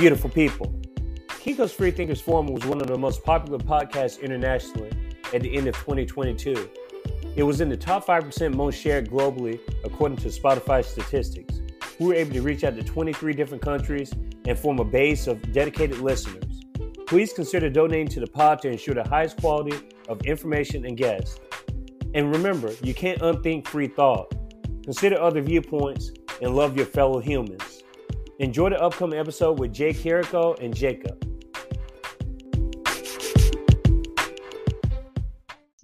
Beautiful people. Kiko's Free Thinkers Forum was one of the most popular podcasts internationally at the end of 2022. It was in the top 5% most shared globally, according to Spotify statistics. We were able to reach out to 23 different countries and form a base of dedicated listeners. Please consider donating to the pod to ensure the highest quality of information and guests. And remember, you can't unthink free thought. Consider other viewpoints and love your fellow humans. Enjoy the upcoming episode with Jake Carico and Jacob.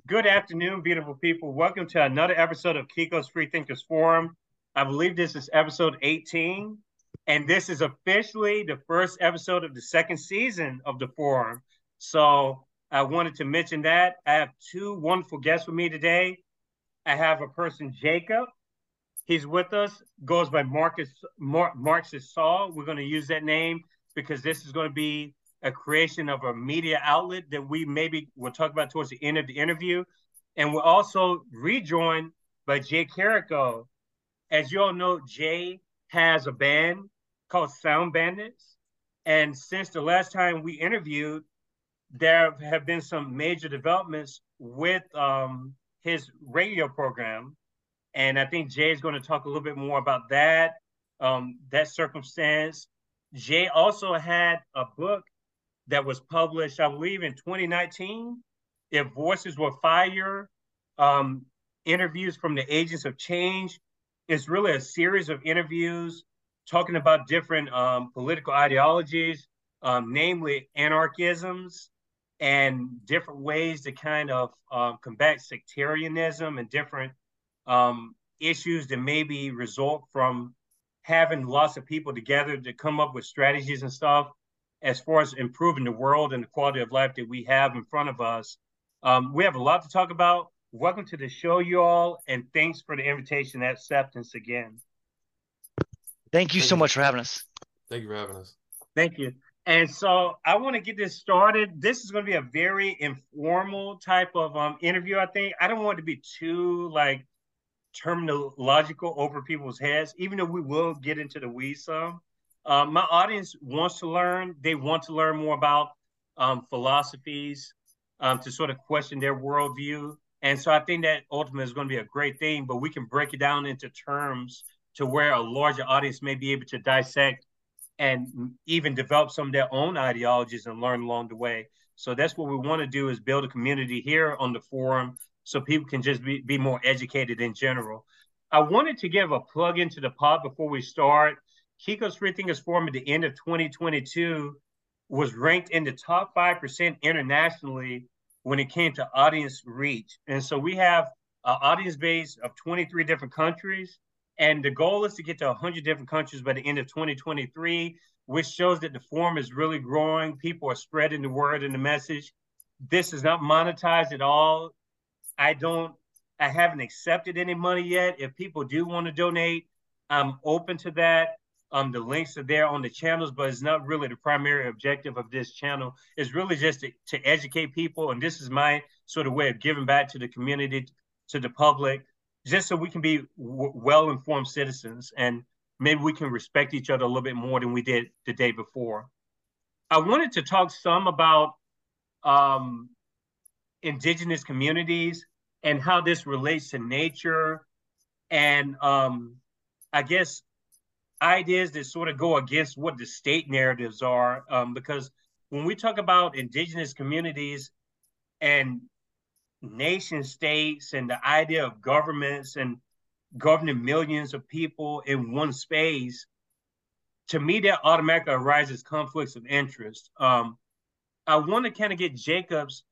Good afternoon, beautiful people. Welcome to another episode of Kiko's Free Thinkers Forum. I believe this is episode 18, and this is officially the first episode of the second season of the forum. So I wanted to mention that. I have two wonderful guests with me today. I have a person, Jacob. He's with us, goes by Marcus Mar- Marxist Saw. We're going to use that name because this is going to be a creation of a media outlet that we maybe will talk about towards the end of the interview. And we're also rejoined by Jae Carico as you all know, Jay has a band called Sound Bandits. And since the last time we interviewed, there have been some major developments with um, his radio program. And I think Jae is going to talk a little bit more about that, um, that circumstance. Jae also had a book that was published, I believe, in 2019. If Voices Were Fire, um, interviews from the agents of change it's really a series of interviews talking about different um, political ideologies, um, namely anarchisms and different ways to kind of um, combat sectarianism and different um, issues that maybe result from having lots of people together to come up with strategies and stuff as far as improving the world and the quality of life that we have in front of us. Um, we have a lot to talk about. Welcome to the show, you all, and thanks for the invitation and acceptance again. Thank you Thank so you. much for having us. Thank you for having us. Thank you. And so I want to get this started. This is going to be a very informal type of um, interview, I think. I don't want it to be too like terminological over people's heads, even though we will get into the weeds some. Um, my audience wants to learn. They want to learn more about um, philosophies um, to sort of question their worldview. And so I think that ultimately is going to be a great thing, but we can break it down into terms to where a larger audience may be able to dissect and even develop some of their own ideologies and learn along the way. So that's what we want to do is build a community here on the forum so people can just be, be more educated in general. I wanted to give a plug into the pod before we start. Kiko's Free Thinkers Forum at the end of 2022 was ranked in the top 5% internationally when it came to audience reach. And so we have an audience base of 23 different countries. And the goal is to get to 100 different countries by the end of 2023, which shows that the forum is really growing. People are spreading the word and the message. This is not monetized at all. I don't, I haven't accepted any money yet. If people do want to donate, I'm open to that. Um, the links are there on the channels, but it's not really the primary objective of this channel. It's really just to, to educate people, and this is my sort of way of giving back to the community, to the public, just so we can be w- well-informed citizens, and maybe we can respect each other a little bit more than we did the day before. I wanted to talk some about um, indigenous communities and how this relates to nature, and um, I guess ideas that sort of go against what the state narratives are. Um, because when we talk about indigenous communities and nation states and the idea of governments and governing millions of people in one space, to me, that automatically arises conflicts of interest. Um, I want to kind of get Jacob's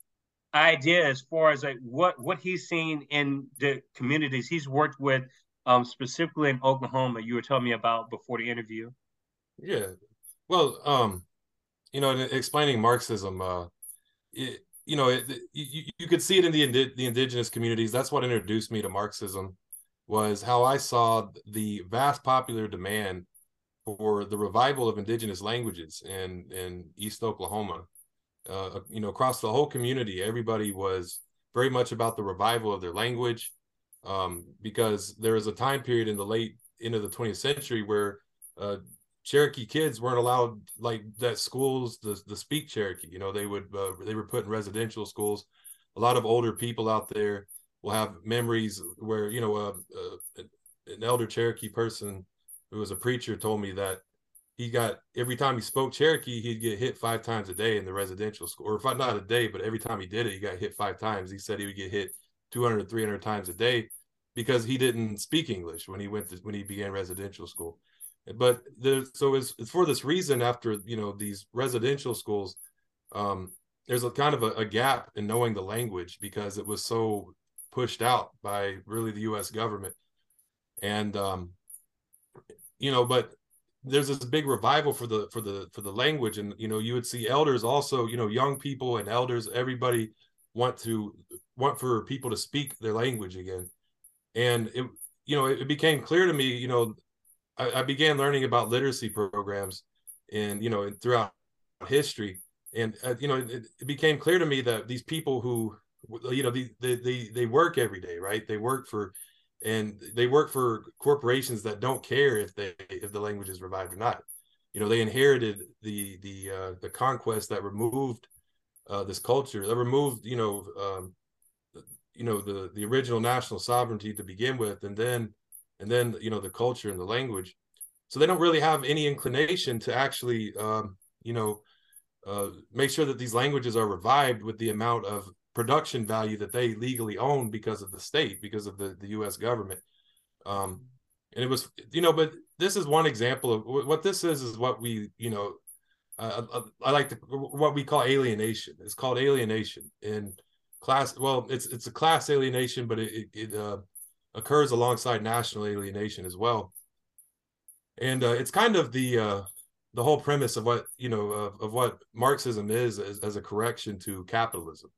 idea as far as like what what he's seen in the communities he's worked with um, specifically in Oklahoma, you were telling me about before the interview. Yeah, well, um, you know, explaining Marxism, uh, it, you know, it, you, you could see it in the the indigenous communities. That's what introduced me to Marxism, was how I saw the vast popular demand for the revival of indigenous languages in in East Oklahoma. Uh, you know, across the whole community, everybody was very much about the revival of their language um, because there was a time period in the late end of the 20th century where uh, Cherokee kids weren't allowed like that schools to, to speak Cherokee. You know, they would uh, they were put in residential schools. A lot of older people out there will have memories where you know uh, uh, an elder Cherokee person who was a preacher told me that he got every time he spoke Cherokee, he'd get hit five times a day in the residential school, or if not a day, but every time he did it, he got hit five times. He said he would get hit 200, 300 times a day because he didn't speak English when he went to, when he began residential school. But so it's, it's for this reason after you know these residential schools, um, there's a kind of a, a gap in knowing the language because it was so pushed out by really the U.S. government, and um, you know, but there's this big revival for the for the for the language, and you know, you would see elders also, you know, young people and elders, everybody want to want for people to speak their language again, and it you know it, became clear to me, you know, I, I began learning about literacy programs, and you know, throughout history, and uh, you know, it, it became clear to me that these people who you know they, they they work every day right? They work for and they work for corporations that don't care if they if the language is revived or not. You know they inherited the the uh, the conquest that removed uh, this culture that removed you know um, you know the the original national sovereignty to begin with and then and then you know the culture and the language. So they don't really have any inclination to actually um, you know uh, make sure that these languages are revived with the amount of production value that they legally own because of the state, because of the, the U.S. government. Um, and it was, you know, but this is one example of what this is, is what we, you know, uh, I, like to, what we call alienation. It's called alienation in class. Well, it's, it's a class alienation, but it, it, it uh, occurs alongside national alienation as well. And uh, it's kind of the, uh, the whole premise of what, you know, of, of what Marxism is as, as a correction to capitalism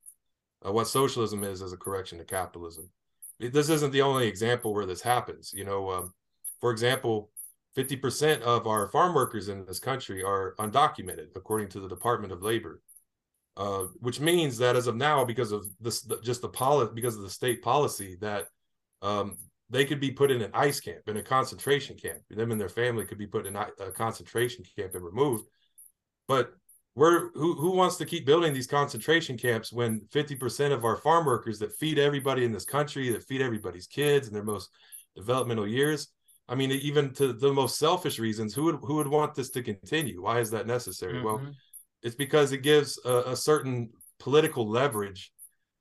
uh, what socialism is as a correction to capitalism. This isn't the only example where this happens. You know, um, for example, 50% of our farm workers in this country are undocumented, according to the Department of Labor. Uh, which means that as of now, because of this, just the policy, because of the state policy, that um, they could be put in an ICE camp, in a concentration camp. Them and their family could be put in a concentration camp and removed. But we're who who wants to keep building these concentration camps when 50% of our farm workers that feed everybody in this country that feed everybody's kids in their most developmental years? I mean even to the most selfish reasons who would who would want this to continue? Why is that necessary? Mm-hmm. well it's because it gives a, a, certain political leverage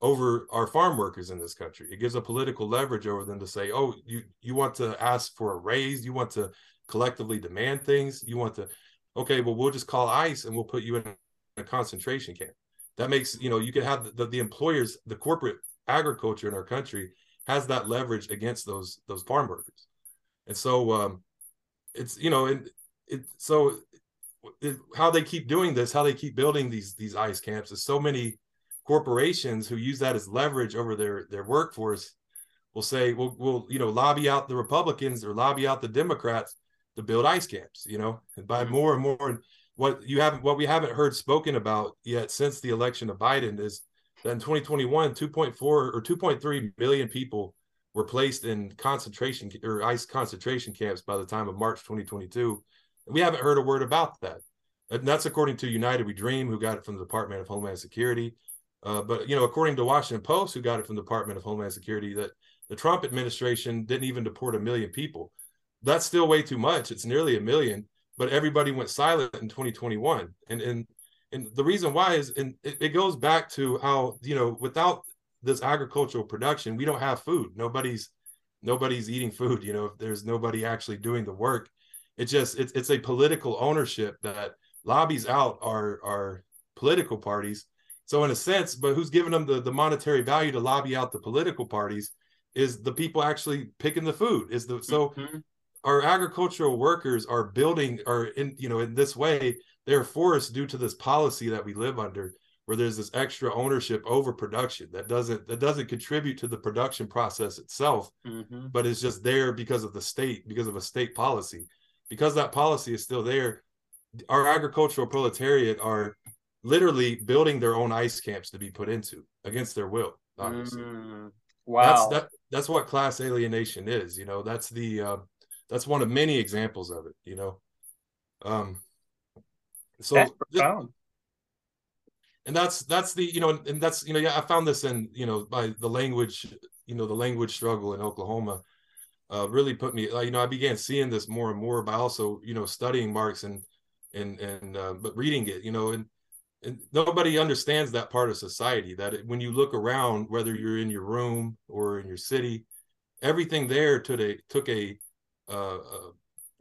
over our farm workers in this country. It gives a political leverage over them to say oh you you want to ask for a raise. You want to collectively demand things. You want to okay, well, we'll just call ICE and we'll put you in a concentration camp. That makes, you know, you can have the, the employers, the corporate agriculture in our country has that leverage against those those farm workers. And so um it's, you know, and it so it, how they keep doing this, how they keep building these these ICE camps is so many corporations who use that as leverage over their their workforce will say, we'll, we'll you know, lobby out the Republicans or lobby out the Democrats to build ice camps, you know, and by mm-hmm. more and more. What you haven't, what we haven't heard spoken about yet since the election of Biden is that in 2021, 2.4 or 2.3 million people were placed in concentration or ICE concentration camps by the time of March 2022. And we haven't heard a word about that. And that's according to United We Dream, who got it from the Department of Homeland Security. Uh, but you know, according to Washington Post, who got it from the Department of Homeland Security, that the Trump administration didn't even deport a million people that's still way too much. It's nearly a million, but everybody went silent in 2021. And and and the reason why is and it, it goes back to how, you know, without this agricultural production, we don't have food. Nobody's nobody's eating food, you know, if there's nobody actually doing the work. It just it's it's a political ownership that lobbies out our our political parties. So in a sense, but who's giving them the, the monetary value to lobby out the political parties is the people actually picking the food. Is the so mm-hmm our agricultural workers are building are in you know in this way they're forced due to this policy that we live under where there's this extra ownership over production that doesn't that doesn't contribute to the production process itself mm-hmm. but it's just there because of the state because of a state policy. Because that policy is still there our agricultural proletariat are literally building their own ice camps to be put into against their will obviously. Mm, wow. that's that, that's what class alienation is you know? That's the uh, that's one of many examples of it you know Um, so that's profound. and that's that's the you know and that's you know yeah I found this in you know by the language you know the language struggle in Oklahoma uh, really put me you know I began seeing this more and more by also you know studying Marx and and and uh, but reading it you know and and nobody understands that part of society that it, when you look around whether you're in your room or in your city everything there took a took a a,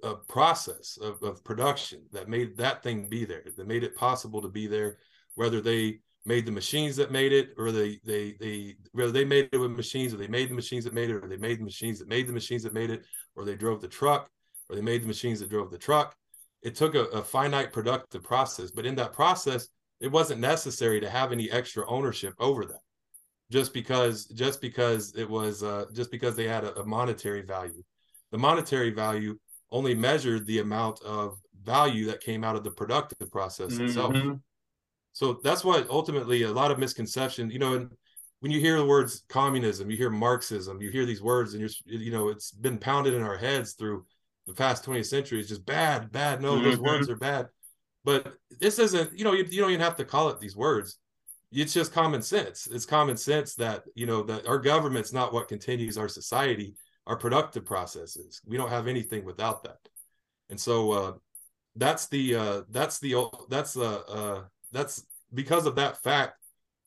a, process of, of production that made that thing be there that made it possible to be there whether they made the machines that made it or they they they whether they made it with machines or they made the machines that made it or they made the machines that made the machines that made it or they drove the truck or they made the machines that drove the truck. It took a, a finite productive process but in that process it wasn't necessary to have any extra ownership over that. Just because just because it was uh, just because they had a, a, monetary value the monetary value only measured the amount of value that came out of the productive process mm-hmm. itself so that's why ultimately a lot of misconception you know and when you hear the words communism you hear marxism you hear these words and you're you know it's been pounded in our heads through the past 20th century it's just bad bad no mm-hmm. those words are bad but this isn't, you know, you, you don't even have to call it these words. It's just common sense. It's common sense that, you know, that our government's not what continues our society, our productive processes. We don't have anything without that. And so uh, that's the uh, that's the that's the uh, that's because of that fact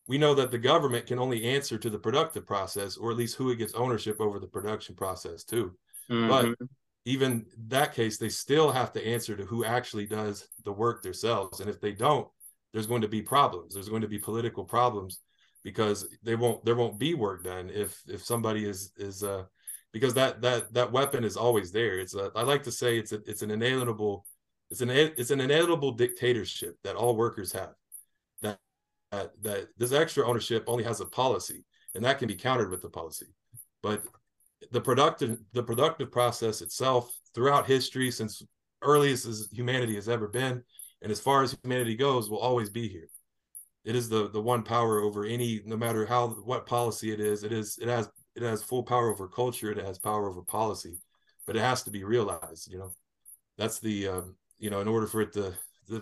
we know that the government can only answer to the productive process or at least who it gets ownership over the production process too mm-hmm. but even that case, they still have to answer to who actually does the work themselves. And if they don't, there's going to be problems. There's going to be political problems because they won't there won't be work done if if somebody is is uh because that that that weapon is always there. It's a I like to say it's a, it's an inalienable it's an it's an inalienable dictatorship that all workers have. That that that this extra ownership only has a policy, and that can be countered with the policy. But the productive the productive process itself throughout history since earliest as humanity has ever been and as far as humanity goes will always be here it is the the one power over any no matter how what policy it is it is it has it has full power over culture it has power over policy but it has to be realized you know? That's the um, you know in order for it to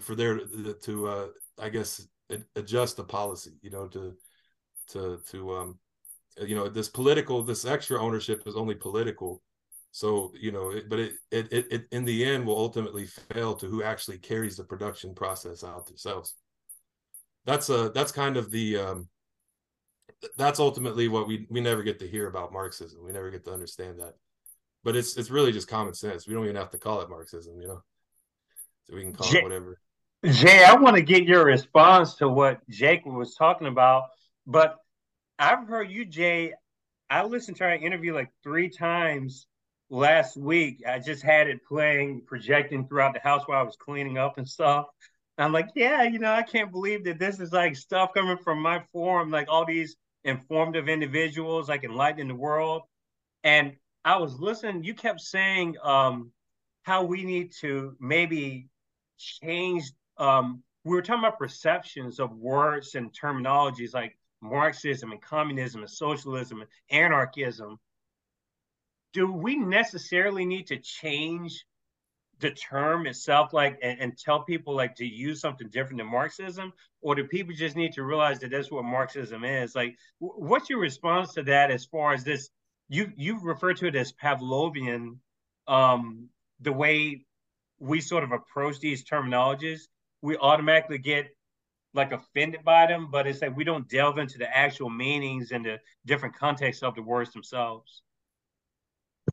for there to uh i guess adjust the policy you know to to to um you know this political this extra ownership is only political. So you know it, but it, it it in the end will ultimately fail to who actually carries the production process out themselves. That's a that's kind of the um that's ultimately what we we never get to hear about marxism we never get to understand that but it's it's really just common sense we don't even have to call it marxism you know so we can call jay, it whatever Jae i want to get your response to what jake was talking about but I've heard you, Jae. I listened to our interview like three times last week. I just had it playing, projecting throughout the house while I was cleaning up and stuff. I'm like, yeah, you know, I can't believe that this is like stuff coming from my forum, like all these informative individuals, like enlightening the world. And I was listening, you kept saying um, how we need to maybe change. Um, we were talking about perceptions of words and terminologies, like Marxism and communism and socialism and anarchism, do we necessarily need to change the term itself like and, and, tell people like to use something different than marxism or do people just need to realize that that's what marxism is like w- what's your response to that as far as this you you refer to it as pavlovian um the way we sort of approach these terminologies we automatically get like offended by them, but it's like we don't delve into the actual meanings and the different contexts of the words themselves.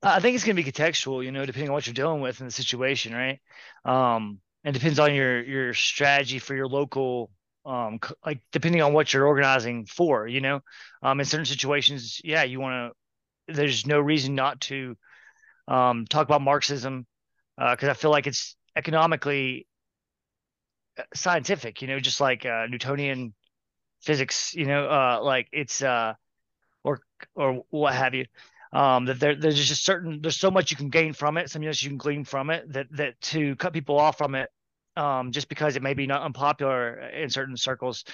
I think it's going to be contextual, you know, depending on what you're dealing with in the situation, right? Um, and depends on your your strategy for your local, um, like depending on what you're organizing for, you know. Um, in certain situations, yeah, you want to. There's no reason not to um, talk about Marxism because uh, I feel like it's economically scientific, you know, just like uh, Newtonian physics, you know, uh, like it's uh, or or what have you. Um, that there, there's just certain there's so much you can gain from it, something else you can glean from it. That that to cut people off from it, um, just because it may be not unpopular in certain circles,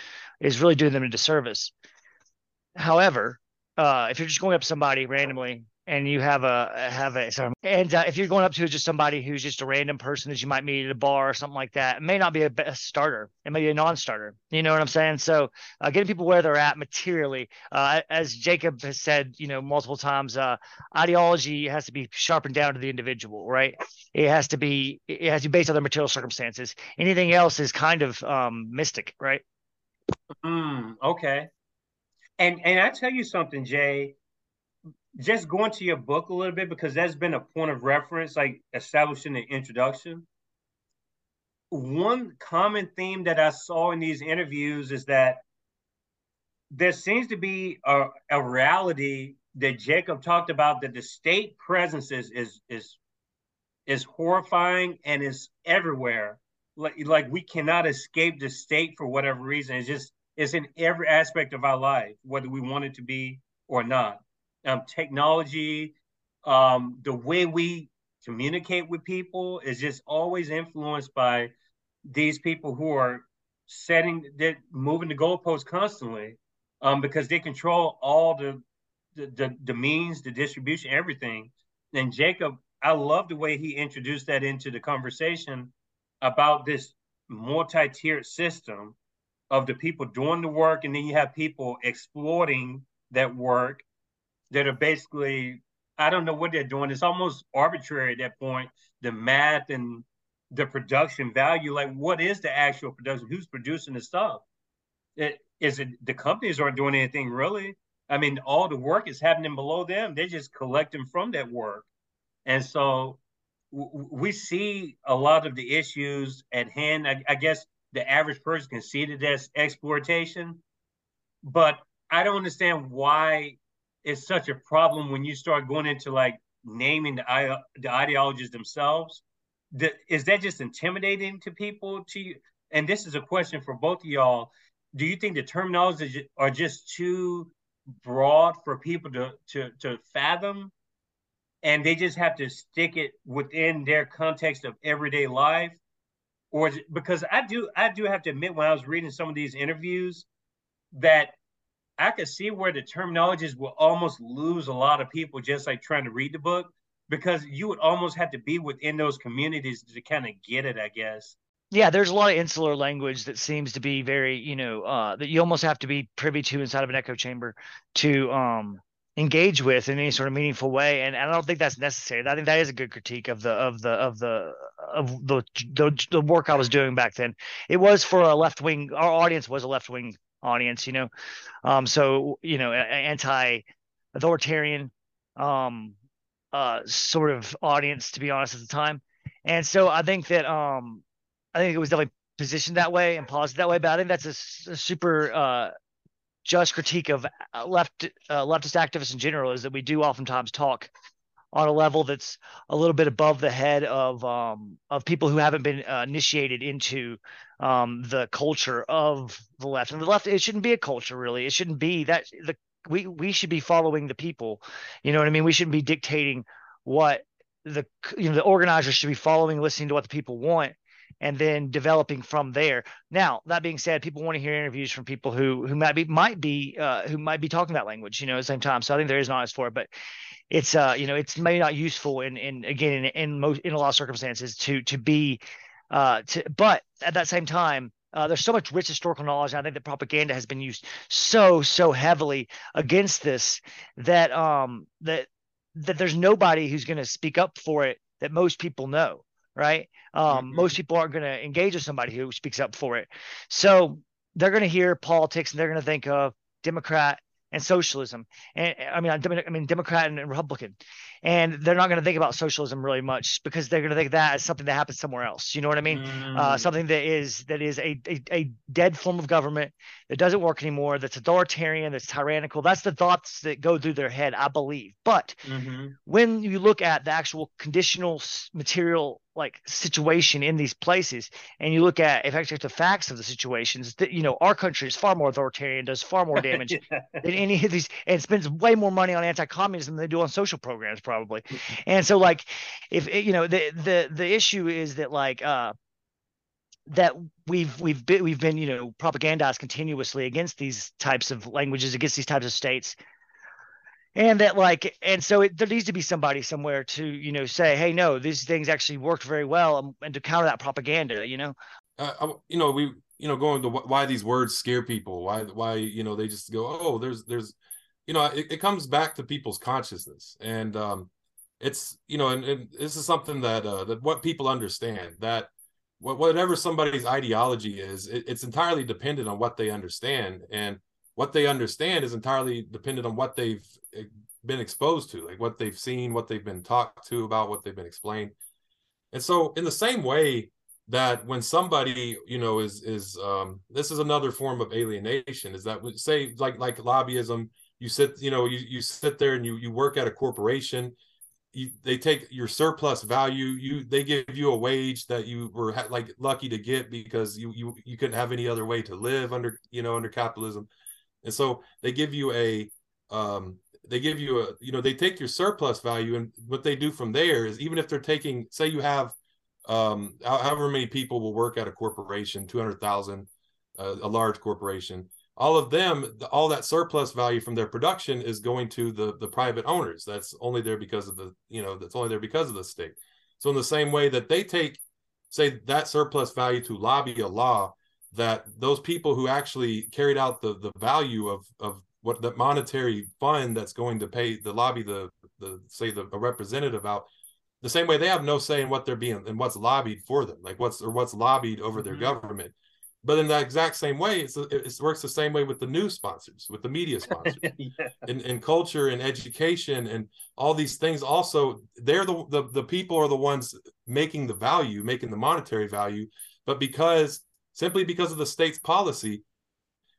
is really doing them a disservice. However, uh, if you're just going up somebody randomly and you have a have a sorry, and uh, if you're going up to just somebody who's just a random person that you might meet at a bar or something like that, it may not be a, a starter. It may be a non-starter. You know what I'm saying? So uh, getting people where they're at materially, uh, as Jacob has said, you know, multiple times, uh, ideology has to be sharpened down to the individual, right? It has to be it has to be based on their material circumstances. Anything else is kind of um, mystic, right? Mm, okay. And and I tell you something, Jae just going to your book a little bit because that's been a point of reference, like establishing an introduction. One common theme that I saw in these interviews is that there seems to be a, a reality that Jacob talked about that the state presence is is is is horrifying and is everywhere. Like like we cannot escape the state for whatever reason. It's just it's in every aspect of our life, whether we want it to be or not um, technology, um, the way we communicate with people is just always influenced by these people who are setting that moving the goalposts constantly um, because they control all the, the, the the means, the distribution, everything. And Jacob, I love the way he introduced that into the conversation about this multi-tiered system of the people doing the work, and then you have people exploiting that work that are basically I don't know what they're doing. It's almost arbitrary at that point. The math and the production value, like what is the actual production? Who's producing the stuff? It, is it the companies aren't doing anything really? I mean, all the work is happening below them. They're just collecting from that work, and so w- we see a lot of the issues at hand. I, I guess the average person can see that as exploitation, but I don't understand why is such a problem when you start going into like naming the, the ideologies themselves. The, is that just intimidating to people? To you? And this is a question for both of y'all. Do you think the terminologies are just too broad for people to to to fathom, and they just have to stick it within their context of everyday life? Or because I do I do have to admit when I was reading some of these interviews that I could see where the terminologies will almost lose a lot of people just like trying to read the book because you would almost have to be within those communities to kind of get it, I guess. Yeah, there's a lot of insular language that seems to be very, you know, uh, that you almost have to be privy to inside of an echo chamber to um, engage with in any sort of meaningful way. And I don't think that's necessary. I think that is a good critique of the of the of the of the the, the work I was doing back then. It was for a left wing. Our audience was a left wing audience, you know. Um, so you know, anti-authoritarian um, uh, sort of audience, to be honest, at the time. And so I think that um, I think it was definitely positioned that way and posited that way. But I think that's a, a super uh, just critique of uh, left uh, leftist activists in general is that we do oftentimes talk on a level that's a little bit above the head of um, of people who haven't been uh, initiated into um, the culture of the left. And the left, it shouldn't be a culture, really. It shouldn't be that the we we should be following the people. You know what I mean? We shouldn't be dictating what the you know the organizers should be following, listening to what the people want, and then developing from there. Now, that being said, people want to hear interviews from people who who might be might be uh, who might be talking that language, you know, at the same time. So I think there is an audience for it, but it's uh you know it's maybe not useful in in again in, in most in a lot of circumstances to to be uh, to, but at that same time, uh, there's so much rich historical knowledge. And I think that propaganda has been used so so heavily against this that um that that there's nobody who's going to speak up for it that most people know, right? Um, mm-hmm. Most people aren't going to engage with somebody who speaks up for it. So they're going to hear politics and they're going to think of Democrat and socialism. And I mean, I mean, Democrat and Republican and they're not going to think about socialism really much because they're going to think that as something that happens somewhere else. You know what I mean? Uh, mm. Uh, something that is that is a, a, a dead form of government that doesn't work anymore. That's authoritarian. That's tyrannical. That's the thoughts that go through their head, I believe. But mm-hmm. when you look at the actual conditional material like situation in these places and you look at if actually the facts of the situations that you know our country is far more authoritarian does far more damage yeah. than any of these and spends way more money on anti-communism than they do on social programs probably. Mm-hmm. And so like if you know the the the issue is that like uh that we've we've been we've been you know propagandized continuously against these types of languages against these types of states and that like and so it, there needs to be somebody somewhere to you know say hey no these things actually worked very well and, and to counter that propaganda you know uh, you know we you know going to why these words scare people why why you know they just go oh there's there's you know it, it comes back to people's consciousness. And um it's you know and, and this is something that uh that what people understand that whatever somebody's ideology is it, it's entirely dependent on what they understand. And what they understand is entirely dependent on what they've eh, been exposed to like what they've seen what they've been talked to about what they've been explained. And so in the same way that when somebody you know is is um this is another form of alienation is that say like like lobbyism you sit you know you, you sit there and you you work at a corporation you, they take your surplus value you they give you a wage that you were like lucky to get because you you you couldn't have any other way to live under you know under capitalism. And so they give you a um, they give you a you know they take your surplus value and what they do from there is even if they're taking say you have um, however many people will work at a corporation 200,000 uh, a large corporation all of them all that surplus value from their production is going to the the private owners. That's only there because of the you know that's only there because of the state. So in the same way that they take say that surplus value to lobby a law that those people who actually carried out the the value of of what the monetary fund that's going to pay the lobby the the say the a representative out the same way they have no say in what they're being and what's lobbied for them like what's or what's lobbied over mm-hmm. their government but in that exact same way it's, it works the same way with the news sponsors with the media sponsors. Yeah. in, in culture and education and all these things also they're the, the the people are the ones making the value making the monetary value. But because simply because of the state's policy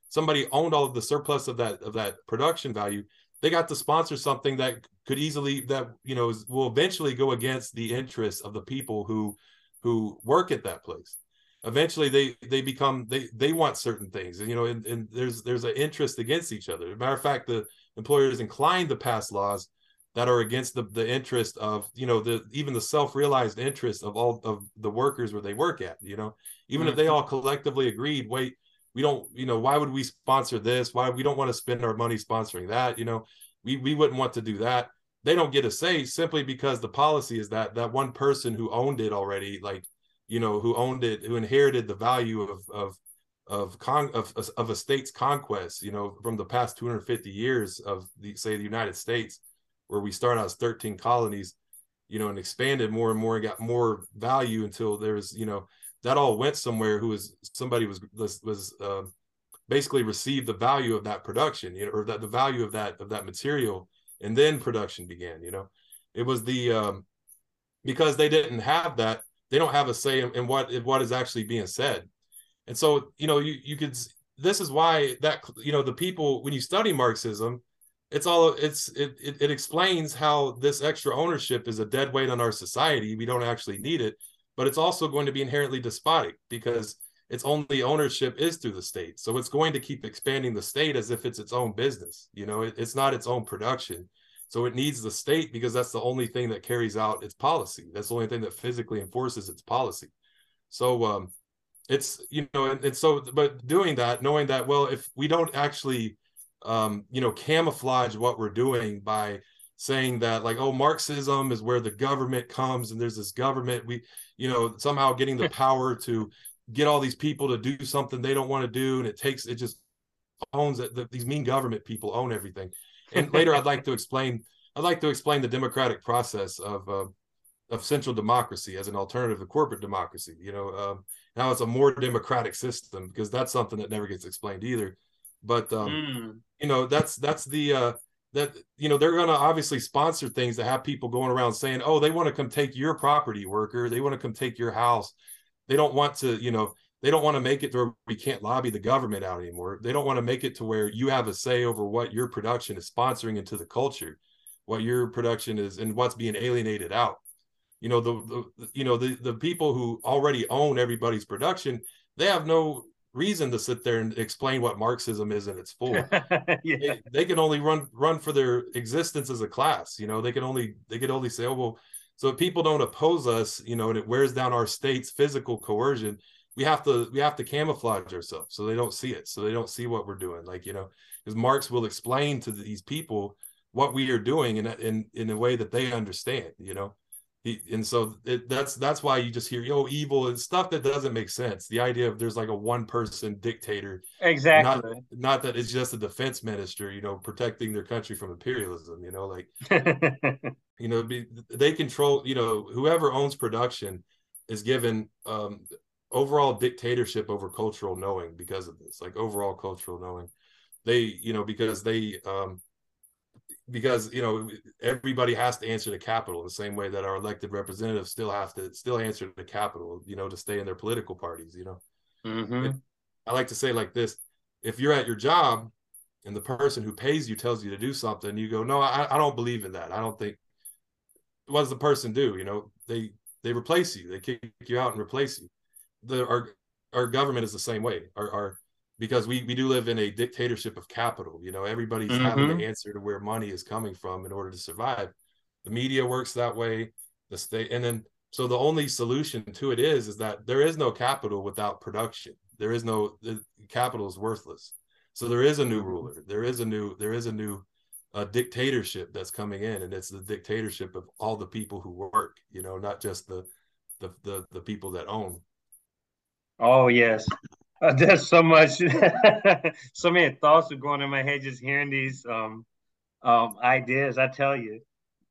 somebody owned all of the surplus of that of that production value they got to sponsor something that could easily that you know will eventually go against the interests of the people who who work at that place eventually they they become they they want certain things you know and, and there's there's an interest against each other matter of fact the employers inclined to pass laws that are against the, the interest of you know the even the self-realized interest of all of the workers where they work at you know even mm-hmm. if they mm-hmm. all collectively agreed wait we don't you know why would we sponsor this why we don't want to spend our money sponsoring that you know we we wouldn't want to do that they don't get a say simply because the policy is that that one person who owned it already like you know who owned it who inherited the value of of of con of, of a state's conquest you know from the past 250 years of the say the united states where we started out as 13 colonies you know and expanded more and more and got more value until there's you know that all went somewhere who was somebody was was, was uh, basically received the value of that production you know or that the value of that of that material and then production began you know. It was the um because they didn't have that they don't have a say in, in what in what is actually being said and so you know you you could this is why that you know the people when you study marxism it's all it's it, it, it explains how this extra ownership is a dead weight on our society we don't actually need it but it's also going to be inherently despotic because its only ownership is through the state. So it's going to keep expanding the state as if it's its own business. You know, it, it's not its own production. So it needs the state because that's the only thing that carries out its policy. That's the only thing that physically enforces its policy. So um, it's you know, and, and so but doing that, knowing that well, if we don't actually um, you know camouflage what we're doing by saying that like oh marxism is where the government comes and there's this government we you know somehow getting the power to get all these people to do something they don't want to do and it takes it just owns it the, these mean government people own everything and later i'd like to explain i'd like to explain the democratic process of uh, of central democracy as an alternative to corporate democracy you know um, now it's a more democratic system because that's something that never gets explained either. But um, mm. you know that's that's the uh, that you know they're going to obviously sponsor things that have people going around saying oh they want to come take your property worker. They want to come take your house. They don't want to you know they don't want to make it to where we can't lobby the government out anymore they don't want to make it to where you have a say over what your production is sponsoring into the culture what your production is and what's being alienated out you know the, the you know the the people who already own everybody's production they have no reason to sit there and explain what Marxism is in its full. yeah. they, they, can only run run for their existence as a class. You know, they can only they can only say, oh well, so if people don't oppose us, you know, and it wears down our state's physical coercion, we have to we have to camouflage ourselves so they don't see it, so they don't see what we're doing. Like you know, because Marx will explain to these people what we are doing in a, in in a way that they understand you know? He, and so it, that's that's why you just hear yo evil and stuff that doesn't make sense. The idea of there's like a one person dictator. Exactly. not, not that it's just a defense minister you know protecting their country from imperialism you know like you know be, they control you know whoever owns production is given um overall dictatorship over cultural knowing because of this like overall cultural knowing. They you know because they um because you know everybody has to answer to capital the same way that our elected representatives still have to still answer the capital you know to stay in their political parties you know? Mm-hmm. i like to say like this if you're at your job and the person who pays you tells you to do something you go no i, I don't believe in that. I don't think what does the person do? You know they they replace you. They kick you out and replace you the our our government is the same way our, our because we we do live in a dictatorship of capital. You know, everybody's mm-hmm. having to answer to where money is coming from in order to survive. The media works that way. The state, and then so the only solution to it is is that there is no capital without production. There is no the capital is worthless. So there is a new ruler. There is a new there is a new uh, dictatorship that's coming in, and it's the dictatorship of all the people who work. You know, not just the the the, the people that own. Oh yes, uh, there's so much, so many thoughts are going in my head just hearing these um, um, ideas. I tell you,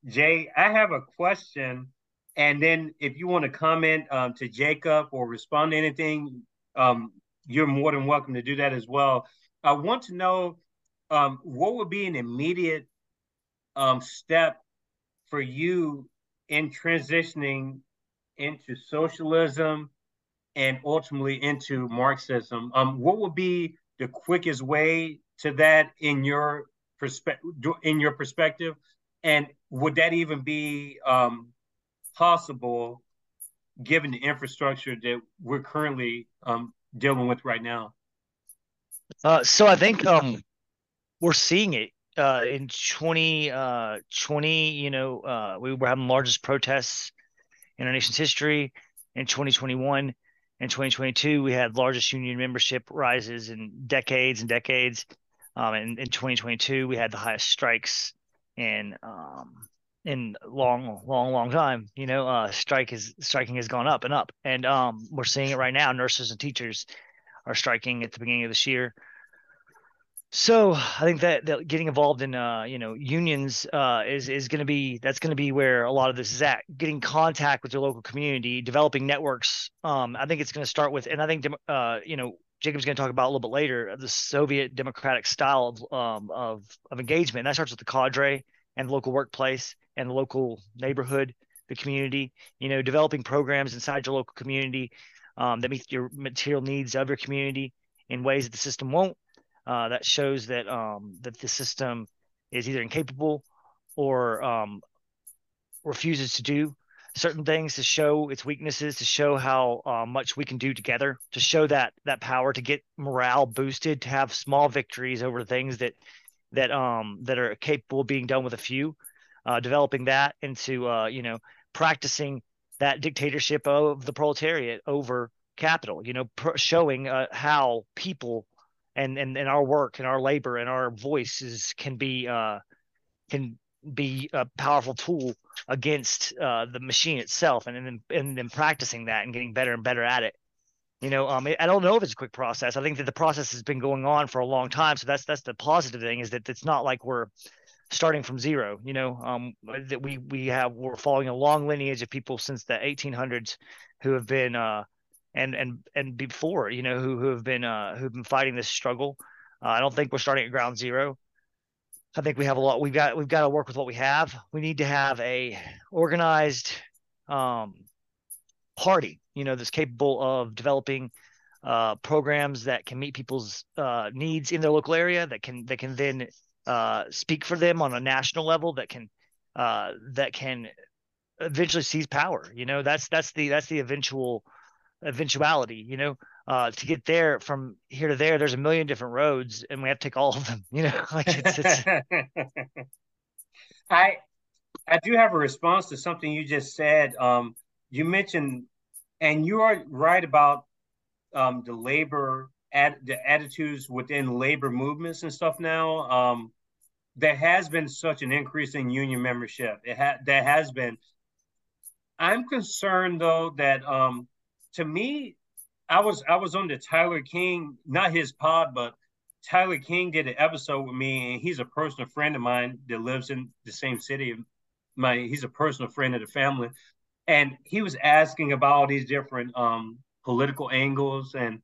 Jae, I have a question, and then if you want to comment um, to Jacob or respond to anything, um, you're more than welcome to do that as well. I want to know um, what would be an immediate um, step for you in transitioning into socialism and ultimately into Marxism. Um, what would be the quickest way to that in your perspective? In your perspective, and would that even be um, possible given the infrastructure that we're currently um, dealing with right now? Uh, so I think um, we're seeing it uh, in 2020. Uh, 20, you know, uh, we were having largest protests in our nation's history. In 2021, in 2022 we had largest union membership rises in decades and decades. Um, and in 2022 we had the highest strikes in um, in long long long time you know uh, strike is striking has gone up and up. And um, we're seeing it right now. Nurses and teachers are striking at the beginning of this year so I think that, that getting involved in uh, you know unions uh, is is going to be that's going to be where a lot of this is at. Getting contact with your local community, developing networks. Um, I think it's going to start with, and I think uh, you know Jacob's going to talk about a little bit later the Soviet democratic style of um, of of engagement. And that starts with the cadre and the local workplace and the local neighborhood, the community. You know, developing programs inside your local community um, that meet your material needs of your community in ways that the system won't uh, that shows that um, that the system is either incapable or um, refuses to do certain things to show its weaknesses, to show how uh, much we can do together, to show that that power, to get morale boosted, to have small victories over things that that um that are capable of being done with a few, uh, developing that into uh, you know practicing that dictatorship of the proletariat over capital. You know, pr- showing uh, how people and and, and our work and our labor and our voices can be uh, can be a powerful tool against uh, the machine itself and and then practicing that and getting better and better at it. You know um, i don't know if it's a quick process. I think that the process has been going on for a long time. So that's that's the positive thing is that it's not like we're starting from zero you know um, that we we have we're following a long lineage of people since the 1800s who have been uh, and and and before, you know, who who have been uh, who've been fighting this struggle. Uh, I don't think we're starting at ground zero. I think we have a lot. We've got we've got to work with what we have. We need to have a organized um, party, you know, that's capable of developing uh, programs that can meet people's uh, needs in their local area. That can that can then uh, speak for them on a national level. That can uh, that can eventually seize power. You know, that's that's the that's the eventual eventuality you know uh, to get there from here to there there's a million different roads and we have to take all of them you know like it's, it's... i i do have a response to something you just said um you mentioned and you are right about um the labor at the attitudes within labor movements and stuff now um there has been such an increase in union membership. It ha- there has been. I'm concerned though that um, to me, I was I was on the Tyler King, not his pod, but Tyler King did an episode with me, and he's a personal friend of mine that lives in the same city. My he's a personal friend of the family, and he was asking about all these different um, political angles and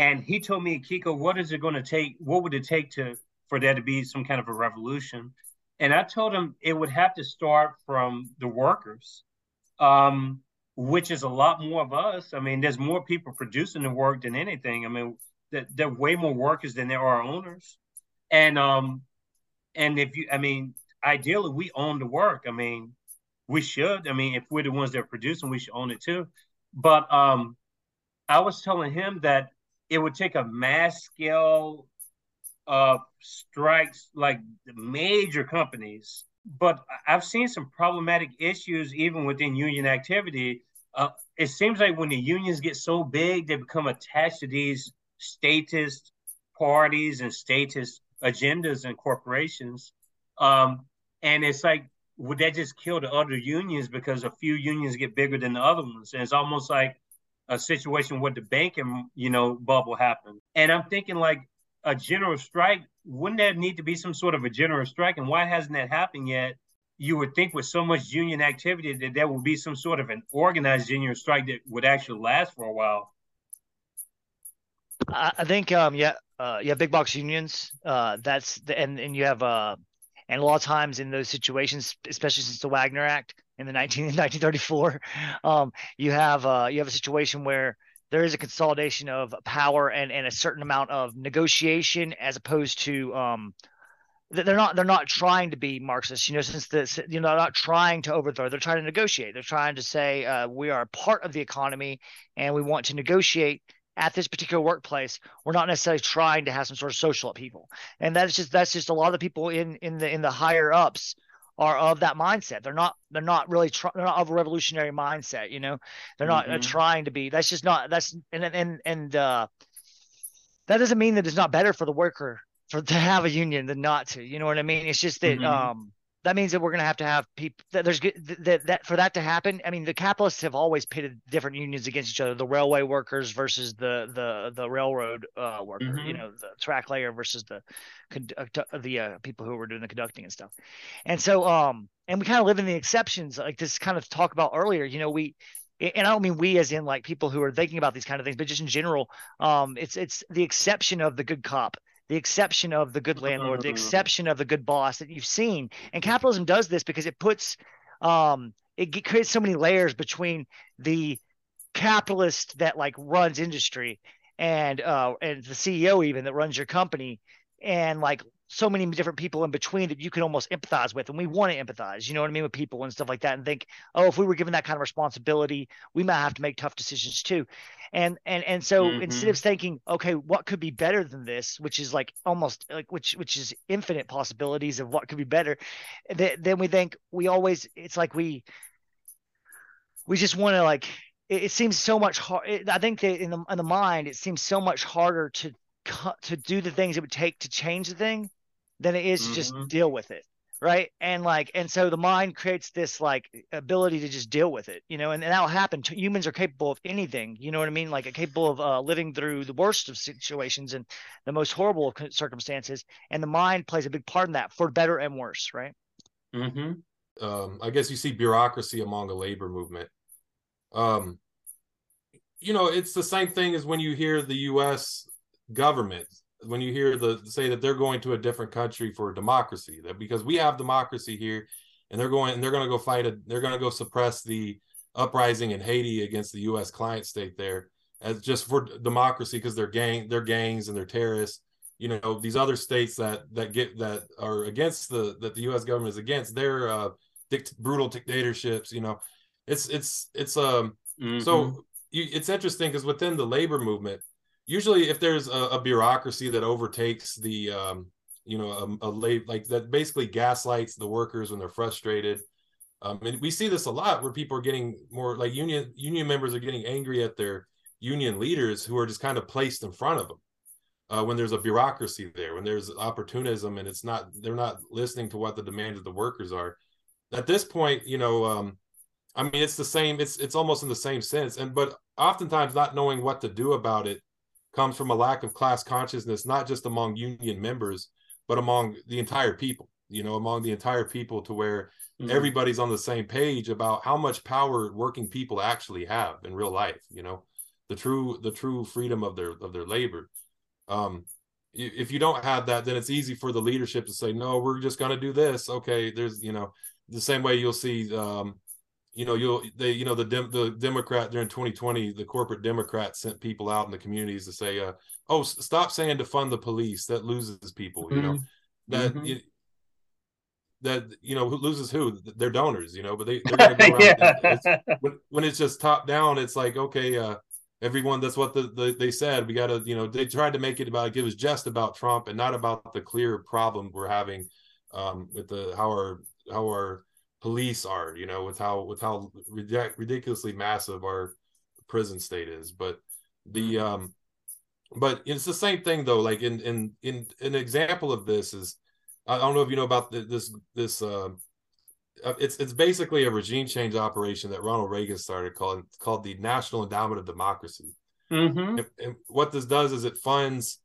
and he told me, Kiko, what is it going to take? What would it take to for there to be some kind of a revolution? And I told him it would have to start from the workers, um, which is a lot more of us. I mean, there's more people producing the work than anything. I mean, there, there are way more workers than there are owners. And um, and if you, I mean, ideally we own the work. I mean, we should. I mean, if we're the ones that are producing, we should own it too. But um, I was telling him that it would take a mass scale uh, strikes like the major companies. But I've seen some problematic issues even within union activity. Uh, it seems like when the unions get so big, they become attached to these statist parties and statist agendas and corporations. Um, and it's like, would that just kill the other unions because a few unions get bigger than the other ones? And it's almost like a situation where the banking, you know, bubble happened. And I'm thinking like a general strike, wouldn't there need to be some sort of a general strike? And why hasn't that happened yet? You would think with so much union activity that there would be some sort of an organized union strike that would actually last for a while. I think um yeah uh have big box unions uh that's the and and you have uh and a lot of times in those situations especially since the Wagner Act in the 19, 1934, um, you have uh, you have a situation where there is a consolidation of power and, and a certain amount of negotiation as opposed to um, they're not they're not trying to be Marxist, you know, since the you know they're not trying to overthrow, they're trying to negotiate. They're trying to say uh, we are part of the economy and we want to negotiate at this particular workplace. We're not necessarily trying to have some sort of social upheaval, and that's just that's just a lot of the people in in the in the higher ups are of that mindset. They're not they're not really tr- they're not of a revolutionary mindset. You know, they're not mm-hmm. trying to be. That's just not that's and and and uh, that doesn't mean that it's not better for the worker for to have a union than not to. You know what I mean? It's just that mm-hmm. um that means that we're going to have to have people that there's that, that for that to happen i mean the capitalists have always pitted different unions against each other the railway workers versus the the the railroad uh, worker mm-hmm. you know the track layer versus the uh, the uh, people who were doing the conducting and stuff and so um and we kind of live in the exceptions like this kind of talk about earlier you know we and I don't mean we as in like people who are thinking about these kind of things, but just in general, um, it's it's the exception of the good cop the exception of the good landlord, the exception of the good boss that you've seen. And capitalism does this because it puts, um, it creates so many layers between the capitalist that like runs industry and uh and the CEO even that runs your company and like so many different people in between that you can almost empathize with and we want to empathize you know what i mean with people and stuff like that and think oh if we were given that kind of responsibility we might have to make tough decisions too and and and so mm-hmm. instead of thinking okay what could be better than this which is like almost like which which is infinite possibilities of what could be better th- then we think we always it's like we we just want to like it, it, seems so much hard i think that in the in the mind it seems so much harder to to do the things it would take to change the thing than it is mm-hmm. to just mm-hmm. deal with it right and like and so the mind creates this like ability to just deal with it you know and, and that'll happen humans are capable of anything you know what i mean like capable of uh, living through the worst of situations and the most horrible of circumstances and the mind plays a big part in that for better and worse right mm-hmm. um, i guess you see bureaucracy among the labor movement um, you know it's the same thing as when you hear the us government when you hear the say that they're going to a different country for democracy that because we have democracy here and they're going and they're going to go fight a they're going to go suppress the uprising in Haiti against the US client state there as just for democracy because they're gang they're gangs and they're terrorists you know these other states that that get that are against the that the US government is against their uh dict- brutal dictatorships you know it's it's it's um mm-hmm. so you, it's interesting because within the labor movement usually if there's a, a bureaucracy that overtakes the um, you know a, a late like that basically gaslights the workers when they're frustrated um, and we see this a lot where people are getting more like union union members are getting angry at their union leaders who are just kind of placed in front of them uh, when there's a bureaucracy there, when there's opportunism, and it's not they're not listening to what the demands of the workers are. At this point, you know, um, I mean, it's the same. It's it's almost in the same sense, and but oftentimes not knowing what to do about it comes from a lack of class consciousness, not just among union members, but among the entire people. You know, among the entire people, to where mm-hmm. everybody's on the same page about how much power working people actually have in real life. You know, the true the true freedom of their of their labor. Um, if you don't have that, then it's easy for the leadership to say, no, we're just going to do this. Okay, there's you know the same way you'll see um, you know you'll they you know the Dem- the democrat during 2020 the corporate democrats sent people out in the communities to say uh, oh stop saying to fund the police that loses people you know mm-hmm. that mm-hmm. it, that you know who loses who their donors you know but they they're gonna go yeah. it's, when, when, it's just top down it's like okay uh everyone that's what the, the they said we gotta you know they tried to make it about like it was just about trump and not about the clear problem we're having um with the how our how our police are you know with how with how ridiculously massive our prison state is but the mm-hmm. um but it's the same thing though like in in in an example of this is i don't know if you know about the, this this uh, uh it's it's basically a regime change operation that ronald reagan started called called the national endowment of democracy mm-hmm. and, and what this does is it funds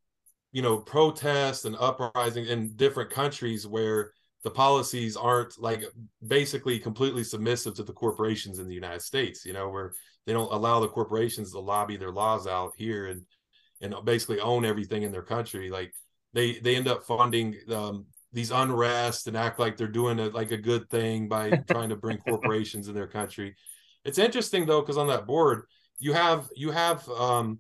you know protests and uprising in different countries where the policies aren't like basically completely submissive to the corporations in the United States, you know, where they don't allow the corporations to lobby their laws out here and and basically own everything in their country. Like they they end up funding um, these unrest and act like they're doing a, like a good thing by trying to bring corporations in their country. It's interesting though because on that board you have you have um,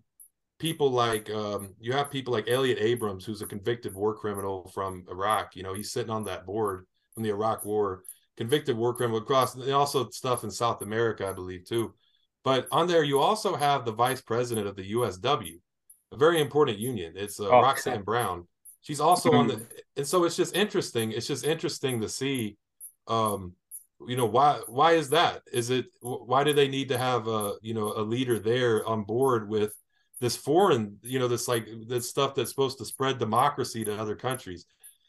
people like um, you have people like Elliott Abrams, who's a convicted war criminal from Iraq. You know, he's sitting on that board from the Iraq War, convicted war criminal across, and also stuff in South America, I believe too. But on there, you also have the vice president of the USW, a very important union. It's uh, oh, Roxanne Brown. She's also on the, and so it's just interesting. It's just interesting to see, um, you know, why why is that? Is it why do they need to have a you know a leader there on board with this foreign, you know, this like this stuff that's supposed to spread democracy to other countries,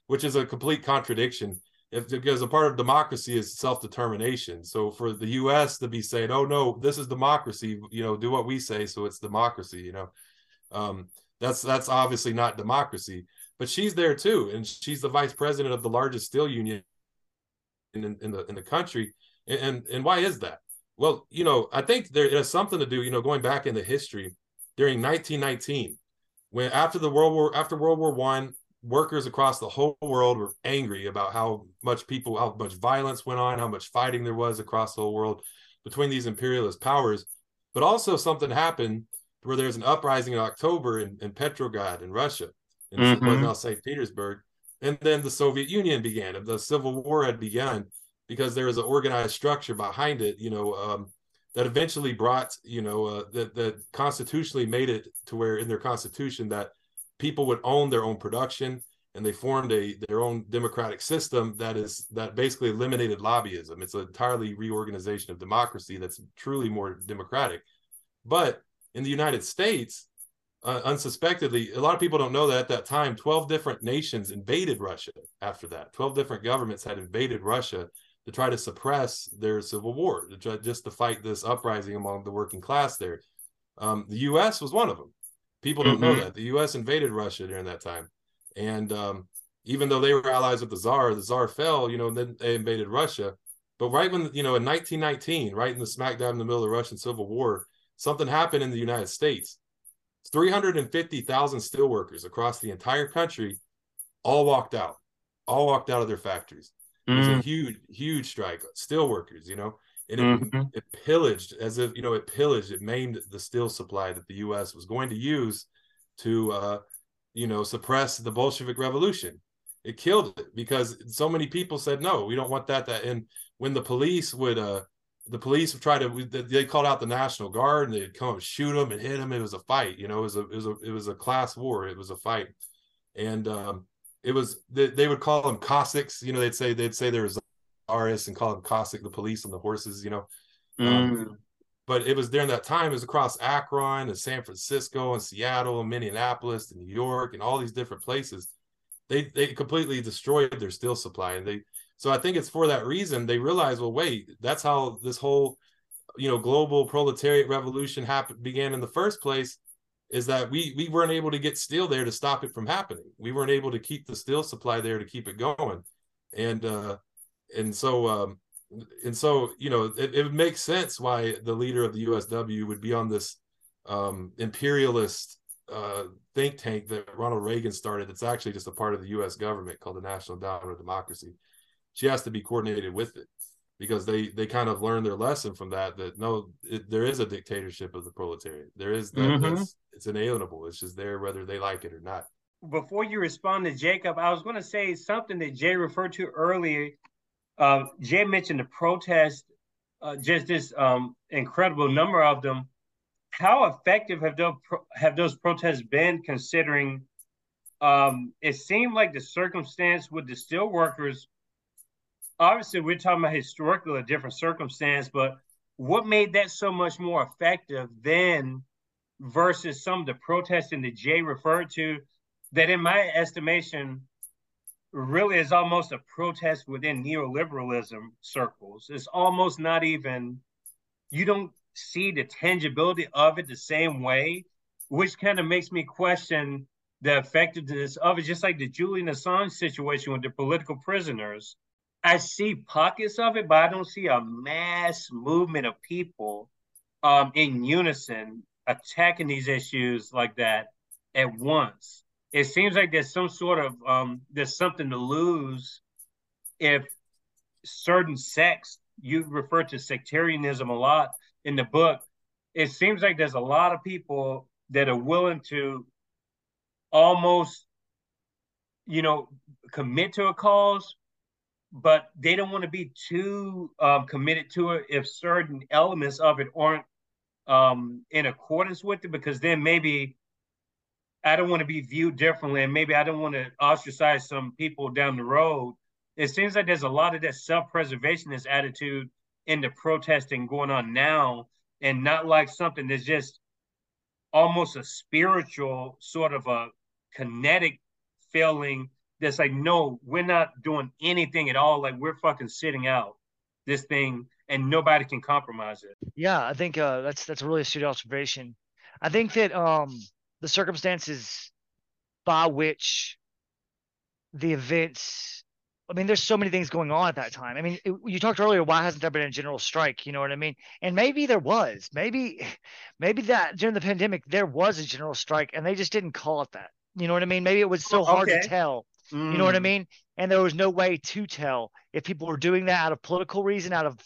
which is a complete contradiction. If because a part of democracy is self-determination. So for the US to be saying, oh no, this is democracy, you know, do what we say, so it's democracy, you know. Um, that's that's obviously not democracy. But she's there too, and she's the vice president of the largest steel union in, in the in the country. And and why is that? Well, you know, I think there has something to do, you know, going back into history during 1919, when after the World War after World War One, workers across the whole world were angry about how much people, how much violence went on, how much fighting there was across the whole world between these imperialist powers. But also something happened where there's an uprising in October in, in Petrograd in Russia, in mm-hmm. now St. Petersburg. And then the Soviet Union began. The Civil War had begun because there was an organized structure behind it. You know, um, that eventually brought you know uh, that that constitutionally made it to where in their constitution that people would own their own production and they formed a their own democratic system that is that basically eliminated lobbyism. It's an entirely reorganization of democracy that's truly more democratic. But in the united states uh, unsuspectedly a lot of people don't know that at that time 12 different nations invaded russia after that. 12 different governments had invaded russia to try to suppress their civil war, to try, just to fight this uprising among the working class there. Um, the U.S. was one of them. People don't mm-hmm. know that the U.S. invaded Russia during that time, and um, even though they were allies with the Tsar, the Tsar fell. You know, and then they invaded Russia. But right when you know, in 1919, right in the smackdown in the middle of the Russian Civil War, something happened in the United States. 350,000 steelworkers across the entire country all walked out, all walked out of their factories. It was mm. a huge, huge strike. Steel workers, you know, and it, mm-hmm. it, pillaged as if you know it pillaged. It maimed the steel supply that the U.S. was going to use to, uh, you know, suppress the Bolshevik Revolution. It killed it because so many people said no, we don't want that. That and when the police would, uh, the police would try to, they called out the National Guard and they'd come shoot them and hit them. It was a fight, you know, it was a, it was a, it was a class war. It was a fight, and um, it was they, they would call them Cossacks. You know, they'd say they'd say there was RS and call them Cossack, the police on the horses. You know, um, mm. um, but it was during that time, it was across Akron and San Francisco and Seattle and Minneapolis and New York and all these different places. They they completely destroyed their steel supply. And they so I think it's for that reason they realized, well, wait, that's how this whole you know global proletariat revolution happened began in the first place is that we we weren't able to get steel there to stop it from happening. We weren't able to keep the steel supply there to keep it going. And uh and so um and so you know it, it makes sense why the leader of the USW would be on this um, imperialist uh, think tank that Ronald Reagan started. That's actually just a part of the U.S. government called the National Endowment of Democracy. She has to be coordinated with it because they they kind of learned their lesson from that. That no, it, there is a dictatorship of the proletariat. There is that. Mm-hmm. It's inalienable. It's just there whether they like it or not. Before you respond to Jacob, I was going to say something that Jae referred to earlier uh, Jae mentioned the protest, uh, just this um, incredible number of them. How effective have those have those protests been? Considering um, it seemed like the circumstance with the steel workers. Obviously, we're talking about historically a different circumstance, but what made that so much more effective than versus some of the protesting that Jae referred to? That, in my estimation, really is almost a protest within neoliberalism circles. It's almost not even, you don't see the tangibility of it the same way, which kind of makes me question the effectiveness of it, just like the Julian Assange situation with the political prisoners. I see pockets of it, but I don't see a mass movement of people um, in unison attacking these issues like that at once. It seems like there's some sort of um, there's something to lose if certain sects you refer to sectarianism a lot in the book it seems like there's a lot of people that are willing to almost you know commit to a cause but they don't want to be too um, committed to it if certain elements of it aren't um, in accordance with it because then maybe I don't want to be viewed differently, and maybe I don't want to ostracize some people down the road. It seems like there's a lot of that self-preservationist attitude in the protesting going on now, and not like something that's just almost a spiritual sort of a kinetic feeling that's like, no, we're not doing anything at all. Like we're fucking sitting out this thing and nobody can compromise it. Yeah, I think uh, that's that's a really astute observation. I think that um the circumstances by which the events I mean, there's so many things going on at that time. I mean, it, you talked earlier, why hasn't there been a general strike? You know what I mean? And maybe there was. Maybe, maybe that during the pandemic there was a general strike, and they just didn't call it that. You know what I mean? Maybe it was so hard okay. to tell. Mm. You know what I mm. mean? And there was no way to tell if people were doing that out of political reason, out of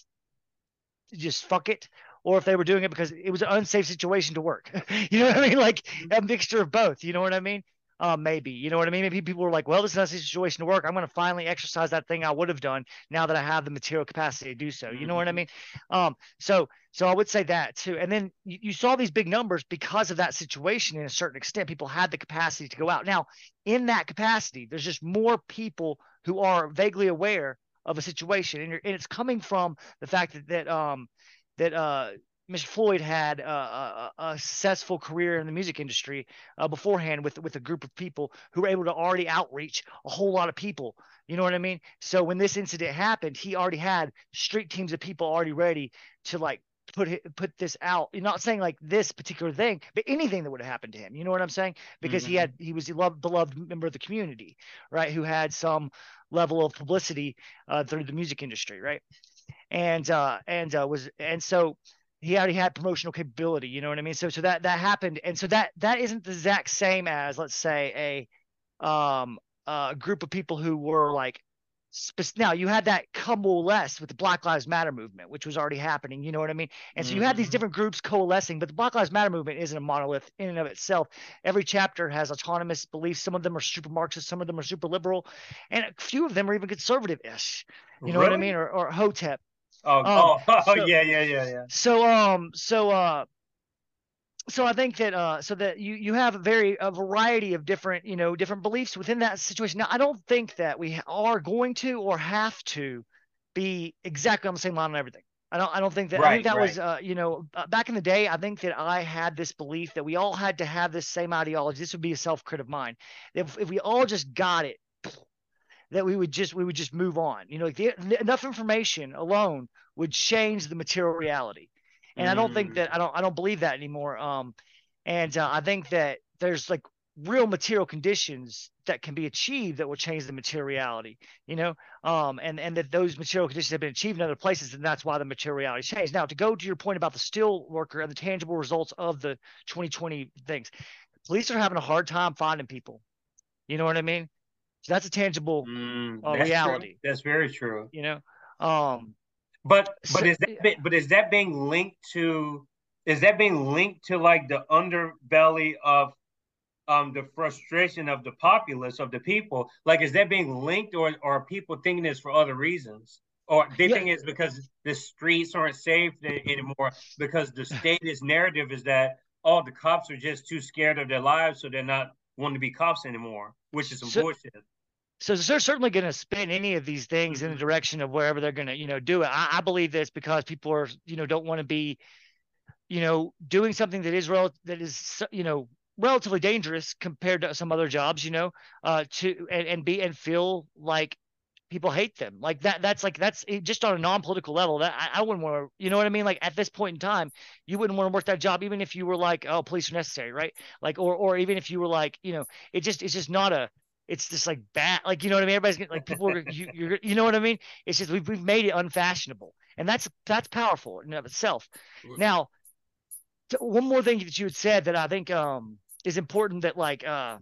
just fuck it, or if they were doing it because it was an unsafe situation to work. you know what I mean? Like mm-hmm. a mixture of both. You know what I mean? Uh, maybe you know what I mean. Maybe people were like, "Well, this is not a situation to work. I'm going to finally exercise that thing I would have done now that I have the material capacity to do so." You know what I mm-hmm. mean? Um, so, so I would say that too. And then you, you saw these big numbers because of that situation. In a certain extent, people had the capacity to go out. Now, in that capacity, there's just more people who are vaguely aware of a situation, and, and it's coming from the fact that that um that uh, Mr. Floyd had a, a, a, successful career in the music industry uh, beforehand with with a group of people who were able to already outreach a whole lot of people. You know what I mean? So when this incident happened, he already had street teams of people already ready to like put put this out. You're not saying like this particular thing, but anything that would have happened to him. You know what I'm saying? Because mm-hmm. he had he was a loved, beloved member of the community, right? Who had some level of publicity uh, through the music industry, right? and uh, and uh, was and so he already had promotional capability. You know what I mean? So so that that happened, and so that that isn't the exact same as let's say a um a group of people who were like now you had that coalesce with the Black Lives Matter movement, which was already happening. You know what I mean? And so you had these mm-hmm. different groups coalescing, but the Black Lives Matter movement isn't a monolith in and of itself. Every chapter has autonomous beliefs. Some of them are super Marxist, some of them are super liberal, and a few of them are even conservative-ish. You know really? what I mean? Or, or Hotep. Oh, um, oh, oh so, yeah, yeah, yeah, yeah. So, um, so, uh, so I think that, uh, so that you you have a very a variety of different, you know, different beliefs within that situation. Now, I don't think that we are going to or have to be exactly on the same line on everything. I don't. I don't think that. Right, I think that right. was, uh, you know, uh, back in the day. I think that I had this belief that we all had to have this same ideology. This would be a self crit of mine. If if we all just got it, that we would just we would just move on. You know, like the, enough information alone would change the material reality. And mm. I don't think mm. that I don't I don't believe that anymore. Um, and uh, I think that there's like real material conditions that can be achieved that will change the materiality you know um and and that those material conditions have been achieved in other places and that's why the materiality changed now to go to your point about the steel worker and the tangible results of the 2020 things police are having a hard time finding people you know what i mean so that's a tangible mm, uh, reality true. that's very true you know um but but so, is that but is that being linked to is that being linked to like the underbelly of um, the frustration of the populace of the people? Like, is that being linked, or, or are people thinking this for other reasons? Or they yeah. think it's because the streets aren't safe anymore because the statist narrative is that all oh, the cops are just too scared of their lives, so they're not wanting to be cops anymore, which is some so, bullshit. So they're certainly going to spin any of these things in the mm-hmm. direction of wherever they're going to, you know, do it. I, I believe this because people are, you know, don't want to be, you know, doing something that is real, that is, you know, relatively dangerous compared to some other jobs, you know, uh, to and, and be and feel like people hate them like that. That's like that's just on a non-political level. That I, I wouldn't want to, you know what I mean? Like at this point in time, you wouldn't want to work that job, even if you were like, oh, police are necessary, right? Like, or or even if you were like, you know, it just it's just not a it's just like bad like you know what i mean everybody's getting like people are you, you're, you know what i mean it's just we've, we've made it unfashionable and that's that's powerful in of itself now one more thing that you had said that i think um is important that like uh,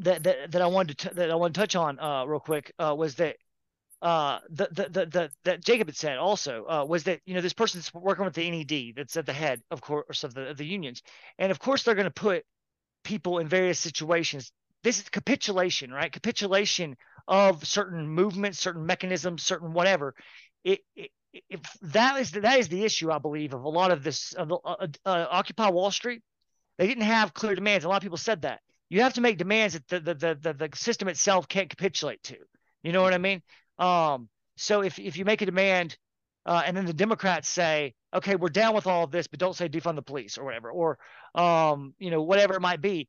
that that that I wanted to t- that I want to touch on uh, real quick uh, was that uh, the, the, the, the, that Jacob had said also uh, was that, you know, this person's working with the NED that's at the head, of course, of the, of the unions. And of course, they're going to put people in various situations. This is capitulation, right? Capitulation of certain movements, certain mechanisms, certain whatever. It, it if that is that is the issue, I believe, of a lot of this of the, uh, uh, Occupy Wall Street they didn't have clear demands. A lot of people said that. You have to make demands that the the the, the, system itself can't capitulate to. You know what I mean? Um, so if if you make a demand, uh, and then the Democrats say, okay, we're down with all of this, but don't say defund the police or whatever, or um, you know, whatever it might be,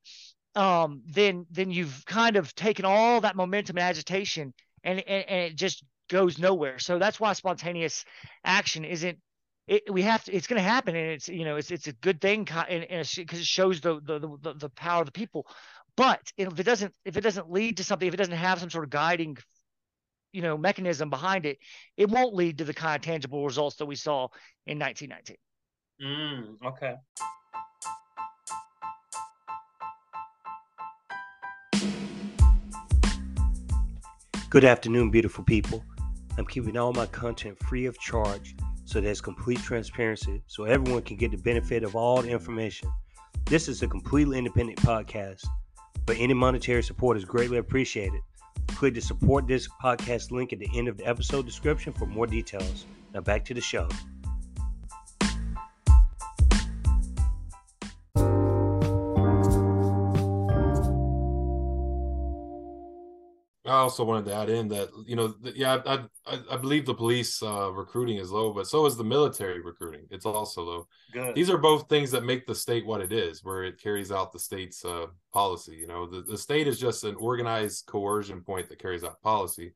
um, then then you've kind of taken all that momentum and agitation, and, and and it just goes nowhere. So that's why spontaneous action isn't it, we have to it's going to happen and it's you know it's it's a good thing because it shows the, the the the power of the people. But if it doesn't if it doesn't lead to something if it doesn't have some sort of guiding you know mechanism behind it it won't lead to the kind of tangible results that we saw in 1919 mm, okay. Good afternoon, beautiful people. I'm keeping all my content free of charge so there's complete transparency so everyone can get the benefit of all the information. This is a completely independent podcast, but any monetary support is greatly appreciated. Click the support this podcast link at the end of the episode description for more details. Now back to the show. I also wanted to add in that you know, yeah, I I, I believe the police uh, recruiting is low, but so is the military recruiting. It's also low. Good. These are both things that make the state what it is, where it carries out the state's uh, policy. You know, the, the state is just an organized coercion point that carries out policy,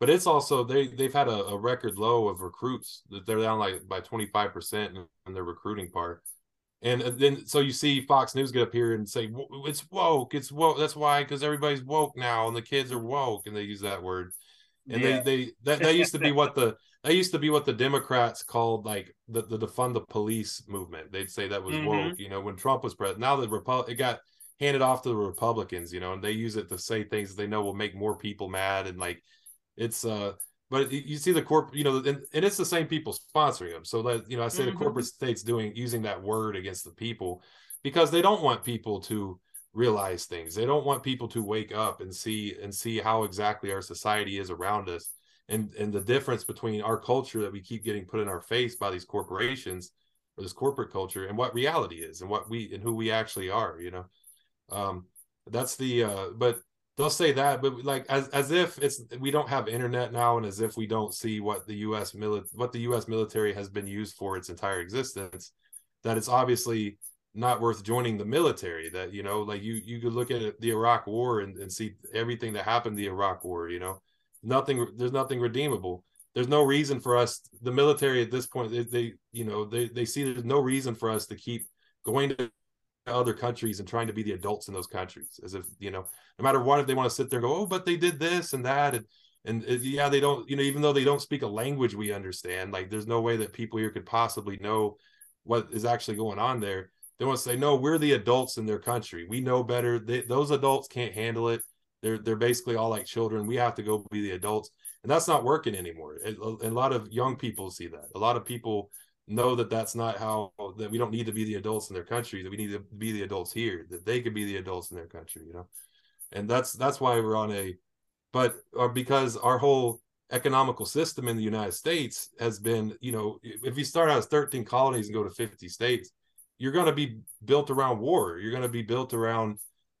but it's also they they've had a, a record low of recruits. That they're down like by twenty five percent in their recruiting part. And then so you see Fox News get up here and say it's woke, it's woke. That's why because everybody's woke now and the kids are woke, and they use that word. And yeah. they they that, that used to be what the that used to be what the Democrats called like the the defund the police movement. They'd say that was mm-hmm. woke, you know, when Trump was president. Now the Repu- it got handed off to the Republicans, you know, and they use it to say things they know will make more people mad and like it's uh but you see the corp you know and, and, it's the same people sponsoring them. So that you know i say mm-hmm. the corporate states doing using that word against the people because they don't want people to realize things. They don't want people to wake up and see and see how exactly our society is around us and and the difference between our culture that we keep getting put in our face by these corporations or this corporate culture and what reality is and what we and who we actually are you know? Um that's the uh but they'll say that, but like as as if it's we don't have internet now, and as if we don't see what the U.S. mili- what the U.S. military has been used for its entire existence. That it's obviously not worth joining the military. That you know, like you you could look at the Iraq War and, and see everything that happened the Iraq War. You know, nothing. There's nothing redeemable. There's no reason for us. The military at this point, they, they you know they they see there's no reason for us to keep going to other countries and trying to be the adults in those countries as if you know no matter what if they want to sit there and go oh but they did this and that and and uh, yeah they don't you know even though they don't speak a language we understand like there's no way that people here could possibly know what is actually going on there. They want to say no we're the adults in their country. We know better. They, those adults can't handle it. They're they're basically all like children. We have to go be the adults. And that's not working anymore. A, a lot of young people see that. A lot of people know that that's not how that we don't need to be the adults in their country that we need to be the adults here that they could be the adults in their country you know? And that's that's why we're on a but or uh, because our whole economical system in the united states has been you know if you start out as 13 colonies and go to 50 states you're going to be built around war. You're going to be built around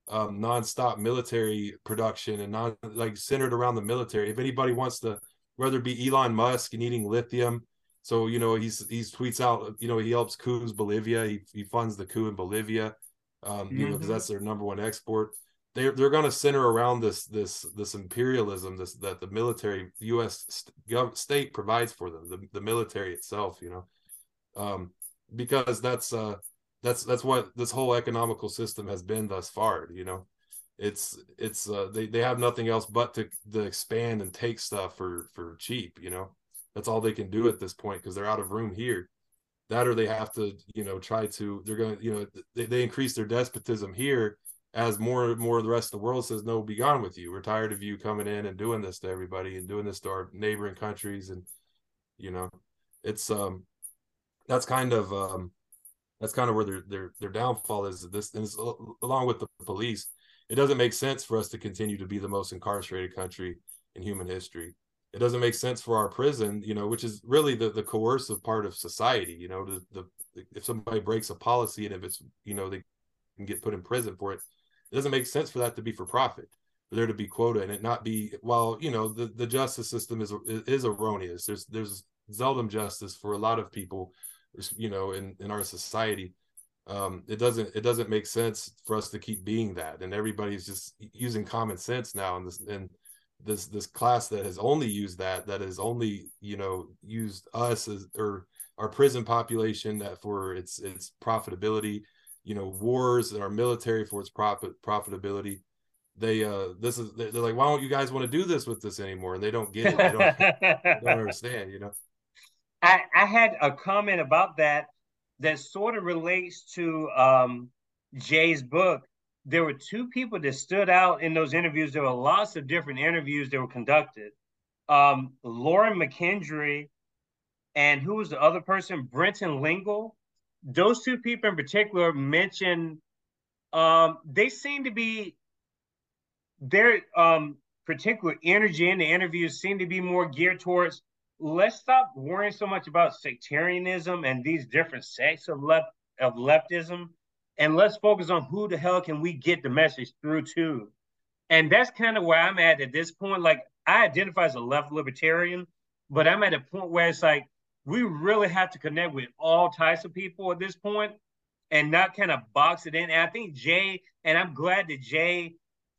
um, nonstop military production and not like centered around the military. If anybody wants to whether it be elon musk and eating lithium so you know he's he's tweets out you know he helps coups Bolivia. He, he funds the coup in Bolivia, um, mm-hmm. you know because mm-hmm. that's their number one export. They're they're going to center around this this this imperialism this that the military U.S. St- state provides for them the, the military itself. You know, um, because that's uh that's that's what this whole economical system has been thus far. You know, it's it's uh, they they have nothing else but to to expand and take stuff for for cheap. You know that's all they can do at this point because they're out of room here. That or they have to, you know, try to. They're going to, you know, they, they increase their despotism here as more and more of the rest of the world says, "No, be gone with you. We're tired of you coming in and doing this to everybody and doing this to our neighboring countries." And you know, it's um, that's kind of um, that's kind of where their their their downfall is. This and along with the police, it doesn't make sense for us to continue to be the most incarcerated country in human history it doesn't make sense for our prison, you know, which is really the the coercive part of society. You know, the, the if somebody breaks a policy and if it's you know they can get put in prison for it, it doesn't make sense for that to be for profit, for there to be quota and it not be. While you know the the justice system is is erroneous. There's there's seldom justice for a lot of people, you know, in in our society. Um, it doesn't it doesn't make sense for us to keep being that, and everybody's just using common sense now, and this and this this class that has only used that that has only you know used us as or our prison population that for its its profitability you know wars and our military for its profit profitability. They uh this is they're like why don't you guys want to do this with this anymore? And they don't get it. They don't, they don't understand you know? I i had a comment about that that sort of relates to um jae's book there were two people that stood out in those interviews. There were lots of different interviews that were conducted. Um, Lauren McKendry and who was the other person? Brenton Lingle. Those two people in particular mentioned um, they seem to be their um, particular energy in the interviews seem to be more geared towards let's stop worrying so much about sectarianism and these different sects of left of leftism and let's focus on who the hell can we get the message through to. And that's kind of where I'm at at this point. Like I identify as a left libertarian, but I'm at a point where it's like we really have to connect with all types of people at this point and not kind of box it in. And I think Jae, and I'm glad that Jae,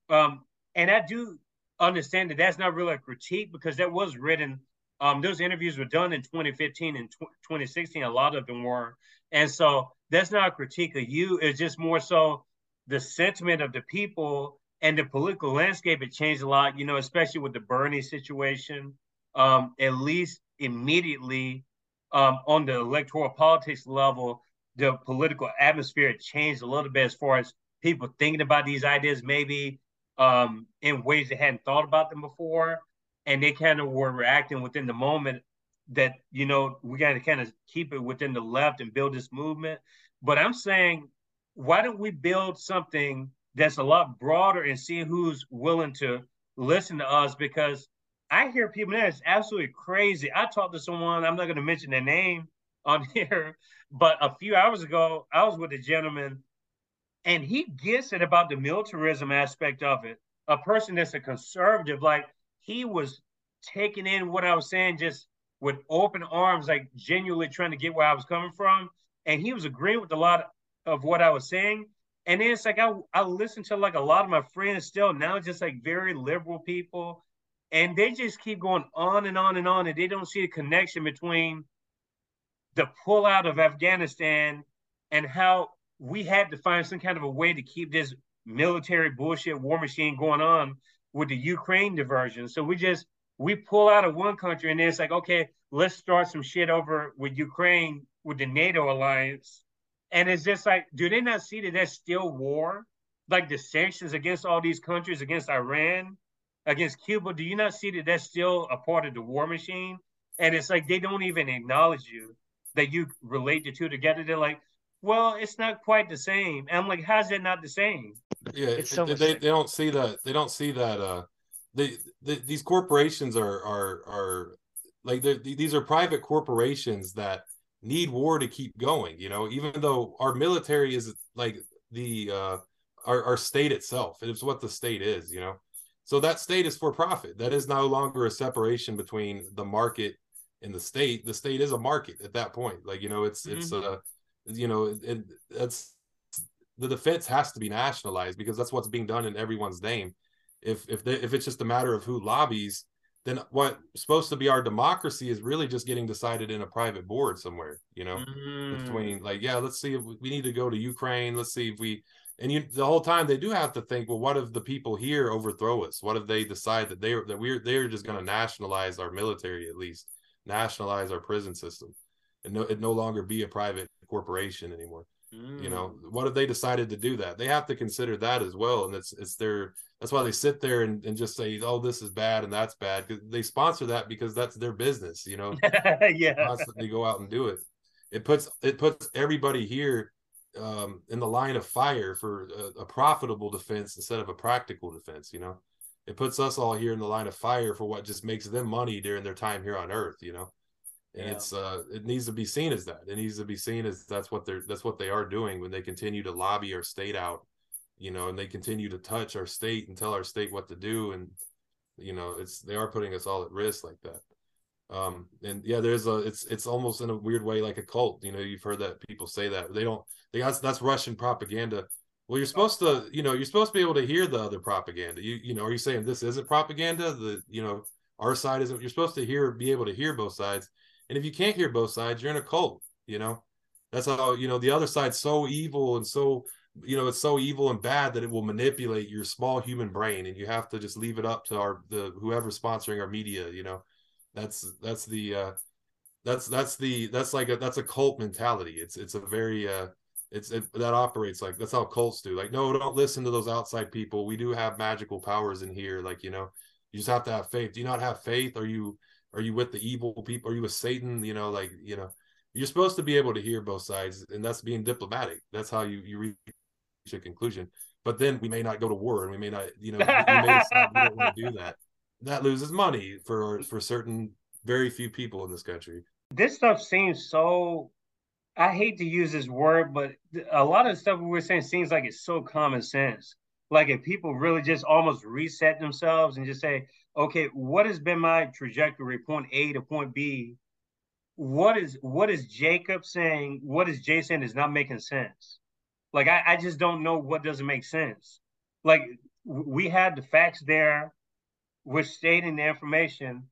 um, and I do understand that that's not really a critique because that was written. Um, those interviews were done in 2015 and 2016. A lot of them were, and so that's not a critique of you. It's just more so the sentiment of the people and the political landscape. It changed a lot, you know, especially with the Bernie situation. Um, at least immediately um, on the electoral politics level, the political atmosphere changed a little bit as far as people thinking about these ideas, maybe um, in ways they hadn't thought about them before. And they kind of were reacting within the moment that you know we got to kind of keep it within the left and build this movement. But I'm saying, why don't we build something that's a lot broader and see who's willing to listen to us? Because I hear people that it's absolutely crazy. I talked to someone, I'm not going to mention their name on here, but a few hours ago, I was with a gentleman and he gets it about the militarism aspect of it. a person that's a conservative, like he was taking in what I was saying just with open arms, like genuinely trying to get where I was coming from. And he was agreeing with a lot of what I was saying. And then it's like I I listen to like a lot of my friends still now, just like very liberal people, and they just keep going on and on and on, and they don't see a connection between the pullout of Afghanistan and how we had to find some kind of a way to keep this military bullshit war machine going on with the Ukraine diversion. So we just we pull out of one country and then it's like, okay, let's start some shit over with Ukraine with the NATO alliance. And it's just like, do they not see that that's still war? Like the sanctions against all these countries, against Iran, against Cuba, do you not see that that's still a part of the war machine? And it's like they don't even acknowledge you that you relate the two together. They're like, well, it's not quite the same. And I'm like, how's it not the same? Yeah, it's so they, they, they don't see that. They don't see that. Uh, they these corporations are are are like these are private corporations that need war to keep going. You know, even though our military is like the uh, our our state itself. It's what the state is. You know, so that state is for profit. That is no longer a separation between the market and the state. The state is a market at that point. Like you know, it's mm-hmm. it's uh you know, it, that's the defense has to be nationalized because that's what's being done in everyone's name. If if they, if it's just a matter of who lobbies, then what's supposed to be our democracy is really just getting decided in a private board somewhere. You know, mm. between like yeah, let's see if we need to go to Ukraine. Let's see if we and you the whole time they do have to think well what if the people here overthrow us what if they decide that they that we're they're just going to nationalize our military at least nationalize our prison system and no, it no longer be a private corporation anymore. Mm. You know, what if they decided to do that? They have to consider that as well, and it's it's their that's why they sit there and, and just say, "Oh, this is bad and that's bad." Because they sponsor that because that's their business. You know, yeah, constantly go out and do it. It puts it puts everybody here um, in the line of fire for a, a profitable defense instead of a practical defense. You know, it puts us all here in the line of fire for what just makes them money during their time here on Earth. You know and yeah. it's uh it needs to be seen as that. It needs to be seen as that's what they're that's what they are doing when they continue to lobby our state out you know and they continue to touch our state and tell our state what to do. And you know it's they are putting us all at risk like that. Um and yeah there's a it's it's almost in a weird way like a cult. You know you've heard that people say that. They don't they that's that's russian propaganda. Well you're supposed to you know you're supposed to be able to hear the other propaganda. You you know are you saying this isn't propaganda? The you know our side isn't you're supposed to hear be able to hear both sides and if you can't hear both sides, you're in a cult, you know? That's how, you know, the other side's so evil and so, you know, it's so evil and bad that it will manipulate your small human brain. And you have to just leave it up to our, the, whoever's sponsoring our media, you know? That's, that's the, uh, that's, that's the, that's like a, that's a cult mentality. It's, it's a very, uh, it's it, that operates like that's how cults do like no don't listen to those outside people we do have magical powers in here like you know you just have to have faith do you not have faith are you are you with the evil people? Are you with Satan? You know, like you know, you're supposed to be able to hear both sides, and that's being diplomatic. That's how you you reach a conclusion. But then we may not go to war, and we may not, you know, we may decide we don't want to do that. That loses money for for certain very few people in this country. This stuff seems so. I hate to use this word, but a lot of stuff we were saying seems like it's so common sense. Like if people really just almost reset themselves and just say, okay, what has been my trajectory, point A to point B? What is what is Jacob saying? What is Jae saying is not making sense? Like I, I just don't know what doesn't make sense. Like we had the facts there, we're stating the information,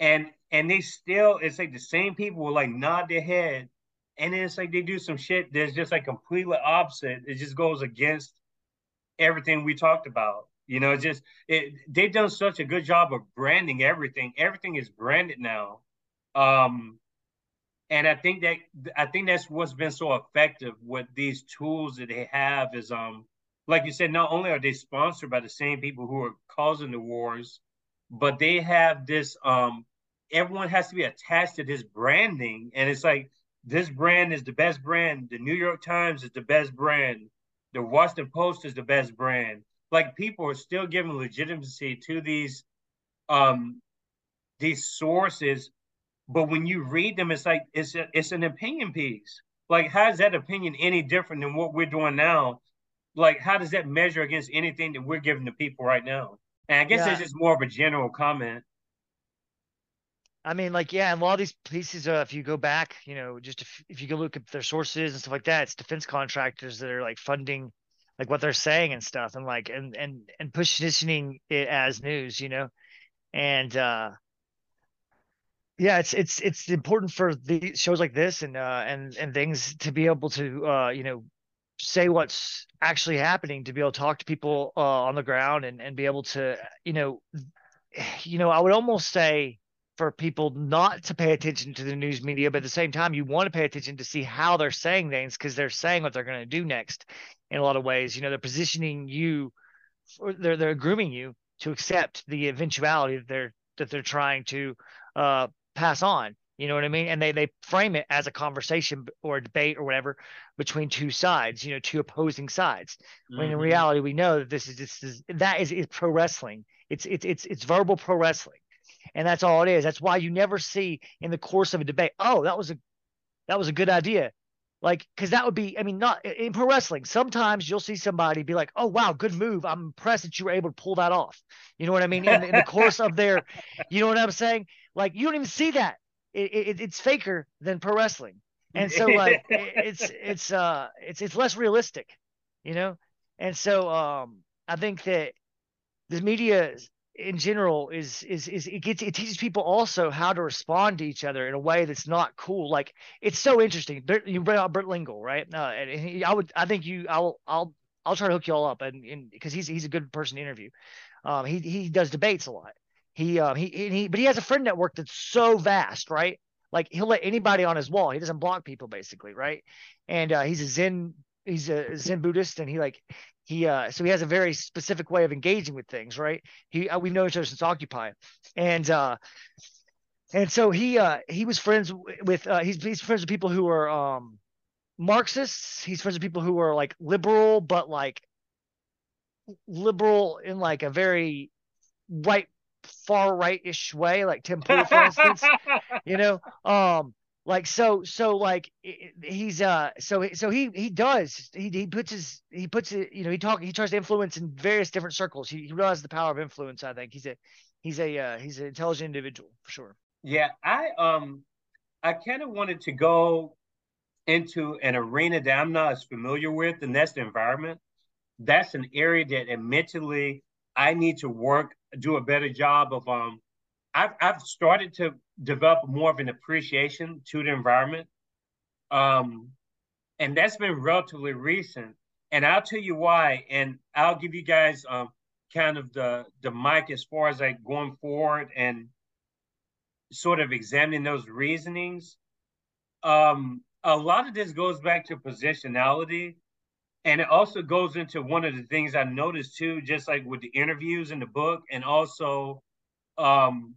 and and they still it's like the same people will like nod their head, and then it's like they do some shit that's just like completely opposite. It just goes against everything we talked about. You know, just it, they've done such a good job of branding everything. Everything is branded now. Um, and I think that I think that's what's been so effective with these tools that they have is um like you said, not only are they sponsored by the same people who are causing the wars, but they have this um everyone has to be attached to this branding. And it's like this brand is the best brand. The New York Times is the best brand. The Washington Post is the best brand like people are still giving legitimacy to these um these sources but when you read them it's like it's a, it's an opinion piece like how is that opinion any different than what we're doing now like how does that measure against anything that we're giving to people right now? And I guess yeah. it's just more of a general comment. I mean, like, yeah, and a lot of these pieces, uh, if you go back, you know, just if, if you go look at their sources and stuff like that, it's defense contractors that are like funding, like what they're saying and stuff, and like, and and and positioning it as news, you know, and uh, yeah, it's it's it's important for the shows like this and uh and and things to be able to uh you know say what's actually happening to be able to talk to people uh, on the ground and and be able to you know you know I would almost say for people not to pay attention to the news media, but at the same time, you want to pay attention to see how they're saying things because they're saying what they're going to do next. In a lot of ways, you know, they're positioning you, for, they're they're grooming you to accept the eventuality that they're that they're trying to uh, pass on. You know what I mean? And they they frame it as a conversation or a debate or whatever between two sides, you know, two opposing sides. Mm-hmm. When in mm-hmm. reality, we know that this is this is that is, is pro wrestling. It's it's it's it's verbal pro wrestling and that's all it is. That's why you never see in the course of a debate, oh, that was a that was a good idea. Like, because that would be, I mean, not in pro wrestling. Sometimes you'll see somebody be like, "Oh, wow, good move! I'm impressed that you were able to pull that off." You know what I mean? In, in the course of their, you know what I'm saying? Like, you don't even see that. It, it, it's faker than pro wrestling, and so like, it's it's uh it's it's less realistic, you know. And so um, I think that the media in general is is is it gets it teaches people also how to respond to each other in a way that's not cool. Like it's so interesting. You bring out Bert Lingle, right? Uh, and he, I would I think you I'll I'll I'll try to hook you all up and because he's he's a good person to interview. Um, he he does debates a lot. He um he he but he has a friend network that's so vast, right? Like he'll let anybody on his wall. He doesn't block people basically, right? And uh, he's a Zen he's a Zen Buddhist and he like he uh so he has a very specific way of engaging with things right? He uh, we've known each other since occupy. And uh and so he uh he was friends with uh he's he's friends with people who are um marxists. He's friends with people who are like liberal but like liberal in like a very right far right ish way like tim pool for instance you know? Um like so so like he's uh so so he he does he he puts his he puts it you know he talk he tries to influence in various different circles. He, he realizes the power of influence i think. He's a he's a uh, he's an intelligent individual for sure. Yeah i um i kind of wanted to go into an arena that i'm not as familiar with and that's the environment. That's an area that admittedly i need to work do a better job of um I've I've started to develop more of an appreciation to the environment, um, and that's been relatively recent. And I'll tell you why, and I'll give you guys um, kind of the the mic as far as like going forward and sort of examining those reasonings. Um, a lot of this goes back to positionality, and it also goes into one of the things I noticed too, just like with the interviews in the book, and also um,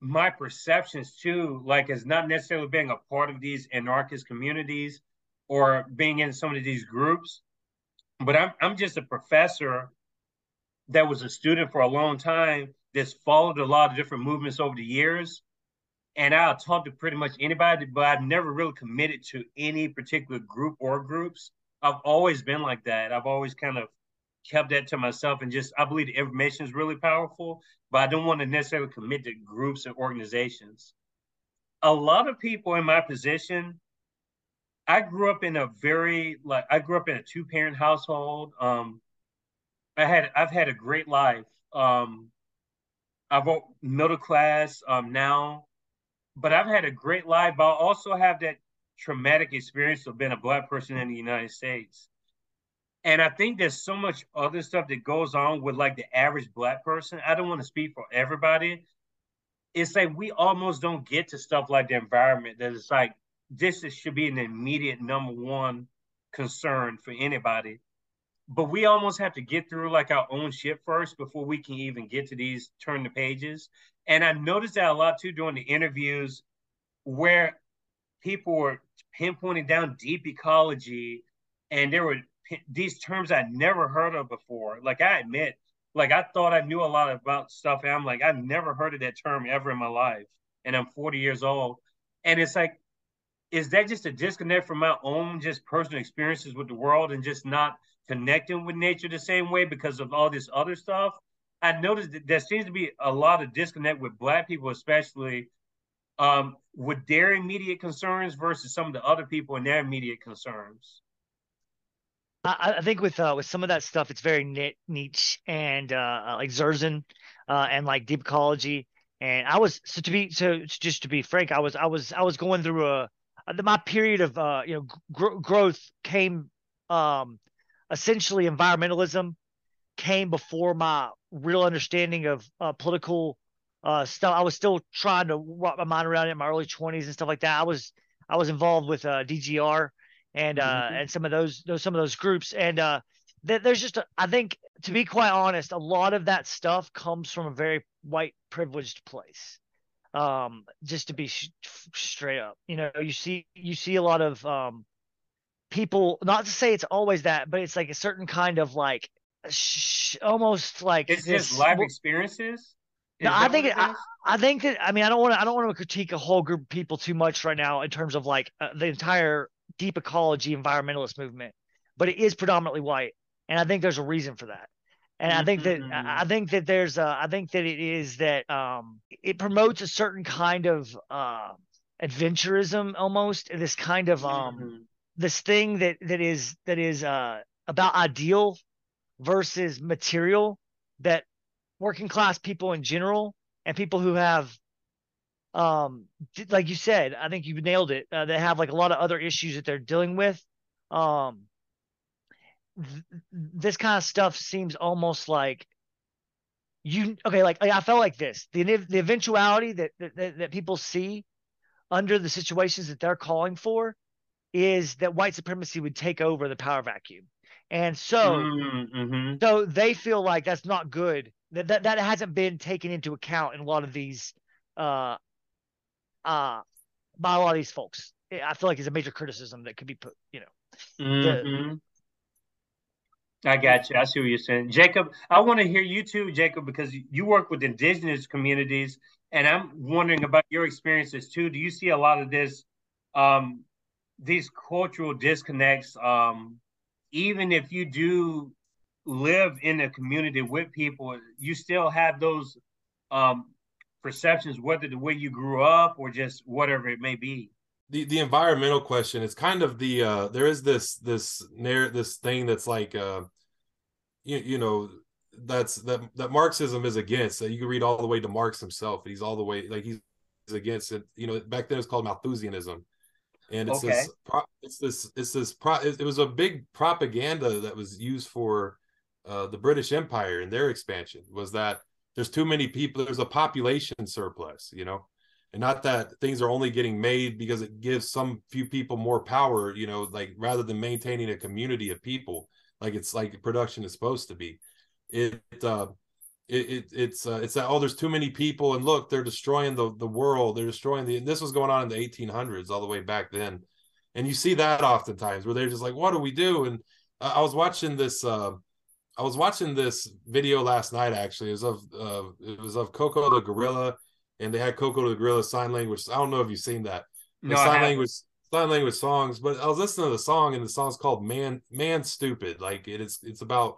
my perceptions too, like as not necessarily being a part of these anarchist communities or being in some of these groups, but I'm I'm just a professor that was a student for a long time that's followed a lot of different movements over the years. And I'll talk to pretty much anybody, but I've never really committed to any particular group or groups. I've always been like that. I've always kind of kept that to myself and just I believe the information is really powerful, but I don't want to necessarily commit to groups and organizations. A lot of people in my position, I grew up in a very like I grew up in a two parent household. Um, I had I've had a great life. Um, I've middle class um, now, but I've had a great life. But I also have that traumatic experience of being a black person in the United States. And I think there's so much other stuff that goes on with like the average black person. I don't want to speak for everybody. It's like we almost don't get to stuff like the environment that it's like this is, should be an immediate number one concern for anybody. But we almost have to get through like our own shit first before we can even get to these turn the pages. And I noticed that a lot too during the interviews where people were pinpointing down deep ecology and there were these terms I'd never heard of before. Like I admit, like I thought I knew a lot about stuff, and I'm like I've never heard of that term ever in my life, and I'm 40 years old, and it's like is that just a disconnect from my own just personal experiences with the world and just not connecting with nature the same way because of all this other stuff? I noticed that there seems to be a lot of disconnect with Black people, especially um, with their immediate concerns versus some of the other people and their immediate concerns. I, I think with uh, with some of that stuff, it's very niche and uh, uh, like Zerzan uh, and like deep ecology. And I was so to be so just to be frank, I was I was I was going through a my period of uh, you know gr- growth came um, essentially environmentalism came before my real understanding of uh, political uh, stuff. I was still trying to wrap my mind around it in my early 20s and stuff like that. I was I was involved with uh, DGR and uh, mm-hmm. and some of those those some of those groups and uh, th- there's just a, I think to be quite honest, a lot of that stuff comes from a very white privileged place. Um, just to be sh- straight up, you know, you see you see a lot of um, people. Not to say it's always that, but it's like a certain kind of like sh- almost like it's this, just life experiences. No, I think I, I, think that I mean I don't want to I don't want to critique a whole group of people too much right now in terms of like uh, the entire deep ecology environmentalist movement, but it is predominantly white, and I think there's a reason for that. And I think that mm-hmm. I think that there's a, I think that it is that um it promotes a certain kind of uh adventurism almost this kind of um mm-hmm. this thing that that is that is uh about ideal versus material that working class people in general and people who have um like you said i think you nailed it uh, they have like a lot of other issues that they're dealing with um th- this kind of stuff seems almost like you okay like i felt like this the the eventuality that that, that people see under the situations that they're calling for is that white supremacy would take over the power vacuum and so mm-hmm. so they feel like that's not good that, that that hasn't been taken into account in a lot of these uh uh by a lot of these folks. I feel like it's a major criticism that could be put, you know. Mm-hmm. The, I got you. I see what you're saying, Jacob. I want to hear you too, Jacob, because you work with indigenous communities, and I'm wondering about your experiences too. Do you see a lot of this, um, these cultural disconnects, um, even if you do live in a community with people, you still have those um, perceptions, whether the way you grew up or just whatever it may be. The the environmental question is kind of the uh, there is this this narrative this thing that's like uh, you you know that's that that Marxism is against. That you can read all the way to Marx himself. He's all the way like he's against it. You know, back then it's called Malthusianism, and it's okay. this it's this it's this pro, it was a big propaganda that was used for uh, the British Empire and their expansion was that there's too many people. There's a population surplus, you know, and not that things are only getting made because it gives some few people more power, you know, like rather than maintaining a community of people, like it's like production is supposed to be. It uh, it, it it's uh, it's that oh there's too many people and look they're destroying the the world they're destroying the and this was going on in the 1800s all the way back then and you see that oftentimes where they're just like what do we do and uh, I was watching this uh, I was watching this video last night. Actually, it was of uh, it was of Koko the gorilla, and they had Koko the gorilla sign language. I don't know if you've seen that. No, sign language sign language songs. But I was listening to the song, and the song's called "Man Man Stupid." Like it is, it's about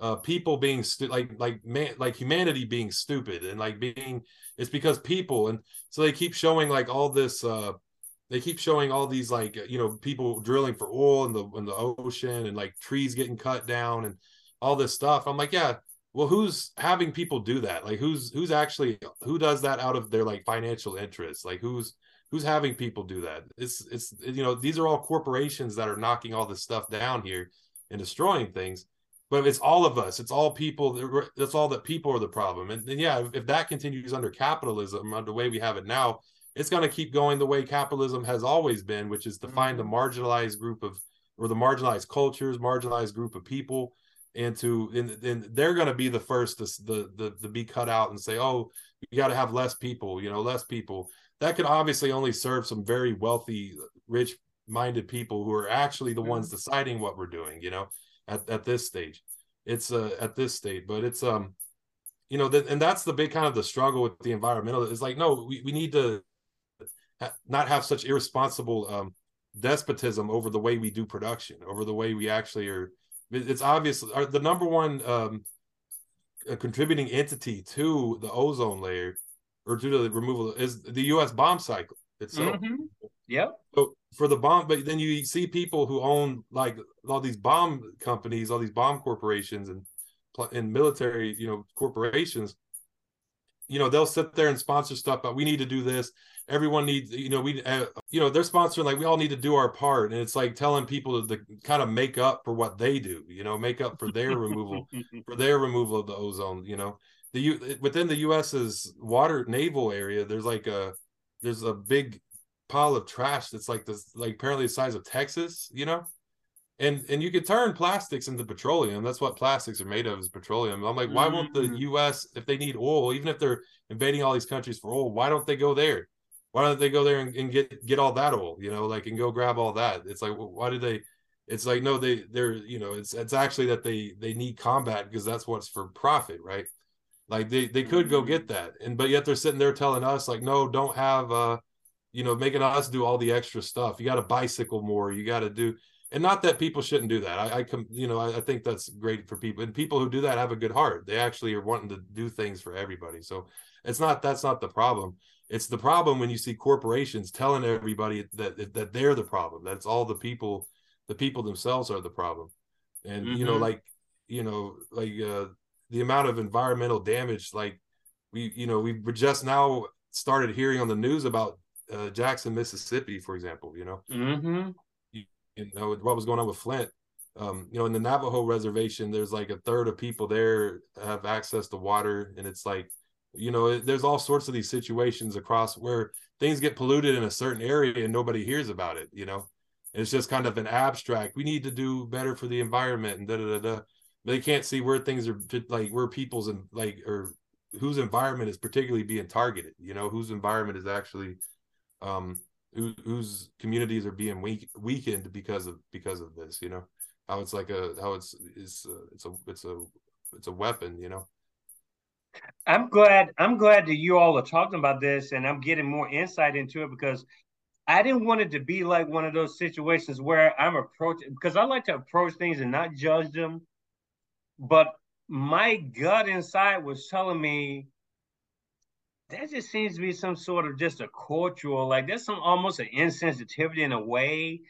uh people being stu- like like man like humanity being stupid and like being it's because people and so they keep showing like all this uh they keep showing all these like you know people drilling for oil in the in the ocean and like trees getting cut down and all this stuff. I'm like, yeah, well, who's having people do that? Like, who's who's actually who does that out of their like financial interests? Like, who's who's having people do that? It's it's you know these are all corporations that are knocking all this stuff down here and destroying things. But it's all of us. It's all people. That's all that people are the problem. And, and yeah, if, if that continues under capitalism, under the way we have it now, it's going to keep going the way capitalism has always been, which is to find the mm-hmm. marginalized group of or the marginalized cultures, marginalized group of people and to and, and they're going to be the first to the, the the be cut out and say oh you got to have less people you know less people that could obviously only serve some very wealthy rich minded people who are actually the mm-hmm. ones deciding what we're doing you know at, at this stage it's uh at this state but it's um you know that and that's the big kind of the struggle with the environmental is like no we, we need to not have such irresponsible um, despotism over the way we do production, over the way we actually are. It's obvious the number one um, contributing entity to the ozone layer or to the removal is the U.S. bomb cycle itself. Mm-hmm. Yep. So for the bomb, but then you see people who own like all these bomb companies, all these bomb corporations, and and military, you know, corporations. You know, they'll sit there and sponsor stuff, but we need to do this. Everyone needs, you know, we, uh, you know, they're sponsoring like we all need to do our part, and it's like telling people to, to kind of make up for what they do. You know, make up for their removal, for their removal of the ozone. You know, the U within the U.S.'s water naval area, there's like a there's a big pile of trash that's like this, like apparently the size of Texas, you know, and and you can turn plastics into petroleum. That's what plastics are made of is petroleum. I'm like, why won't the mm. U.S. if they need oil, even if they're invading all these countries for oil, why don't they go there? Why don't they go there and, and get get all that oil? You know, like and go grab all that. It's like, why do they? It's like no, they they're you know, it's it's actually that they they need combat because that's what's for profit, right? Like they they could go get mm. that, and but yet they're sitting there telling us like, no, don't have uh you know, making us do all the extra stuff. You got to bicycle more. You got to do, and not that people shouldn't do that. I, I come, you know, I, I, think that's great for people, and people who do that have a good heart. They actually are wanting to do things for everybody. So it's not that's not the problem. It's the problem when you see corporations telling everybody that that they're the problem. That it's all the people, the people themselves are the problem. And mm-hmm. you know, mm-hmm. like you know, like uh, the amount of environmental damage, like we, you know, we just now started hearing on the news about uh, Jackson, Mississippi, for example. You know, mm-hmm. You, know what was going on with Flint. Um, you know, in the Navajo reservation, there's like a third of people there have access to water, and it's like, you know, there's all sorts of these situations across where things get polluted in a certain area and nobody hears about it. You know, it's just kind of an abstract. We need to do better for the environment and da da da da. They can't see where things are like where people's and like or whose environment is particularly being targeted. You know, whose environment is actually um, who, whose communities are being weak, weakened because of because of this. You know how it's like a how it's it's a, it's a it's a it's a weapon. You know. I'm glad I'm glad that you all are talking about this and I'm getting more insight into it because I didn't want it to be like one of those situations where I'm approaching because I like to approach things and not judge them. But my gut inside was telling me that just seems to be some sort of just a cultural, like there's some almost an insensitivity in a way.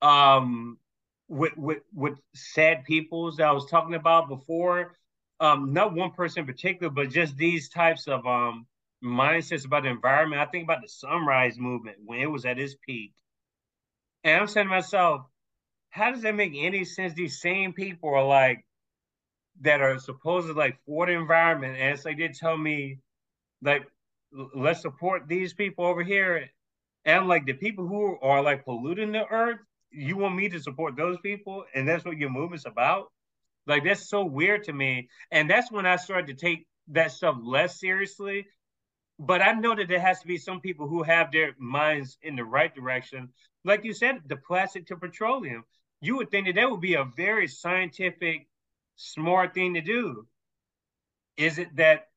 Um, with with with sad peoples that I was talking about before. Um, not one person in particular, but just these types of um mindsets about the environment. I think about the sunrise movement when it was at its peak. And I'm saying to myself, how does that make any sense? These same people are like that are supposedly like for the environment. And it's like they tell me like let's support these people over here. And like the people who are like polluting the earth, you want me to support those people, and that's what your movement's about. Like that's so weird to me. And that's when I started to take that stuff less seriously. But I know that there has to be some people who have their minds in the right direction. Like you said, the plastic to petroleum. You would think that that would be a very scientific, smart thing to do. Is it that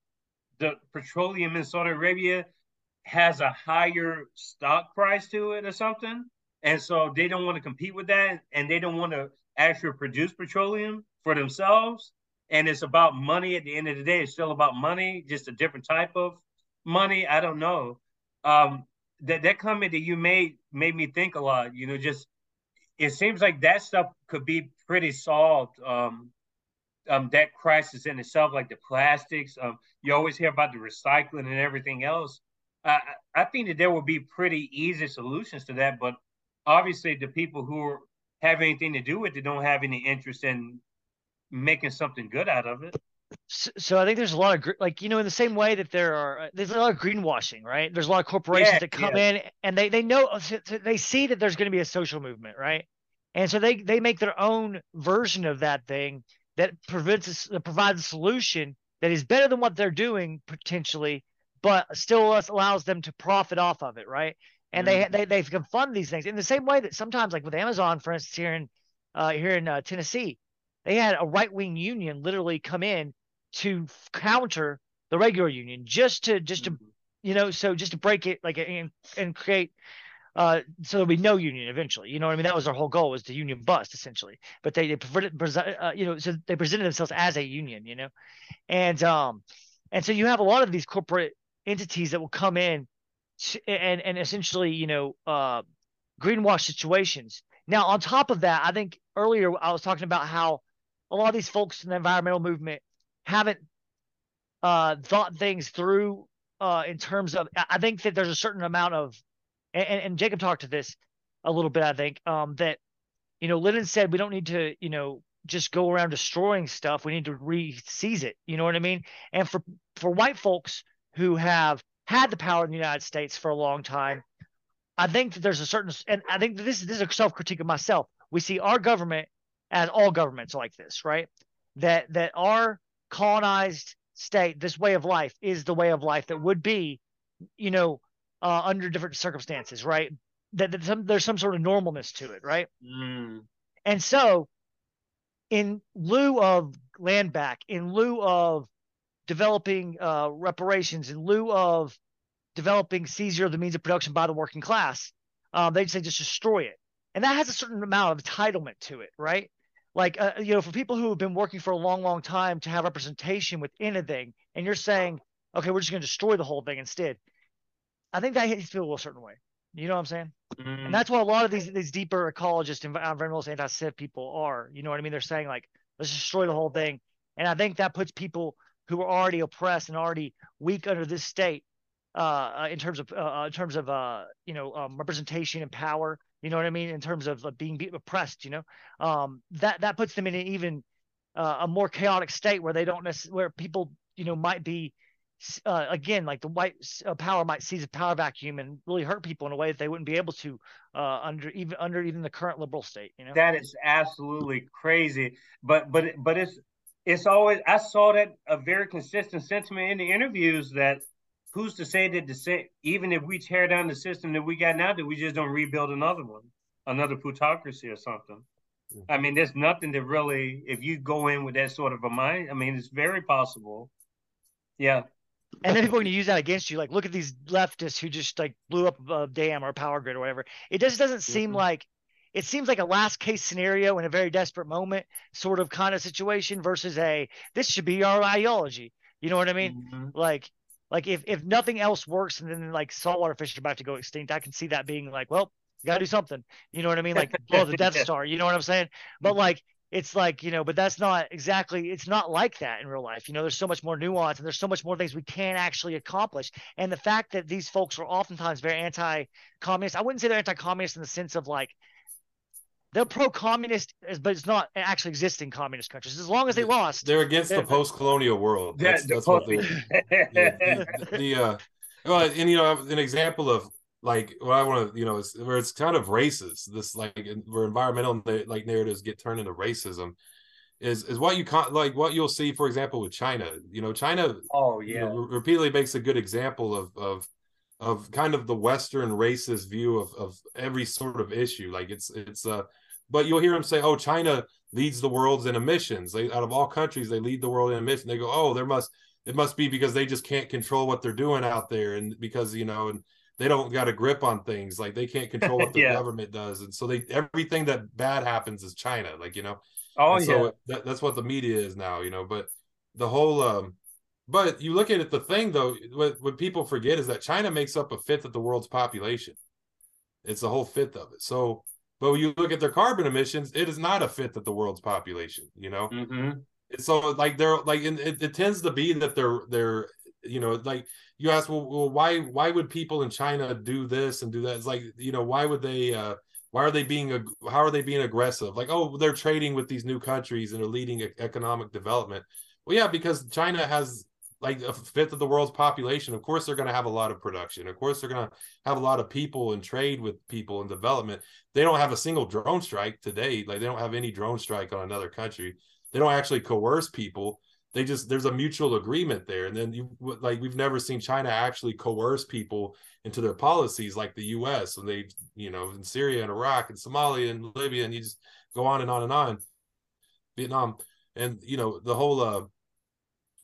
the petroleum in Saudi Arabia has a higher stock price to it or something. And so they don't want to compete with that and they don't want to actually produce petroleum for themselves. And it's about money at the end of the day. It's still about money, just a different type of money. I don't know. Um, that that comment that you made made me think a lot. You know, just it seems like that stuff could be pretty solved um, um, that crisis in itself, like the plastics. Um, you always hear about the recycling and everything else. I, I think that there will be pretty easy solutions to that, but obviously the people who have anything to do with it don't have any interest in making something good out of it. So, so I think there's a lot of like you know in the same way that there are uh, there's a lot of greenwashing, right? There's a lot of corporations yeah, that come yeah. in and they they know they see that there's going to be a social movement, right? And so they they make their own version of that thing that prevents that provides a solution that is better than what they're doing potentially, but still allows them to profit off of it, right? And mm-hmm. they they they can fund these things in the same way that sometimes, like with Amazon, for instance, here in uh, here in uh, Tennessee, they had a right wing union literally come in to counter the regular union just to just to mm-hmm. you know, so just to break it like and and create uh, so there'll be no union eventually. You know what I mean? That was their whole goal was the union bust essentially. But they they presented, uh, you know, so they presented themselves as a union, you know, and um, and so you have a lot of these corporate entities that will come in and and essentially, you know, uh, greenwash situations. Now, on top of that, I think earlier I was talking about how a lot of these folks in the environmental movement haven't uh, thought things through uh, in terms of. I think that there's a certain amount of and, and Jacob talked to this a little bit, I think, um, that, you know, Lenin said we don't need to, you know, just go around destroying stuff. We need to re-seize it. You know what I mean? And for for white folks who have had the power in the United States for a long time, I think that there's a certain, and I think this, is this is a self critique of myself. We see our government as all governments like this, right? That that our colonized state, this way of life, is the way of life that would be, you know, uh, under different circumstances, right? That, that some, there's some sort of normalness to it, right? Mm. And so, in lieu of land back, in lieu of developing uh, reparations, in lieu of developing seizure of the means of production by the working class, um, they say just destroy it, and that has a certain amount of entitlement to it, right? Like uh, you know, for people who have been working for a long, long time to have representation with anything, and you're saying, okay, we're just going to destroy the whole thing instead. I think that hits people a certain way. You know what I'm saying? Mm. And that's what a lot of these these deeper ecologist, environmentalist, anti-civ people are. You know what I mean? They're saying like, let's destroy the whole thing. And I think that puts people who are already oppressed and already weak under this state, uh, uh in terms of uh, uh, in terms of uh, you know, um, representation and power. You know what I mean? In terms of uh, being oppressed, you know, um, that that puts them in an even uh, a more chaotic state where they don't necessarily where people you know might be uh, again, like the white uh, power might seize a power vacuum and really hurt people in a way that they wouldn't be able to uh, under even under even the current liberal state. You know, that is absolutely crazy. But but but it's it's always I saw that a very consistent sentiment in the interviews that who's to say that the same even if we tear down the system that we got now that we just don't rebuild another one, another plutocracy or something. Mm. I mean, there's nothing that really, if you go in with that sort of a mind, I mean, it's very possible. Yeah, and then people are going to use that against you. Like, look at these leftists who just like blew up a dam or a power grid or whatever. It just doesn't seem mm-hmm. like it seems like a last case scenario in a very desperate moment sort of kind of situation versus a this should be our ideology. You know what I mean? Mm-hmm. Like, like if if nothing else works and then like saltwater fish are about to go extinct, I can see that being like, well, you gotta do something. You know what I mean? Like blow the Death Star. You know what I'm saying? But like it's like you know but that's not exactly it's not like that in real life you know there's so much more nuance and there's so much more things we can actually accomplish. And the fact that these folks are oftentimes very anti-communist i wouldn't say they're anti-communist in the sense of like they're pro-communist but it's not actually existing communist countries. As long as they lost they're against they're, the post-colonial world. That's, that's what they're yeah, the, the uh well and you know an example of like what I want to, you know, is where it's kind of racist. This like where environmental like narratives get turned into racism is is what you con- like what you'll see, for example, with China. You know, China. Oh yeah. You know, repeatedly makes a good example of of of kind of the Western racist view of of every sort of issue. Like it's it's uh, but you'll hear them say, "Oh, China leads the world in emissions. They out of all countries, they lead the world in emissions." They go, "Oh, there must." It must be because they just can't control what they're doing out there, and because you know, and they don't got a grip on things like they can't control what the yeah. government does and so they everything that bad happens is china like you know? Oh and yeah. so that, that's what the media is now you know? But the whole um but you look at it the thing though what, what people forget is that china makes up a fifth of the world's population. It's a whole fifth of it. So but when you look at their carbon emissions it is not a fifth of the world's population you know? Mm-hmm. so like they're like it, it tends to be that they're they're you know like you ask well, well why why would people in china do this and do that? It's like you know why would they uh why are they being how are they being aggressive? Like oh they're trading with these new countries and are leading economic development. Well yeah because china has like a fifth of the world's population. Of course they're going to have a lot of production. Of course they're going to have a lot of people and trade with people and development. They don't have a single drone strike today like they don't have any drone strike on another country. They don't actually coerce people they just there's a mutual agreement there and then you like we've never seen china actually coerce people into their policies like the us and they you know in syria and iraq and somalia and libya and you just go on and on and on vietnam and you know the whole uh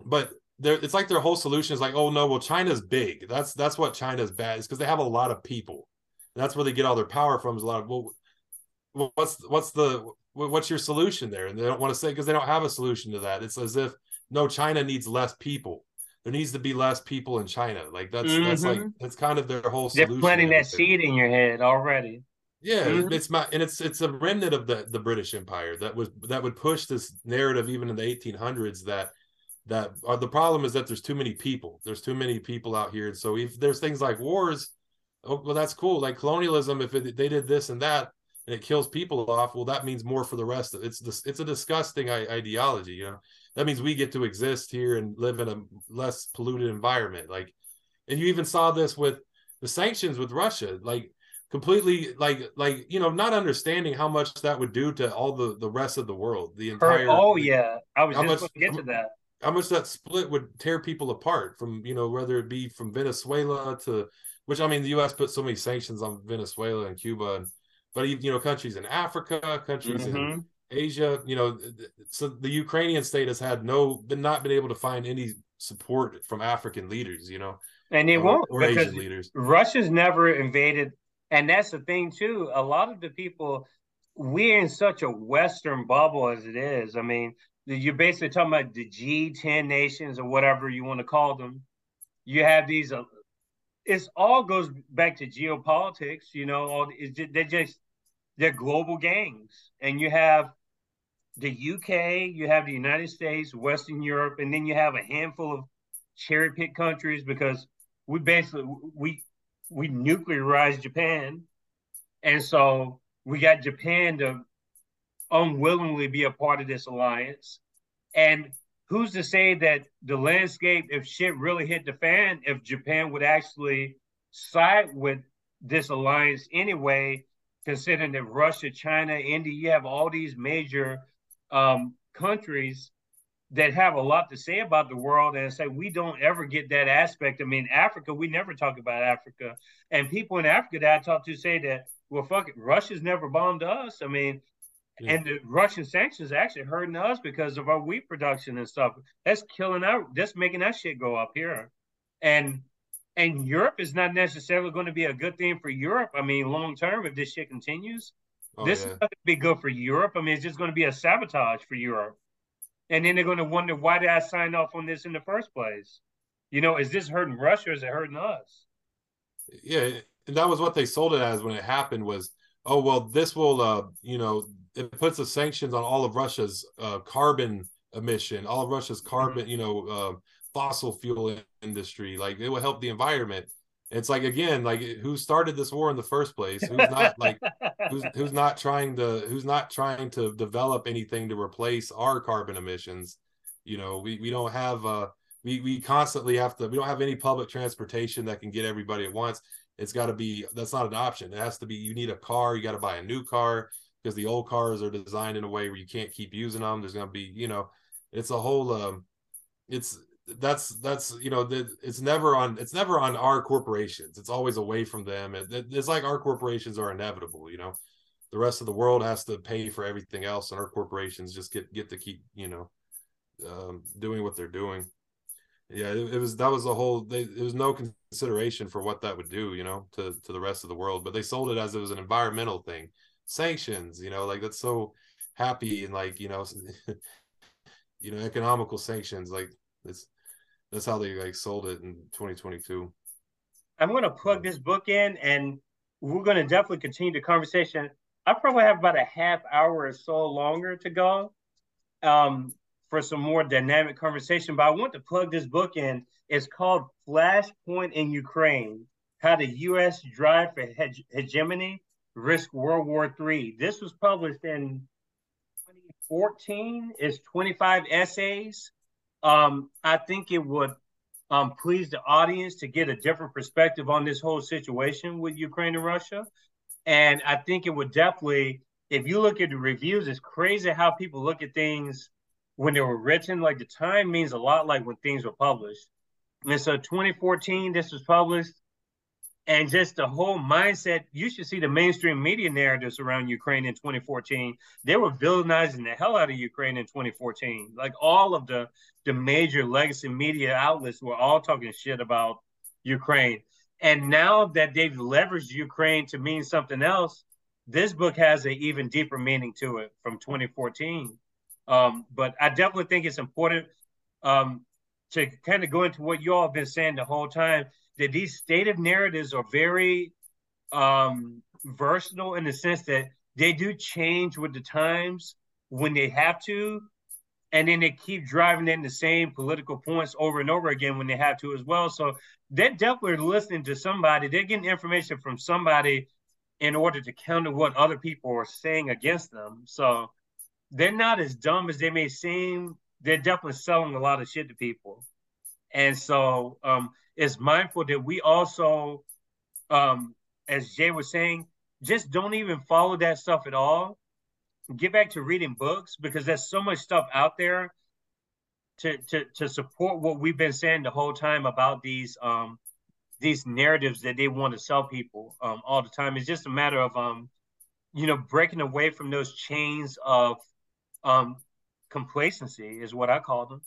but there it's like their whole solution is like, oh no, well China's big. That's that's what China's bad is because they have a lot of people. And that's where they get all their power from. Is a lot of well, what's what's the what's your solution there? And they don't want to say because they don't have a solution to that. It's as if no, China needs less people. There needs to be less people in China. Like that's mm-hmm. that's like mm-hmm. that's kind of their whole. They're planting that seed in your head already. Yeah, mm-hmm. it's my and it's it's a remnant of the the British Empire that was that would push this narrative even in the 1800s that that uh, the problem is that there's too many people. There's too many people out here, and so if there's things like wars, oh well, that's cool. Like colonialism, if it, they did this and that, and it kills people off, well, that means more for the rest of. It's this. It's a disgusting ideology, you know. That means we get to exist here and live in a less polluted environment. Like, and you even saw this with the sanctions with Russia. Like completely like like you know not understanding how much that would do to all the the rest of the world the entire oh yeah i was just much, going to get to that how much that split would tear people apart from you know whether it be from venezuela to which i mean the us put so many sanctions on venezuela and cuba and but you know countries in africa countries mm-hmm. in asia you know so the ukrainian state has had no been not been able to find any support from african leaders you know and they or, won't or because Asian leaders. Russia's never invaded and that's the thing too. A lot of the people we're in such a Western bubble as it is. I mean, you're basically talking about the G10 nations or whatever you want to call them. You have these. Uh, it's all goes back to geopolitics. You know, all it's they're just they're global gangs, and you have the UK, you have the United States, Western Europe, and then you have a handful of cherry pick countries because we basically we we nuclearized Japan, and so we got Japan to unwillingly be a part of this alliance. And who's to say that the landscape, if shit really hit the fan, if Japan would actually side with this alliance anyway, considering that Russia, China, India, you have all these major um, countries that have a lot to say about the world and say we don't ever get that aspect. I mean, Africa, we never talk about Africa. And people in Africa that I talk to say that, well, fuck it, Russia's never bombed us. I mean, yeah. and the Russian sanctions actually hurting us because of our wheat production and stuff. That's killing out, that's making that shit go up here. And and Europe is not necessarily going to be a good thing for Europe. I mean, long term, if this shit continues, oh, this yeah. is going to be good for Europe. I mean, it's just going to be a sabotage for Europe and then they're going to wonder why did I sign off on this in the first place? You know, is this hurting Russia or is it hurting us? Yeah, and that was what they sold it as when it happened was, oh well, this will, uh, you know, it puts the sanctions on all of Russia's uh, carbon emission, all of Russia's carbon, mm-hmm. you know, uh, fossil fuel industry. Like it will help the environment. It's like again, like who started this war in the first place? Who's not like who's who's not trying to who's not trying to develop anything to replace our carbon emissions? You know, we we don't have uh we we constantly have to we don't have any public transportation that can get everybody at once. It's got to be that's not an option. It has to be you need a car, you got to buy a new car because the old cars are designed in a way where you can't keep using them. There's going to be, you know, it's a whole um it's that's that's you know it's never on it's never on our corporations. It's always away from them. It's like our corporations are inevitable you know? The rest of the world has to pay for everything else and our corporations just get get to keep you know um, doing what they're doing. Yeah it, it was that was a whole they, there was no consideration for what that would do you know to to the rest of the world. But they sold it as it was an environmental thing. Sanctions you know like that's so happy and like you know you know economical sanctions like it's that's how they like sold it in 2022. I'm going to plug this book in, and we're going to definitely continue the conversation. I probably have about a half hour or so longer to go um, for some more dynamic conversation. But I want to plug this book in. It's called Flashpoint in Ukraine: How the U.S. Drive for hege- Hegemony Risk World War III. This was published in 2014. It's 25 essays um, I think it would um, please the audience to get a different perspective on this whole situation with Ukraine and Russia. And I think it would definitely, if you look at the reviews, it's crazy how people look at things when they were written. Like the time means a lot like when things were published. And so 2014, this was published. And just the whole mindset. You should see the mainstream media narratives around Ukraine in 2014. They were villainizing the hell out of Ukraine in 2014. Like all of the the major legacy media outlets were all talking shit about Ukraine. And now that they've leveraged Ukraine to mean something else, this book has an even deeper meaning to it from 2014. Um, but I definitely think it's important um, to kind of go into what you all have been saying the whole time that these stated narratives are very um, versatile in the sense that they do change with the times when they have to, and then they keep driving in the same political points over and over again when they have to as well. So they're definitely listening to somebody. They're getting information from somebody in order to counter what other people are saying against them. So they're not as dumb as they may seem. They're definitely selling a lot of shit to people. And so um, it's mindful that we also, um, as Jae was saying, just don't even follow that stuff at all. Get back to reading books because there's so much stuff out there to to to support what we've been saying the whole time about these um these narratives that they want to sell people um all the time. It's just a matter of um you know breaking away from those chains of um complacency is what I call them.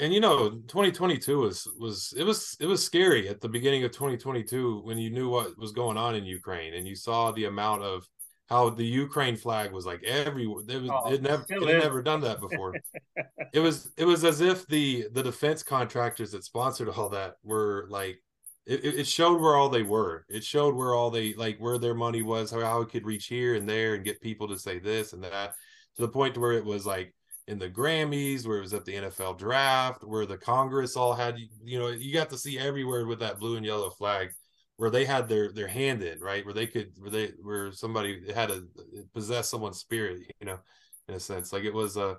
And you know 2022 was was it was it was scary at the beginning of 2022 when you knew what was going on in ukraine and you saw the amount of how the Ukraine flag was like everywhere. It was oh, it never it had never done that before. it was it was as if the the defense contractors that sponsored all that were like it, it showed where all they were. It showed where all they like where their money was, how, how it could reach here and there and get people to say this and that to the point to where it was like in the Grammys, where it was at the NFL draft, where the Congress all had you know, you got to see everywhere with that blue and yellow flag where they had their their hand in right? Where they could where they where somebody had to possess someone's spirit you know in a sense. Like it was a uh,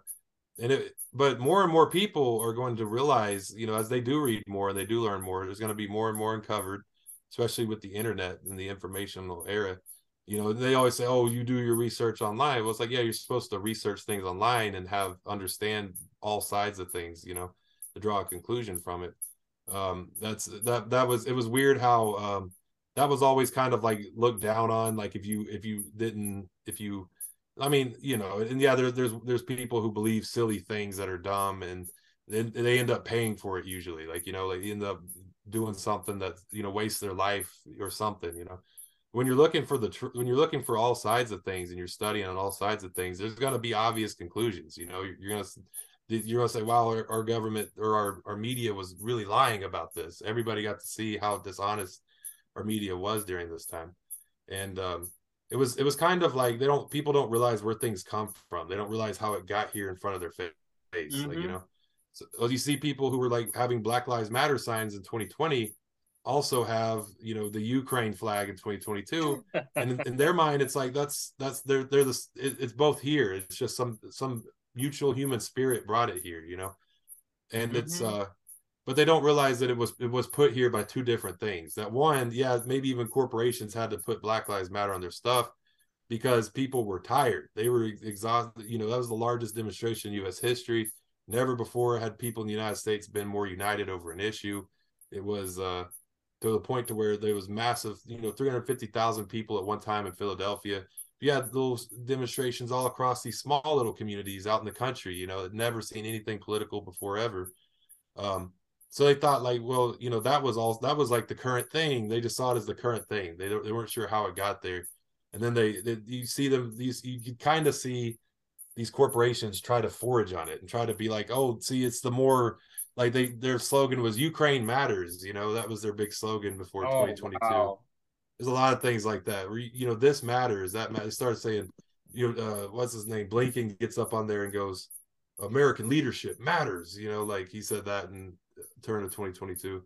and it but more and more people are going to realize you know as they do read more and they do learn more there's going to be more and more uncovered especially with the internet and the informational era you know they always say oh you do your research online. Well it's like yeah you're supposed to research things online and have understand all sides of things you know to draw a conclusion from it. Um that's that that was it was weird how um that was always kind of like looked down on like if you if you didn't if you i mean you know and yeah there, there's there's people who believe silly things that are dumb and then they end up paying for it usually like you know like end up doing something that you know wastes their life or something you know when you're looking for the tr- when you're looking for all sides of things and you're studying on all sides of things there's going to be obvious conclusions you know you're, you're going to you're gonna say, "Wow, our, our, government or our, our media was really lying about this." Everybody got to see how dishonest our media was during this time, and um, it was it was kind of like they don't people don't realize where things come from. They don't realize how it got here in front of their face. Mm-hmm. Like you mm-hmm. know, so you see people who were like having Black Lives Matter signs in 2020 also have you know the Ukraine flag in 2022, and in, in, their mind, it's like that's that's they're they're the it, it's both here. It's just some some mutual human spirit brought it here, you know. And mm-hmm. it's uh but they don't realize that it was it was put here by two different things. That one, yeah, maybe even corporations had to put Black Lives Matter on their stuff because people were tired. They were exhausted. You know, that was the largest demonstration in US history. Never before had people in the United States been more united over an issue. It was uh to the point to where there was massive, you know, 350,000 people at one time in Philadelphia you had those demonstrations all across these small little communities out in the country, you know, never seen anything political before ever. Um, so they thought like, well, you know, that was all that was like the current thing. They just saw it as the current thing. They they weren't sure how it got there. And then they, they you see them these you kind of see these corporations try to forage on it and try to be like, oh, see, it's the more like they their slogan was Ukraine matters. You know, that was their big slogan before oh, 2022. Wow there's a lot of things like that where you know this matters that matters. Start saying, you know, uh, what's his name? Blinken gets up on there and goes, "American leadership matters." You know, like he said that in turn of 2022.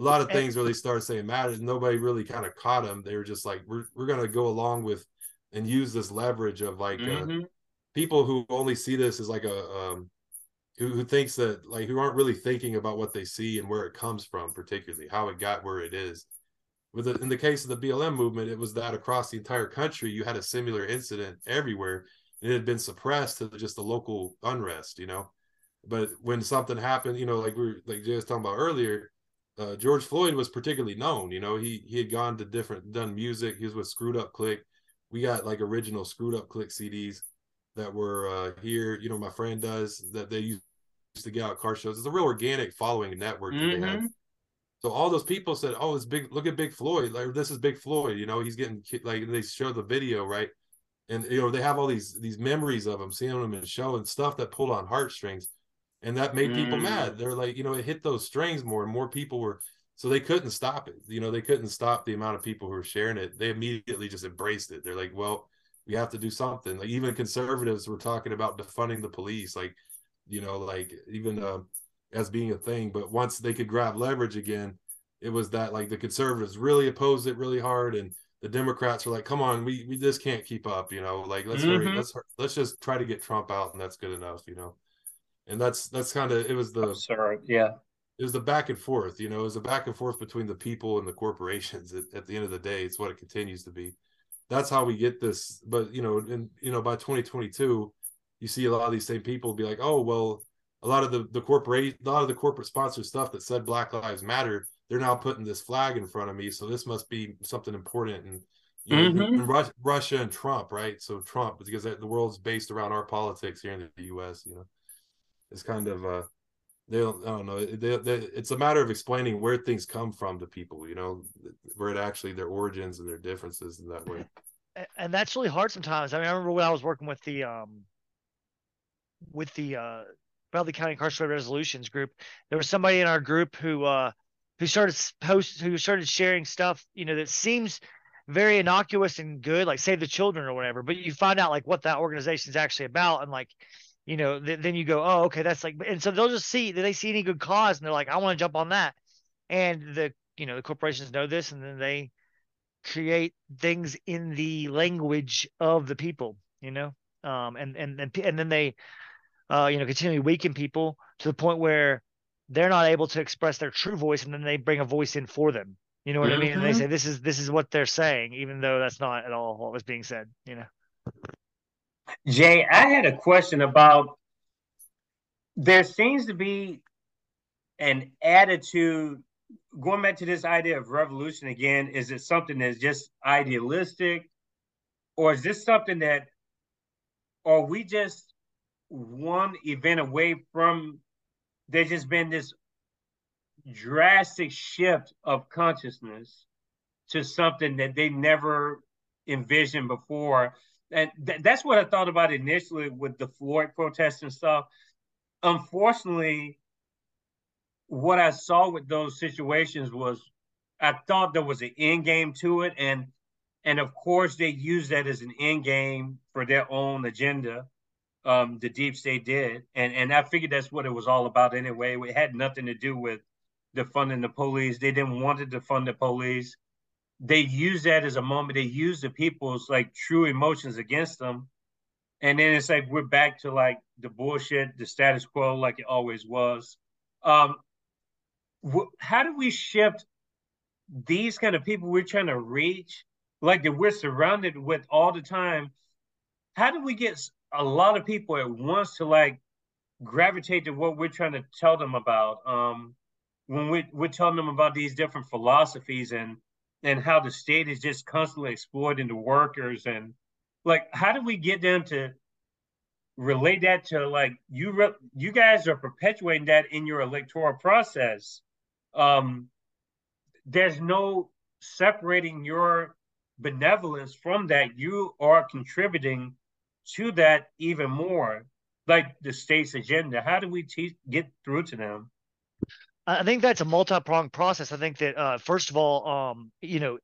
A lot of things where they start saying matters. Nobody really kind of caught them. They were just like, "We're we're gonna go along with and use this leverage of like uh, mm-hmm. uh, people who only see this as like a um, who, who thinks that like who aren't really thinking about what they see and where it comes from, particularly how it got where it is with the, in the case of the BLM movement, it was that across the entire country, you had a similar incident everywhere. And it had been suppressed to just the local unrest, you know. But when something happened, you know, like we were like Jae was talking about earlier, uh, George Floyd was particularly known. You know, he he had gone to different done music. He was with Screwed Up Click. We got like original Screwed Up Click CDs that were uh, here. You know, my friend does that. They used to get out car shows. It's a real organic following network mm-hmm. that they have. Mm-hmm. So all those people said, "Oh, it's big. Look at Big Floyd. Like this is Big Floyd. You know, he's getting like they show the video right." And you know they have all these these memories of him, seeing him in show and stuff that pulled on heartstrings and that made people mm. mad. They're like, you know, it hit those strings more, and more people were so they couldn't stop it. You know, they couldn't stop the amount of people who were sharing it. They immediately just embraced it. They're like, well, we have to do something. Like even conservatives were talking about defunding the police, like, you know, like even uh, as being a thing. But once they could grab leverage again, it was that like the conservatives really opposed it really hard, and the Democrats were like, "Come on, we we just can't keep up." You know, like let's mm-hmm. hurry, let's let's just try to get Trump out, and that's good enough. You know and that's that's kind of it was the absurd, yeah. It was the back and forth, you know, it was a back and forth between the people and the corporations. At, at the end of the day, it's what it continues to be. That's how we get this. But you know, and you know, by 2022, you see a lot of these same people be like, oh well, a lot of the the corporate, a lot of the corporate sponsored stuff that said Black Lives Matter, they're now putting this flag in front of me, so this must be something important. And you know, mm-hmm. and Russia and Trump, right? So Trump, because the world's based around our politics here in the U.S. You know it's kind of uh they don't, I don't know. They, they, it's a matter of explaining where things come from to people, you know, where it actually their origins and their differences in that way. And that's really hard sometimes. I mean, I remember when I was working with the um with the uh Bradley County Incarcerated Resolutions group, there was somebody in our group who uh who started post who started sharing stuff, you know, that seems very innocuous and good, like save the children or whatever. But you find out like what that organization is actually about, and like you know, th- then you go, oh, okay, that's like, and so they'll just see, they see any good cause? And they're like, I want to jump on that. And the, you know, the corporations know this and then they create things in the language of the people, you know, um, and, and, and, and then they, uh, you know, continually weaken people to the point where they're not able to express their true voice. And then they bring a voice in for them. You know what mm-hmm. I mean? And they mm-hmm. say, this is, this is what they're saying, even though that's not at all what was being said, you know? Jae, I had a question about there seems to be an attitude going back to this idea of revolution again. Is it something that's just idealistic, or is this something that, are we just one event away from? There's just been this drastic shift of consciousness to something that they never envisioned before and th- that's what I thought about initially with the Floyd protests and stuff. Unfortunately, what I saw with those situations was I thought there was an end game to it, and and of course they used that as an end game for their own agenda. Um, the deep state did, and and I figured that's what it was all about anyway. It had nothing to do with defunding the police. They didn't want to defund the police they use that as a moment. They use the people's like true emotions against them. And then it's like we're back to like the bullshit, the status quo, like it always was. Um, wh- how do we shift these kind of people we're trying to reach, like that we're surrounded with all the time? How do we get a lot of people at once to like gravitate to what we're trying to tell them about? Um, when we, we're telling them about these different philosophies and and how the state is just constantly exploiting the workers and like how do we get them to relate that to like you re- you guys are perpetuating that in your electoral process. Um there's no separating your benevolence from that. You are contributing to that even more like the state's agenda. How do we te- get through to them I think that's a multi-pronged process. I think that uh, first of all, um, you know,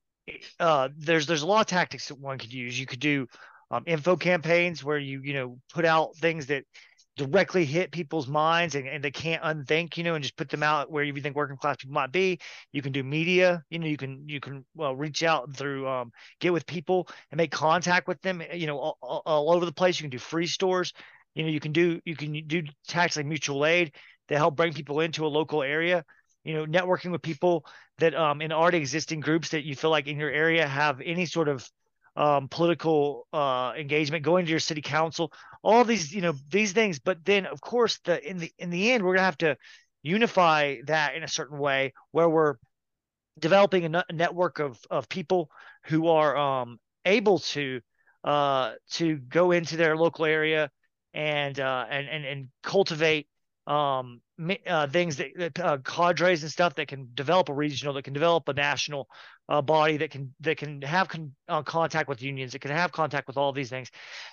uh, there's there's a lot of tactics that one could use. You could do um, info campaigns where you you know put out things that directly hit people's minds and, and they can't unthink, you know, and just put them out where you think working class people might be. You can do media, you know, you can you can well reach out through um, get with people and make contact with them, you know, all, all over the place. You can do free stores, you know, you can do you can do tax like mutual aid to help bring people into a local area you know networking with people that um, in already existing groups that you feel like in your area have any sort of um, political uh, engagement going to your city council all these you know these things. But then of course the in the in the end we're gonna have to unify that in a certain way where we're developing a, network of of people who are um, able to uh, to go into their local area and uh, and and and cultivate um, uh, things that uh, cadres and stuff that can develop a regional, that can develop a national uh, body, that can that can have con- uh, contact with unions, that can have contact with all these things.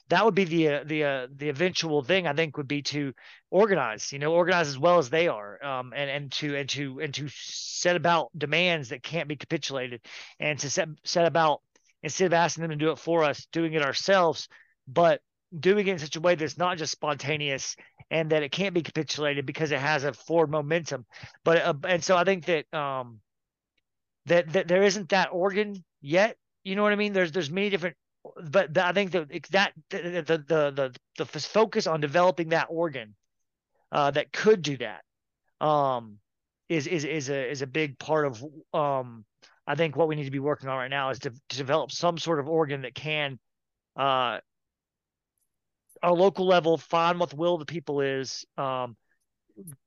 That would be the uh, the uh, the eventual thing I think would be to organize, you know, organize as well as they are, um, and and to and to and to set about demands that can't be capitulated, and to set set about instead of asking them to do it for us, doing it ourselves, but doing it in such a way that's not just spontaneous and that it can't be capitulated because it has a forward momentum. But uh, and so I think that um that that there isn't that organ yet. You know what I mean? There's there's many different, but I think that that the the the the, the focus on developing that organ uh, that could do that um is is is a is a big part of um I think what we need to be working on right now is to, to develop some sort of organ that can uh our local level, find what the will of the people is, um,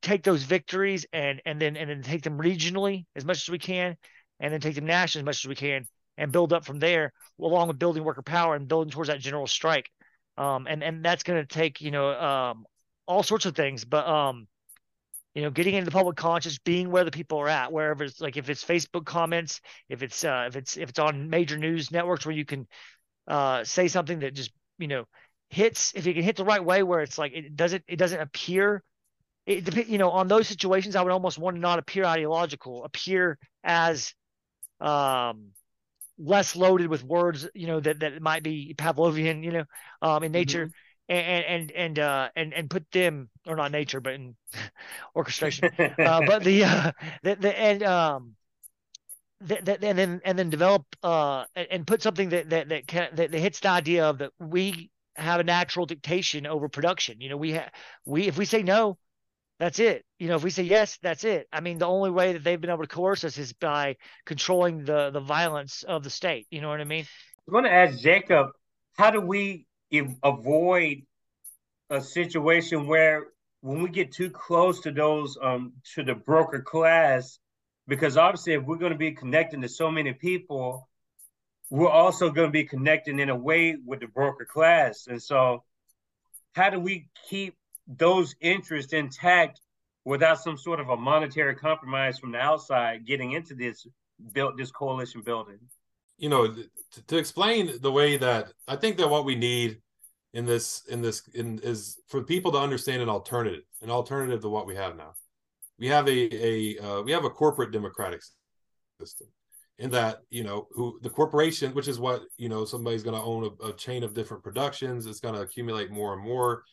take those victories and and then and then take them regionally as much as we can, and then take them nationally as much as we can, and build up from there, along with building worker power and building towards that general strike. Um, and and that's going to take you know um, all sorts of things, but um, you know, getting into the public conscious, being where the people are at, wherever it's like if it's Facebook comments, if it's uh, if it's if it's on major news networks where you can uh, say something that just you know hits if you can hit the right way where it's like it doesn't it doesn't appear it you know on those situations i would almost want to not appear ideological appear as um less loaded with words you know that that might be pavlovian you know um in nature mm-hmm. And, and and uh and and put them or not nature but in orchestration uh, but the uh the, the and um that, that and then and then develop uh and put something that that that can that, that hits the idea of that we have a natural dictation over production. You know, we have we if we say no, that's it. You know, if we say yes, that's it. I mean, the only way that they've been able to coerce us is by controlling the the violence of the state. You know what I mean? I'm going to ask Jacob, how do we avoid a situation where when we get too close to those um to the broker class, because obviously if we're going to be connecting to so many people, we're also going to be connecting in a way with the broker class. And so, how do we keep those interests intact without some sort of a monetary compromise from the outside getting into this built this coalition building? You know, to, to explain the way that I think that what we need in this in this in is for people to understand an alternative, an alternative to what we have now. We have a a uh, we have a corporate democratic system in that you know who the corporation which is what you know somebody's going to own a, a, chain of different productions it's going to accumulate more and more.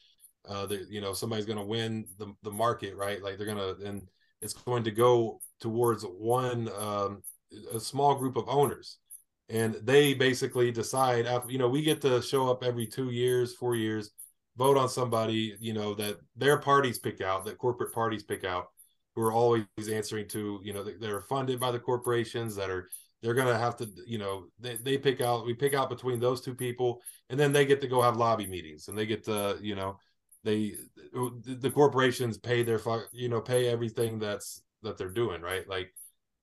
Uh the, you know somebody's going to win the, the market right? Like they're going to and it's going to go towards one um a small group of owners. And they basically decide after you know we get to show up every two years four years vote on somebody you know that their parties pick out that corporate parties pick out who are always answering to you know they're funded by the corporations that are they're going to have to you know they, they pick out we pick out between those two people and then they get to go have lobby meetings and they get to you know they the corporations pay their you know pay everything that's that they're doing right? Like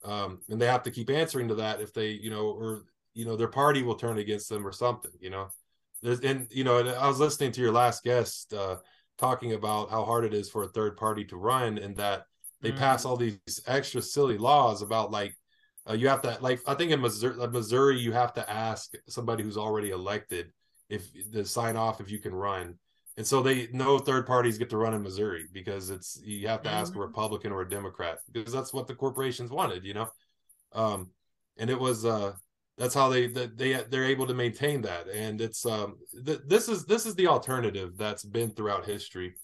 um and they have to keep answering to that if they you know or you know their party will turn against them or something you know? There's and you know i was listening to your last guest uh talking about how hard it is for a third party to run and that they mm-hmm. pass all these extra silly laws about like uh, you have to like I think in Missouri, uh, Missouri you have to ask somebody who's already elected if to sign off if you can run. And so they no third parties get to run in Missouri because it's you have to mm-hmm. ask a mm-hmm. Republican or a Democrat because that's what the corporations wanted, you know. Um, and it was uh that's how they they they're able to maintain that and it's um th- this is this is the alternative that's been throughout history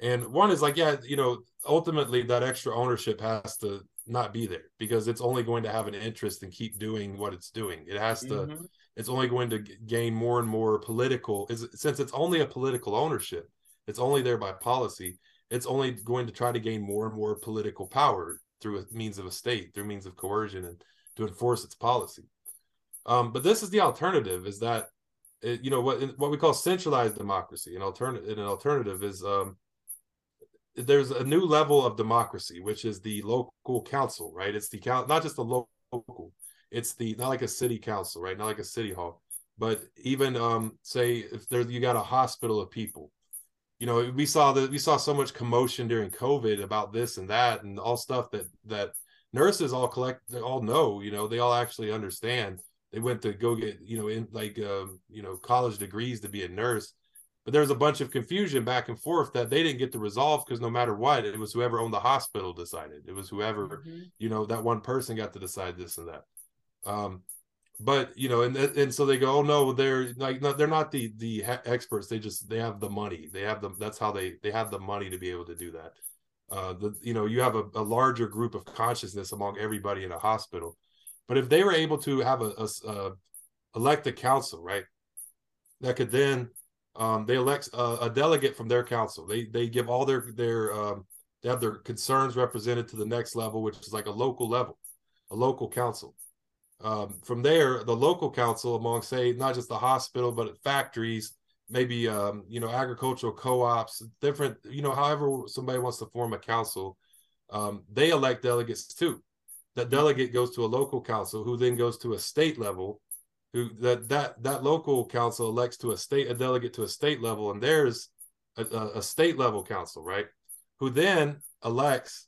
and one is like, yeah, you know, ultimately that extra ownership has to not be there because it's only going to have an interest and keep doing what it's doing. It has to, mm-hmm. it's only going to gain more and more political. Is since it's only a political ownership, it's only there by policy. It's only going to try to gain more and more political power through a means of a state, through means of coercion, and to enforce its policy. Um, but this is the alternative: is that it, you know what what we call centralized democracy. An alternative, an alternative is um, there's a new level of democracy, which is the local council, right? It's the not just the local. It's the not like a city council, right? Not like a city hall, but even um, say if there you got a hospital of people, you know, we saw that we saw so much commotion during COVID about this and that and all stuff that that nurses all collect, they all know, you know, they all actually understand. They went to go get, you know, in like um, you know, college degrees to be a nurse but there was a bunch of confusion back and forth that they didn't get to resolve because no matter what, it was whoever owned the hospital decided. It was whoever, mm-hmm. you know, that one person got to decide this and that. Um, but you know, and and so they go, oh no, they're like no, they're not the the experts. They just they have the money. They have the that's how they they have the money to be able to do that. Uh, the you know you have a, a larger group of consciousness among everybody in a hospital, but if they were able to have a, a, a elect a council, right, that could then um, they elect a, a, delegate from their council. They they give all their their um, they have their concerns represented to the next level, which is like a local level, a local council. Um, from there, the local council, among say not just the hospital but factories, maybe um, you know agricultural co-ops, different you know however somebody wants to form a council, um, they elect delegates too. That delegate goes to a local council, who then goes to a state level, who that that that local council elects to a state a delegate to a state level, and there's a, a state level council, right? Who then elects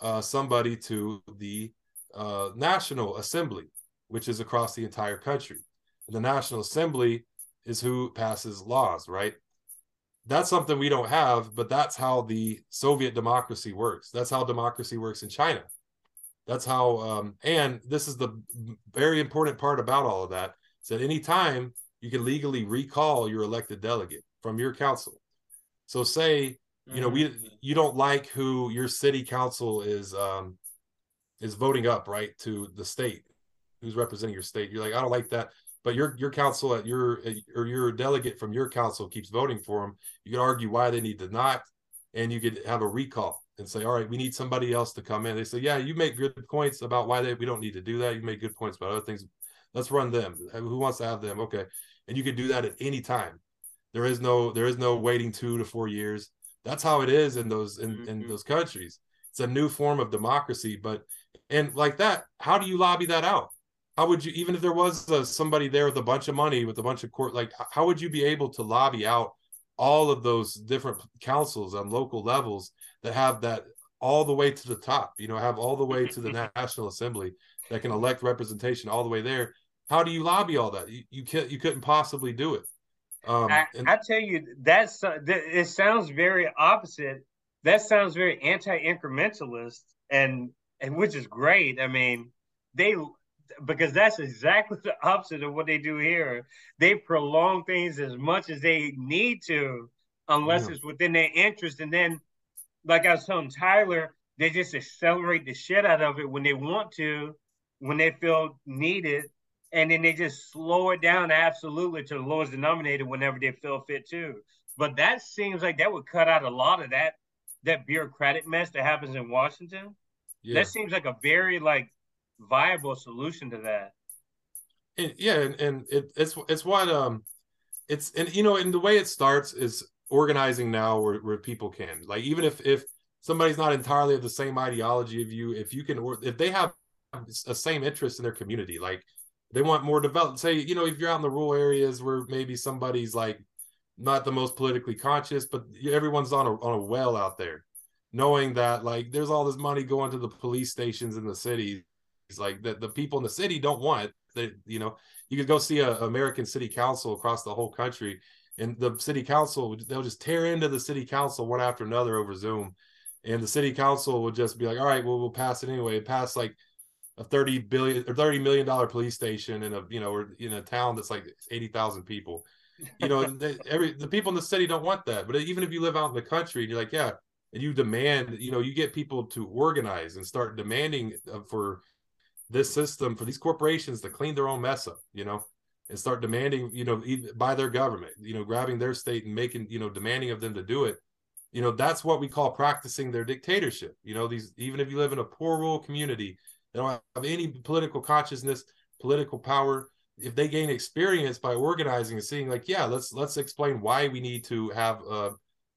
uh, somebody to the uh, National Assembly, which is across the entire country. And the National Assembly is who passes laws, right? That's something we don't have, but that's how the Soviet democracy works. That's how democracy works in China. That's how, um, and this is the very important part about all of that so at any time, you can legally recall your elected delegate from your council. So say, you know, we mm-hmm. you don't like who your city council is um is voting up, right, to the state, who's representing your state. You're like, I don't like that. But your your council at your or your delegate from your council keeps voting for them. You could argue why they need to not, and you could have a recall and say, all right, we need somebody else to come in. They say, yeah, you make good points about why they we don't need to do that. You make good points about other things. Let's run them. Who wants to have them? Okay. And you can do that at any time. There is no there is no waiting two to four years. That's how it is in those in, mm-hmm. in those countries. It's a new form of democracy, but and like that, how do you lobby that out? How would you even if there was a, somebody there with a bunch of money with a bunch of court like how would you be able to lobby out all of those different councils on local levels that have that all the way to the top, you know, have all the way to the National Assembly that can elect representation all the way there. How do you lobby all that? You you can't you couldn't possibly do it. Um, I, and- I tell you, that's that, it sounds very opposite. That sounds very anti-incrementalist, and and which is great. I mean, they because that's exactly the opposite of what they do here. They prolong things as much as they need to, unless yeah. it's within their interest. And then, like I was telling Tyler, they just accelerate the shit out of it when they want to, when they feel needed, and then they just slow it down absolutely to the lowest denominator whenever they feel fit to. But that seems like that would cut out a lot of that that bureaucratic mess that happens in Washington. Yeah. That seems like a very like viable solution to that. And, yeah, and, and it, it's it's what um it's and you know and the way it starts is organizing now where, where people can like even if if somebody's not entirely of the same ideology of you if you can if they have a same interest in their community like they want more developed say you know if you're out in the rural areas where maybe somebody's like not the most politically conscious but everyone's on a on a well out there knowing that like there's all this money going to the police stations in the cities like that the people in the city don't want that you know you could go see a american city council across the whole country and the city council they'll just tear into the city council one after another over zoom and the city council would just be like all right well we'll pass it anyway. Pass like a 30 billion or 30 million dollar police station in a you know or in a town that's like 80,000 people. You know they, every the people in the city don't want that. But even if you live out in the country and you're like yeah and you demand you know you get people to organize and start demanding uh, for this system for these corporations to clean their own mess up you know and start demanding you know by their government you know grabbing their state and making you know demanding of them to do it. You know that's what we call practicing their dictatorship. You know these even if you live in a poor rural community they don't have any political consciousness, political power. If they gain experience by organizing and seeing, like, yeah, let's let's explain why we need to have a,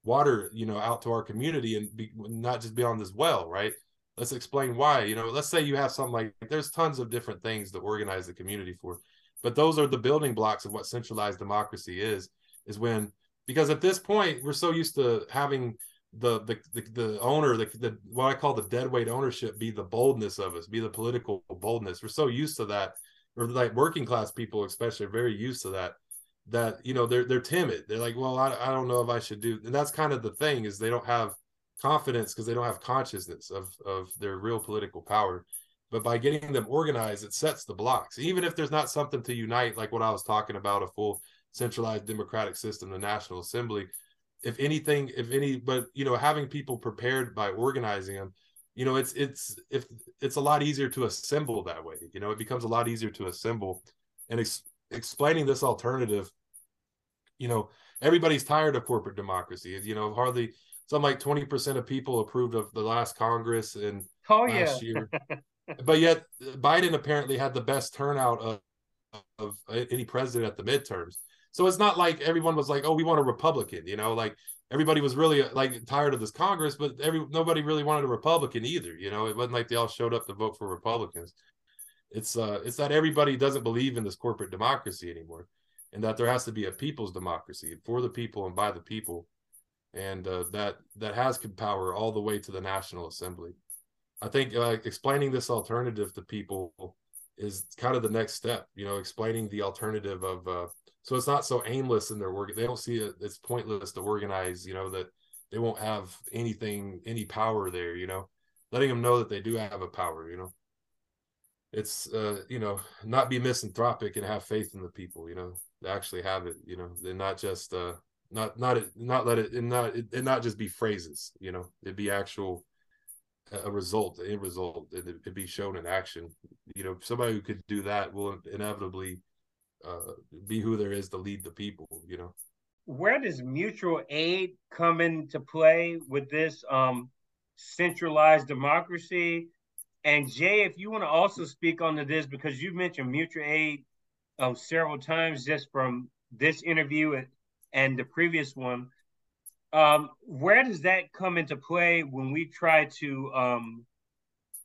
water, you know, out to our community and be, not just be on this well, right? Let's explain why. You know, let's say you have something like there's tons of different things to organize the community for, but those are the building blocks of what centralized democracy is. Is when because at this point we're so used to having the the the, the owner the, the what I call the deadweight ownership be the boldness of us, be the political boldness. We're so used to that, or like working class people especially are very used to that that you know they're they're timid. They're like well I, I don't know if i should do and that's kind of the thing is they don't have confidence because they don't have consciousness of of their real political power. But by getting them organized it sets the blocks. Even if there's not something to unite like what i was talking about a full centralized democratic system the national assembly if anything if any but you know having people prepared by organizing them you know it's it's if it's a lot easier to assemble that way you know it becomes a lot easier to assemble. And ex- explaining this alternative you know everybody's tired of corporate democracy you know hardly something like 20% of people approved of the last congress and oh, last yeah. year. But yet biden apparently had the best turnout of, of any president at the midterms so it's not like everyone was like oh we want a republican you know like everybody was really like tired of this congress but every nobody really wanted a republican either you know it wasn't like they all showed up to vote for republicans. It's uh it's that everybody doesn't believe in this corporate democracy anymore and that there has to be a people's democracy for the people and by the people. And uh, that that has power all the way to the national assembly. I think uh, explaining this alternative to people is kind of the next step you know explaining the alternative of uh, so it's not so aimless in their work they don't see it it's pointless to organize you know that they won't have anything any power there you know? Letting them know that they do have a power you know? It's uh you know not be misanthropic and have faith in the people you know? They actually have it you know? They're not just uh not not not let it and not it, not just be phrases you know? It be actual a result a result it, it be shown in action. You know somebody who could do that will inevitably uh be who there is to lead the people you know where does mutual aid come into play with this um centralized democracy and jae if you want to also speak on to this because you mentioned mutual aid um, several times just from this interview and the previous one. Um, where does that come into play when we try to? Um,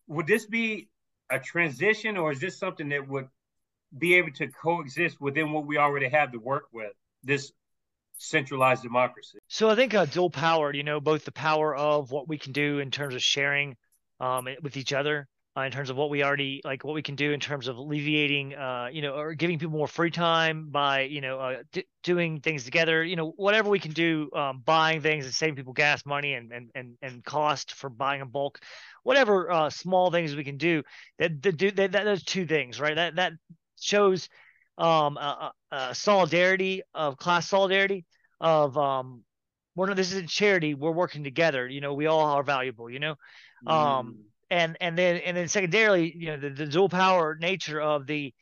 would this be a transition, or is this something that would be able to coexist within what we already have to work with? This centralized democracy. So I think uh, dual power, you know, both the power of what we can do in terms of sharing um, with each other, uh, in terms of what we already like what we can do in terms of alleviating uh, you know or giving people more free time by you know uh, d- doing things together you know whatever we can do um, buying things and saving people gas money and and and, and cost for buying in bulk whatever uh, small things we can do that that do that, that those two things right that that shows um a, a solidarity of class solidarity of um we're not this is a charity. We're working together. You know we all are valuable you know? Um mm. and and then and then secondarily, you know, the, the dual power nature of the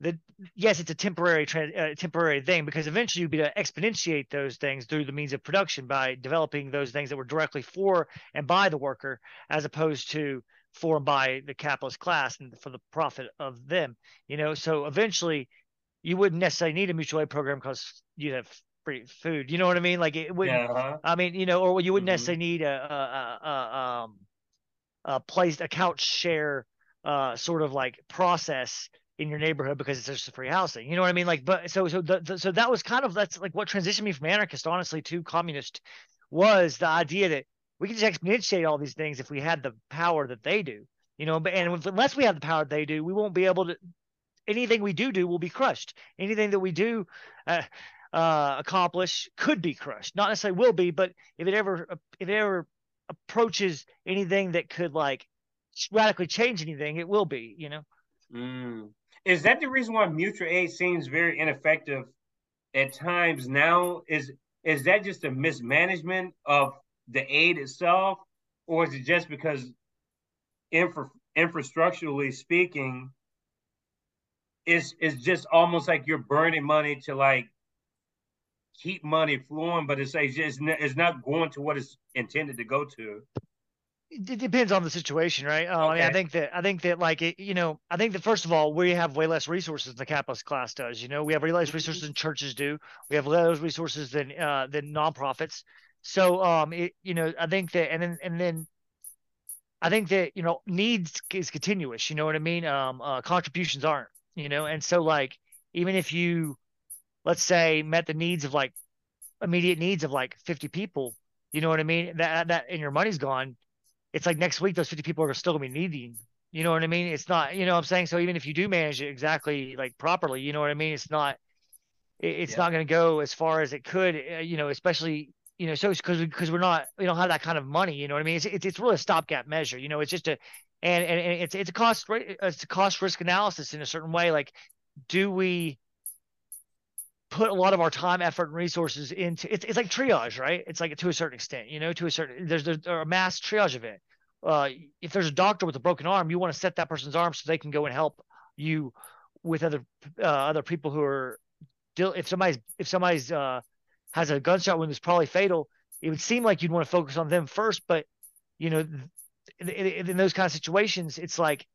the yes, it's a temporary uh, temporary thing because eventually you'd be to exponentiate those things through the means of production by developing those things that were directly for and by the worker as opposed to for by the capitalist class and for the profit of them. You know, so eventually you wouldn't necessarily need a mutual aid program because you'd have free food. You know what I mean? Like it wouldn't. Yeah, uh-huh. I mean, you know, or you wouldn't mm-hmm. necessarily need a, a, a, a um uh, placed a couch share uh, sort of like process in your neighborhood because it's just free housing. You know what I mean? Like, but so so the, the, so that was kind of that's like what transitioned me from anarchist, honestly, to communist was the idea that we can just exponentiate all these things if we had the power that they do. You know, but and if, unless we have the power that they do, we won't be able to. Anything we do do will be crushed. Anything that we do uh, uh, accomplish could be crushed. Not necessarily will be, but if it ever if it ever approaches anything that could like radically change anything, it will be, you know. Mm. Is that the reason why mutual aid seems very ineffective at times now? Is is that just a mismanagement of the aid itself, or is it just because infra, infrastructurally speaking, it's it's just almost like you're burning money to like keep money flowing, but it's it's, it's not going to what it's intended to go to. It depends on the situation, right? Uh, okay. I mean, I think that I think that like it, you know, I think that first of all, we have way less resources than the capitalist class does. You know, we have way less resources than churches do. We have less resources than uh, than nonprofits. So um, it you know I think that and then and then I think that you know needs is continuous. You know what I mean? Um, uh, contributions aren't. You know, and so like even if you let's say met the needs of like immediate needs of like 50 people, you know what I mean? That that and your money's gone. It's like next week those 50 people are still gonna be needing. You know what I mean? It's not. You know what I'm saying? So even if you do manage it exactly like properly, you know what I mean? It's not. It's yeah. not going to go as far as it could. Uh, you know, especially you know, so because because we're not we don't have that kind of money. You know what I mean? It's it's, it's really a stopgap measure. You know, it's just a and, and and it's it's a cost it's a cost risk analysis in a certain way. Like, do we put a lot of our time, effort, and resources into it's it's like triage, right? It's like to a certain extent, you know, to a certain there's there's a mass triage it. Uh, if there's a doctor with a broken arm, you want to set that person's arm so they can go and help you with other uh, other people who are if somebody's if somebody's uh, has a gunshot wound that's probably fatal, it would seem like you'd want to focus on them first. But you know, in, in, those kind of situations, it's like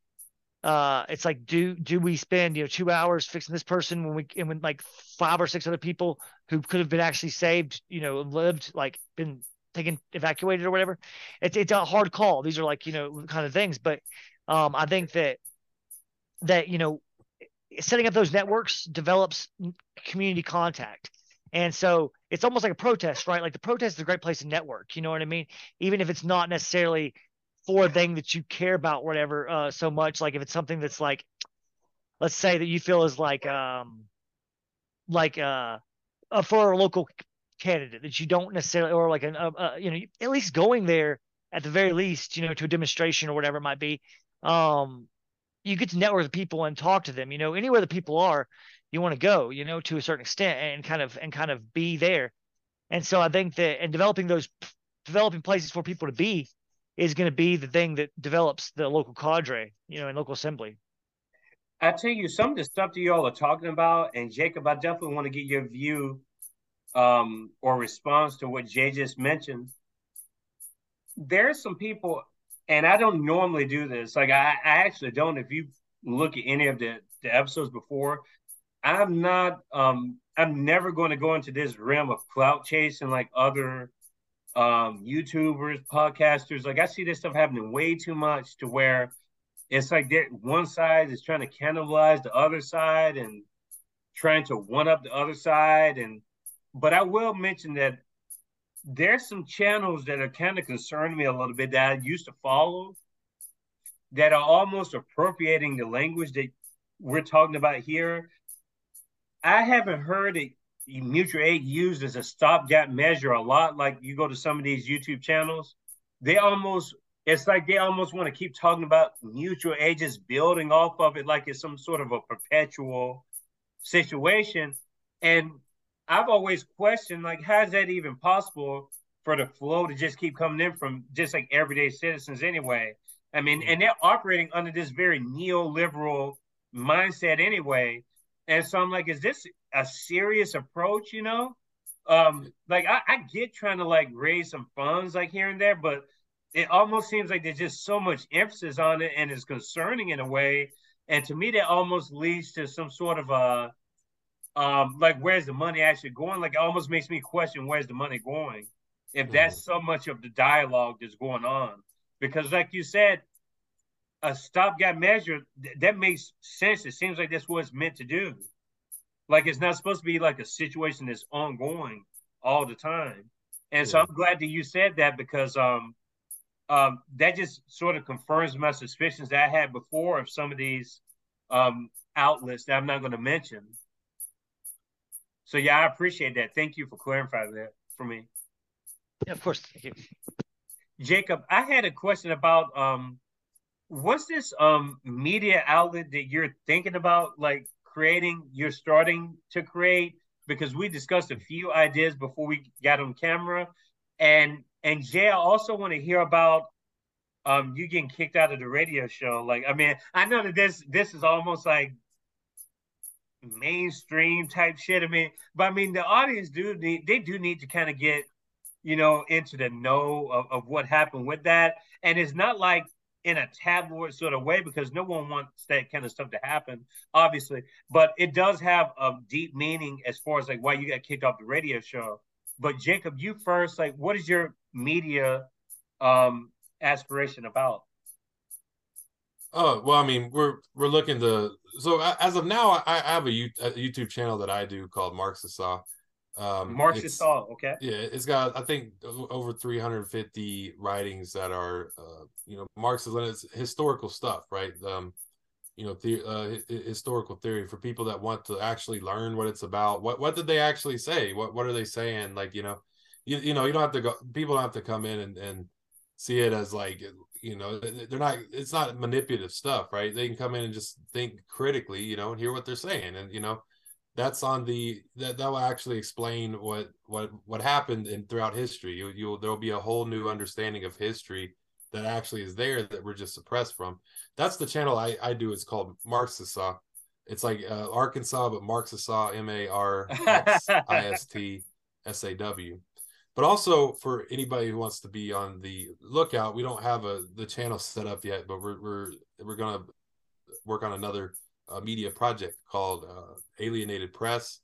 uh, it's like do do we spend you know two hours fixing this person when we and when like five or six other people who could have been actually saved, you know, lived like been taken evacuated or whatever. It's it's a hard call. These are like you know kind of things, but um, I think that that you know setting up those networks develops community contact and so it's almost like a protest, right? Like the protest is a great place to network. You know what I mean? Even if it's not necessarily for a thing that you care about, whatever, uh, so much. Like if it's something that's like, let's say that you feel is like, um, like uh, uh for a local candidate that you don't necessarily, or like an, uh, uh, you know, at least going there at the very least, you know, to a demonstration or whatever it might be. Um, you get to network with people and talk to them. You know, anywhere the people are, you want to go, you know, to a certain extent and kind of and kind of be there. And so I think that and developing those developing places for people to be is going to be the thing that develops the local cadre, you know, and local assembly. I tell you, some of the stuff that you all are talking about, and Jacob, I definitely want to get your view um, or response to what Jae just mentioned. There's some people, and I don't normally do this. Like I, I actually don't. If you look at any of the, the episodes before, I'm not um I'm never going to go into this realm of clout chasing like other um YouTubers, podcasters. Like I see this stuff happening way too much to where it's like that one side is trying to cannibalize the other side and trying to one up the other side. And but I will mention that there's some channels that are kind of concerning me a little bit that I used to follow that are almost appropriating the language that we're talking about here I haven't heard it mutual aid used as a stopgap measure a lot. Like you go to some of these YouTube channels, they almost it's like they almost want to keep talking about mutual aid just building off of it like it's some sort of a perpetual situation. And I've always questioned like how is that even possible for the flow to just keep coming in from just like everyday citizens anyway? I mean, and they're operating under this very neoliberal mindset anyway. And so I'm like, is this a serious approach? You know, um, like I, I get trying to like raise some funds like here and there, but it almost seems like there's just so much emphasis on it and it's concerning in a way. And to me, that almost leads to some sort of a um, like where's the money actually going? Like it almost makes me question where's the money going if that's mm-hmm. so much of the dialogue that's going on. Because like you said, a stopgap measure that makes sense. It seems like that's what it's meant to do. Like it's not supposed to be like a situation that's ongoing all the time. And yeah. so I'm glad that you said that because um um that just sort of confirms my suspicions that I had before of some of these um outlets that I'm not going to mention. So yeah, I appreciate that. Thank you for clarifying that for me. Yeah, of course. Jacob, I had a question about um what's this um media outlet that you're thinking about like creating you're starting to create because we discussed a few ideas before we got on camera and and jae i also want to hear about um you getting kicked out of the radio show like i mean i know that this this is almost like mainstream type shit i mean but i mean the audience do need they do need to kind of get you know into the know of, of what happened with that and it's not like in a tabloid sort of way because no one wants that kind of stuff to happen, obviously. But it does have a deep meaning as far as like why you got kicked off the radio show. but Jacob, you first. Like, what is your media um aspiration about? Oh well, I mean, we're we're looking to. So as of now, I, I have a, YouTube channel that I do called Marxist Saw. Um, Marxist Saw, okay. Yeah, it's got I think over 350 writings that are, uh, you know, Marxist and it's historical stuff, right? Um, you know, the, uh, historical theory for people that want to actually learn what it's about. What what did they actually say? What what are they saying? Like you know, you you know, you don't have to go. People don't have to come in and and see it as like you know they're not it's not manipulative stuff right? They can come in and just think critically you know and hear what they're saying. And you know that's on the that that will actually explain what what what happened in throughout history. You you there'll be a whole new understanding of history that actually is there that we're just suppressed from. That's the channel i i do. It's called marxist saw. It's like uh, arkansas but marxist saw m-a-r-x-i-s-t-s-a-w but also for anybody who wants to be on the lookout we don't have a the channel set up yet but we're we're we're gonna work on another uh, media project called uh, alienated press.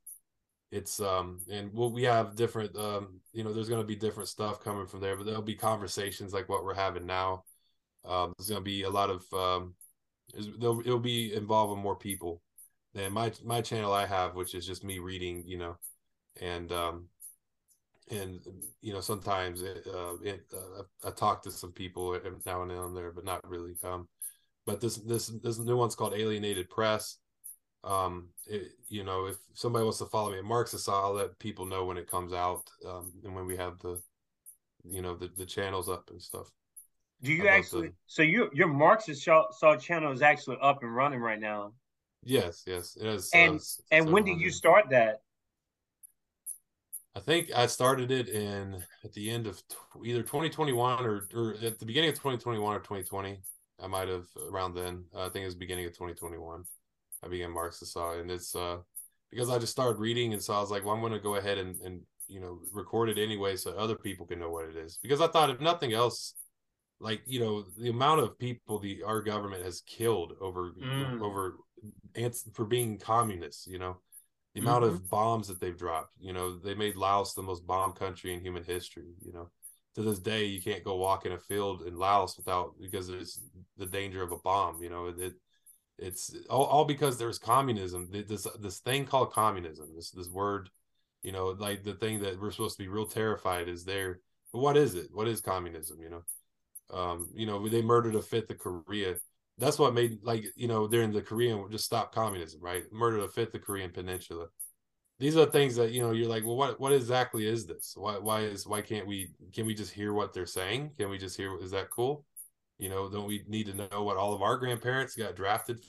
It's um and we'll, we have different um you know there's to be different stuff coming from there but there'll be conversations like what we're having now. Um there's to be a lot of um it'll be involving more people than my my channel i have which is just me reading you know and um and you know sometimes it, uh, it uh, I talk to some people now and then on there, but not really. Um, but this this this new one's called Alienated Press. Um, it, you know, if somebody wants to follow me at Marxist, I'll let people know when it comes out um, and when we have the, you know, the the channels up and stuff. Do you actually? so your your Marxist Saw channel is actually up and running right now. Yes, yes, it is. And uh, and when did you start that? I think I started it in at the end of either 2021 or, or at the beginning of 2021 or 2020. I might have around then. Uh, I think it was beginning of 2021. I began Marxist Saw, and it's uh because I just started reading, and so I was like, well, I'm going to go ahead and and you know record it anyway, so other people can know what it is. Because I thought if nothing else, like you know the amount of people the our government has killed over mm. over for being communists, you know the amount mm-hmm. of bombs that they've dropped you know they made laos the most bomb country in human history you know. To this day you can't go walk in a field in laos without because there's the danger of a bomb you know it it's all, all because there's communism this this thing called communism this this word you know like the thing that we're supposed to be real terrified is there but what is it? What is communism you know? Um you know they murdered a fifth of korea that's what made like you know during the Korean just stop communism, right? Murder the fifth of Korean Peninsula. These are things that you know you're like, well, what what exactly is this? Why why is why can't we can we just hear what they're saying? Can we just hear is that cool? You know, don't we need to know what all of our grandparents got drafted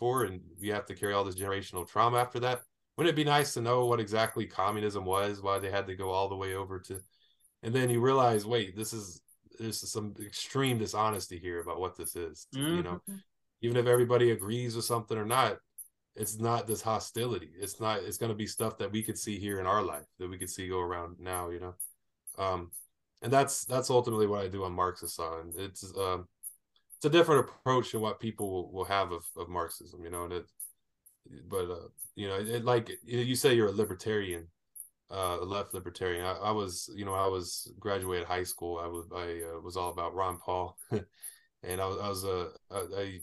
for, and we have to carry all this generational trauma after that? Wouldn't it be nice to know what exactly communism was? Why they had to go all the way over to, and then you realize, wait, this is there's some extreme dishonesty here about what this is. Mm-hmm. You know, mm-hmm. even if everybody agrees with something or not, it's not this hostility. It's not. It's going to be stuff that we could see here in our life that we could see go around now. You know, um, and that's that's ultimately what I do on Marxist and it's um, it's a different approach than what people will, will have of, of Marxism. You know, and it, but uh, you know, it, like you say, you're a libertarian uh, left libertarian. I, I, was, you know, I was graduated high school. I was, I uh, was all about Ron Paul, and I was, I was a,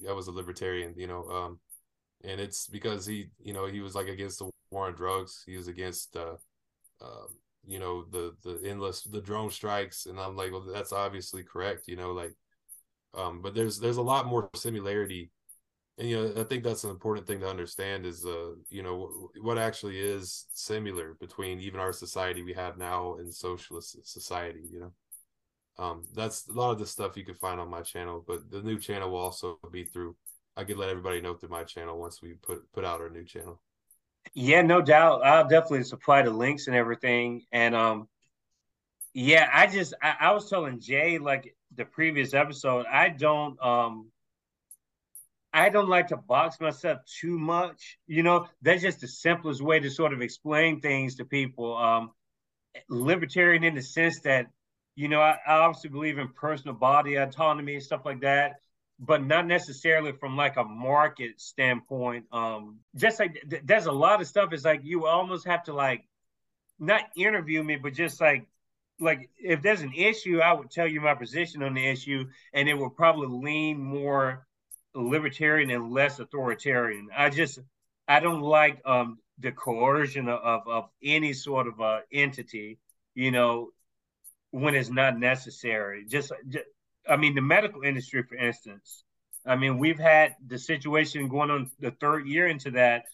I, was a libertarian, you know, um, and it's because he, you know, he was like against the war on drugs. He was against, uh, uh, you know, the the endless the drone strikes, and I'm like, well, that's obviously correct, you know, like, um, but there's there's a lot more similarity and you know i think that's an important thing to understand is uh you know what actually is similar between even our society we have now and socialist society you know? Um that's a lot of the stuff you can find on my channel but the new channel will also be through i could let everybody know through my channel once we put put out our new channel. Yeah no doubt. I'll definitely supply the links and everything. And um yeah i just I, I was telling jae like the previous episode i don't um I don't like to box myself too much. You know, that's just the simplest way to sort of explain things to people. Um, libertarian in the sense that, you know, I, I obviously believe in personal body autonomy and stuff like that, but not necessarily from like a market standpoint. Um, just like th- there's a lot of stuff. It's like you almost have to like not interview me, but just like like if there's an issue, I would tell you my position on the issue, and it would probably lean more libertarian and less authoritarian. I just I don't like um the coercion of of any sort of uh, entity, you know, when it's not necessary. Just, just I mean, the medical industry, for instance. I mean, we've had the situation going on the third year into that,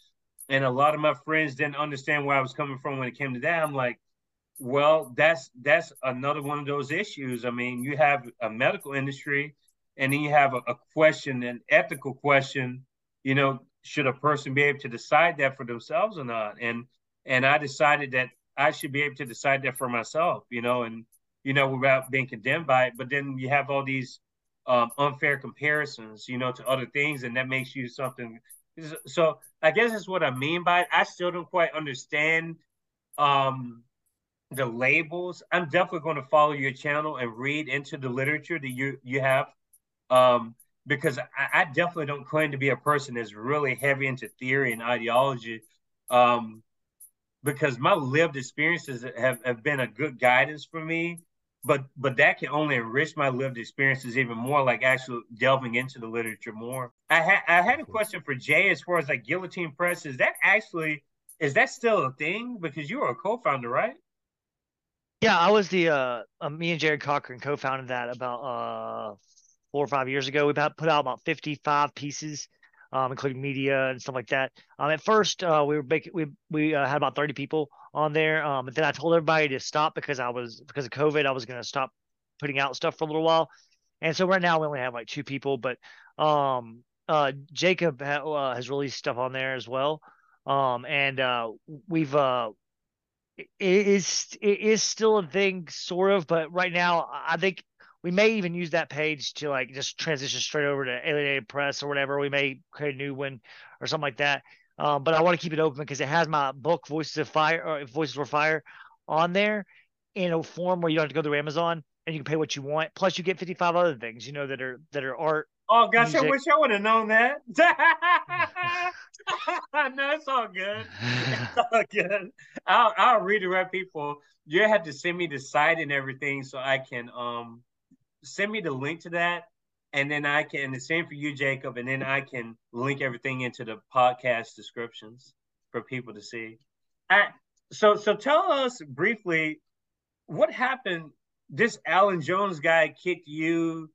and a lot of my friends didn't understand where I was coming from when it came to that. I'm like, well, that's that's another one of those issues. I mean, you have a medical industry, and then you have a, a question, an ethical question. You know, should a person be able to decide that for themselves or not? And and I decided that I should be able to decide that for myself. You know, and you know, without being condemned by it. But then you have all these um, unfair comparisons, you know, to other things, and that makes you something. So I guess that's what I mean by it. I still don't quite understand um, the labels. I'm definitely going to follow your channel and read into the literature that you you have, um, because I, I, definitely don't claim to be a person that's really heavy into theory and ideology, um, because my lived experiences have, have been a good guidance for me. But but that can only enrich my lived experiences even more, like actually delving into the literature more. I had I had a question for Jae as far as like Guillotine Press. Is that actually is that still a thing? Because you were a co-founder, right? Yeah, I was the uh, uh, me and Jared Cochran co-founded that about uh four or five years ago. We put out about fifty-five pieces, um, including media and stuff like that. Um, at first, uh, we were we we uh, had about thirty people on there. Um, but then I told everybody to stop because I was because of COVID. I was going to stop putting out stuff for a little while, and so right now we only have like two people. But um, uh, Jacob ha- uh, has released stuff on there as well. Um, and uh, we've uh it is it is still a thing, sort of. But right now, I think we may even use that page to like just transition straight over to Alienated Press or whatever. We may create a new one or something like that. Um, but I want to keep it open because it has my book, Voices of Fire or Voices for Fire, on there in a form where you don't have to go through Amazon and you can pay what you want. Plus, you get 55 other things, you know, that are that are art. Oh gosh, music. I wish I would have known that. no, it's all good. It's all good. I'll, I'll redirect people. You have to send me the site and everything so I can um send me the link to that. And then I can, the same for you, Jacob, and then I can link everything into the podcast descriptions for people to see. I, so, so tell us briefly what happened. This Allan Jones guy kicked you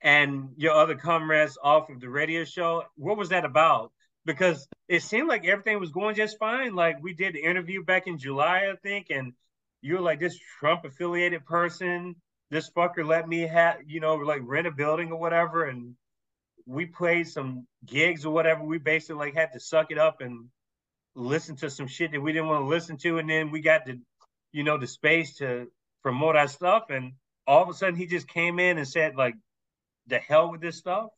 and your other comrades off of the radio show. What was that about? because it seemed like everything was going just fine. Like we did the interview back in July, I think, and you were like this Trump affiliated person. This fucker let me have, you know, like rent a building or whatever, and we played some gigs or whatever. We basically like had to suck it up and listen to some shit that we didn't want to listen to, and then we got the, you know, the space to promote our stuff, and all of a sudden he just came in and said like, "The hell with this stuff."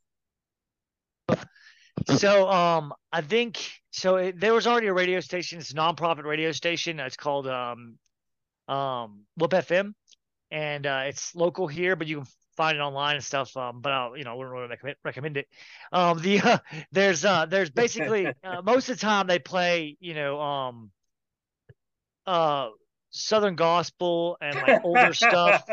So um, I think so. It, there was already a radio station. It's a nonprofit radio station. It's called um, um, Whoop FM, and uh, it's local here, but you can find it online and stuff. Um, but I'll, you know, I wouldn't really recommend, recommend it. Um, the uh, there's uh, there's basically uh, most of the time they play, you know, um, uh, southern gospel and like older stuff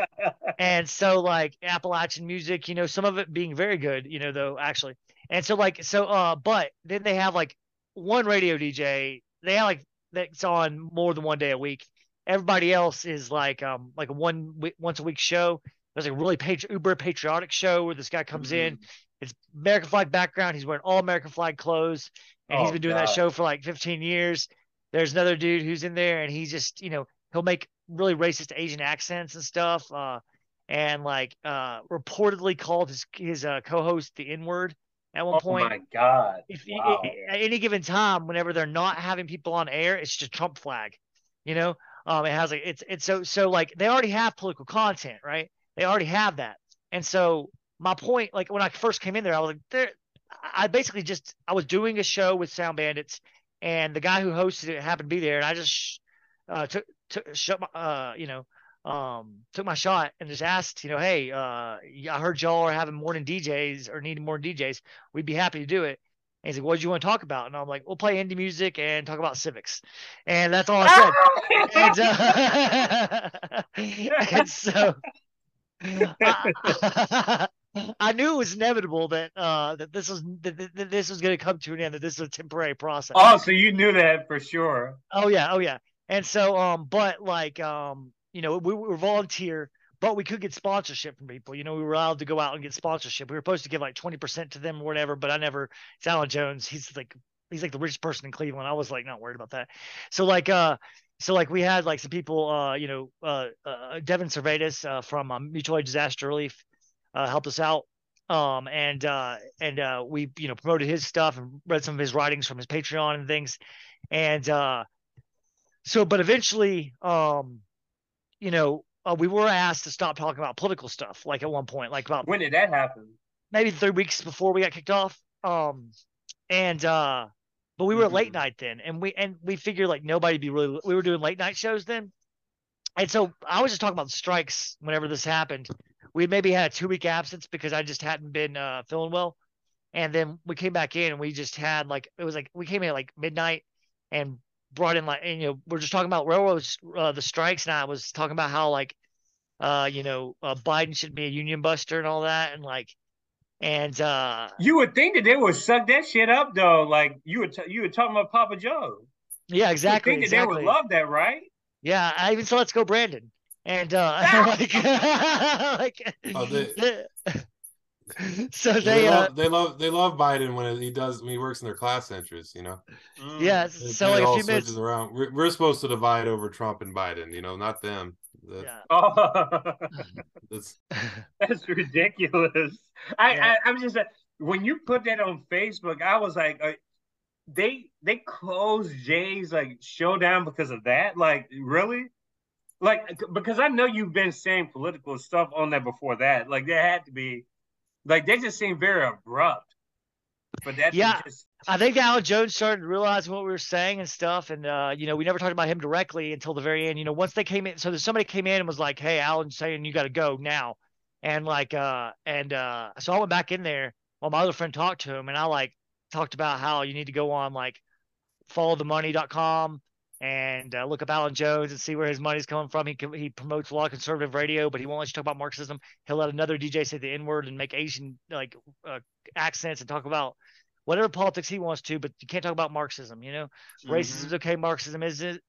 and so like appalachian music you know some of it being very good you know though actually and so like so uh but then they have like one radio DJ. They have like that's on more than one day a week. Everybody else is like um like a one once a week show. There's a really patri- uber patriotic show where this guy comes mm-hmm. in. It's American flag background. He's wearing all American flag clothes, and oh, he's been doing God. that show for like 15 years. There's another dude who's in there, and he's just you know he'll make really racist Asian accents and stuff. Uh, and like uh, reportedly called his his uh, co-host the N word at one oh point. Oh my god! If wow. at any given time, whenever they're not having people on air, it's just a Trump flag. You know, um, it has like it's it's so so like they already have political content, right? They already have that, and so my point, like when I first came in there, I was like, there. I basically just I was doing a show with Sound Bandits, and the guy who hosted it happened to be there, and I just uh, took took shut my uh you know um, took my shot and just asked, you know, hey, uh, I heard y'all are having morning DJs or needing more DJs. We'd be happy to do it. And he's like, "What do you want to talk about?" And I'm like, "We'll play indie music and talk about civics," and that's all I said. and, uh, and so I, I knew it was inevitable that uh, that this was that, that this was going to come to an end. That this was a temporary process. Oh, so you knew that for sure. Oh yeah, oh yeah. And so, um, but like, um, you know, we, we were volunteer, but we could get sponsorship from people. You know, we were allowed to go out and get sponsorship. We were supposed to give like twenty percent to them or whatever, but I never. It's Allan Jones. He's like he's like the richest person in Cleveland. I was like not worried about that. So like, uh, so like we had like some people, uh, you know, uh, uh Devin Servetus uh, from um, Mutual Aid Disaster Relief uh, helped us out um and uh and uh we you know promoted his stuff and read some of his writings from his patreon and things and uh so but eventually um you know uh, we were asked to stop talking about political stuff like at one point like about when did that happen maybe three weeks before we got kicked off um and uh but we were mm-hmm. late night then and we and we figured like nobody be really we were doing late night shows then and so i was just talking about the strikes whenever this happened we maybe had a two week absence because I just hadn't been uh, feeling well. And then we came back in and we just had like, it was like, we came in at like midnight and brought in like, and, you know, we're just talking about railroads, uh, the strikes. And I was talking about how like, uh, you know, uh, Biden should be a union buster and all that. And like, and uh, you would think that they would suck that shit up though. Like you were, t- you were talking about Papa Joe. Yeah, exactly. You think exactly. that they would love that, right? Yeah, I even said let's go, Brandon and uh like, like oh, they, so they they uh, love, they love they love Biden when he does when he works in their class interests, you know. Yeah, so like a few minutes around. We're, we're, supposed to divide over Trump and Biden, you know, not them. That's, yeah. Oh, that's, that's ridiculous. I, yeah. I I'm just when you put that on Facebook, I was like, uh, they they closed Jae's like showdown because of that. Like, really? like because I know you've been saying political stuff on that before that. Like there had to be, like they just seem very abrupt. But that yeah, just... I think Allan Jones started realizing what we were saying and stuff, and uh, you know we never talked about him directly until the very end. You know, once they came in, so there's somebody came in and was like, "Hey, Allan's saying you got to go now," and like, uh, and uh, so I went back in there while my other friend talked to him, and I like talked about how you need to go on like followthemoney.com and uh, look up Allan Jones and see where his money's coming from. He he promotes a lot of conservative radio, but he won't let you talk about Marxism. He'll let another DJ say the N word and make Asian like uh, accents and talk about whatever politics he wants to, but you can't talk about Marxism. You know, mm-hmm. racism is okay, Marxism isn't.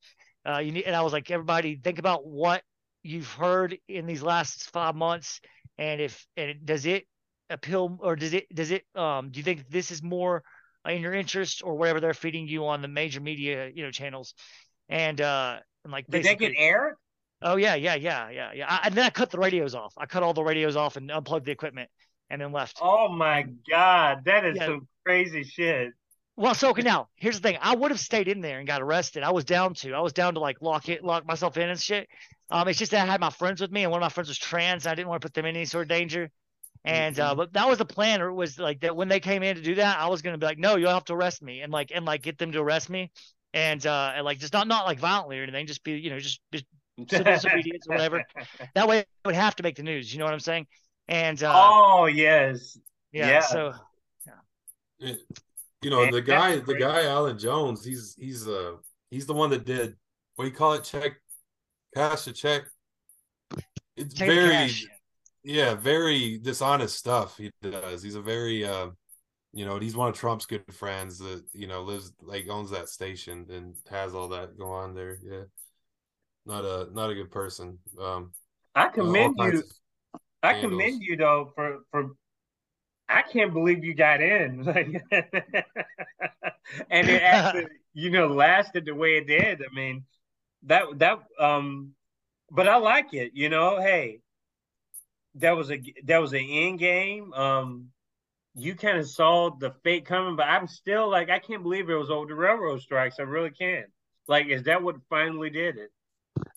Uh, you need, and I was like, everybody, think about what you've heard in these last five months, and if and does it appeal or does it does it um do you think this is more in your interest or whatever they're feeding you on the major media you know channels and uh and like did they get air Oh yeah, yeah, yeah, yeah, yeah. I, and then I cut the radios off. I cut all the radios off and unplugged the equipment, and then left. Oh my god, that is yeah. some crazy shit. Well, so okay, now here's the thing. I would have stayed in there and got arrested. I was down to. I was down to like lock it, lock myself in and shit. Um, it's just that I had my friends with me, and one of my friends was trans. And i didn't want to put them in any sort of danger. And uh, mm-hmm. but that was the plan. Or it was like that when they came in to do that, I was gonna be like, no, you'll have to arrest me, and like and like get them to arrest me and uh and like just not not like violently or anything, just be you know just, just civil disobedience or whatever. That way, it would have to make the news. You know what I'm saying? And uh, oh yes, yeah. yeah. So yeah. You know the guy, the guy Allan Jones. He's he's uh he's the one that did what do you call it? Check, cash a check. It's Take very, yeah, very dishonest stuff he does. He's a very uh you know, he's one of Trump's good friends that you know lives like owns that station and has all that go on there. Yeah, not a not a good person. Um, I commend you. I commend you though for for. I can't believe you got in, and it actually, you know, lasted the way it did. I mean, that that um, but I like it. You know, hey, that was a that was an end game. Um, you kind of saw the fate coming, but I'm still like, I can't believe it was over the railroad strikes. I really can't. Like, is that what finally did it?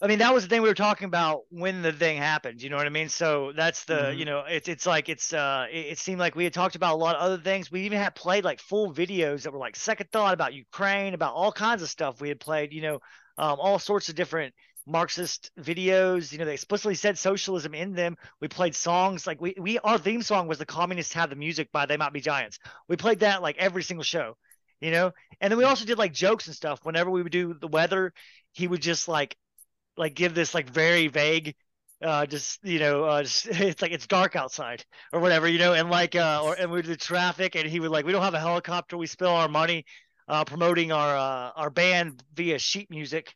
I mean, that was the thing we were talking about when the thing happened. You know what I mean? So that's the, mm-hmm. you know, it's it's like it's uh, it, it, seemed like we had talked about a lot of other things. We even had played like full videos that were like second thought about Ukraine, about all kinds of stuff we had played. You know, um, all sorts of different Marxist videos. You know, they explicitly said socialism in them. We played songs like we we our theme song was "The Communists Have the Music" by They Might Be Giants. We played that like every single show, you know. And then we also did like jokes and stuff. Whenever we would do the weather, he would just like like give this like very vague uh just you know uh just, it's like it's dark outside or whatever you know and like uh or and we did traffic and he would like we don't have a helicopter we spill our money uh promoting our uh our band via sheet music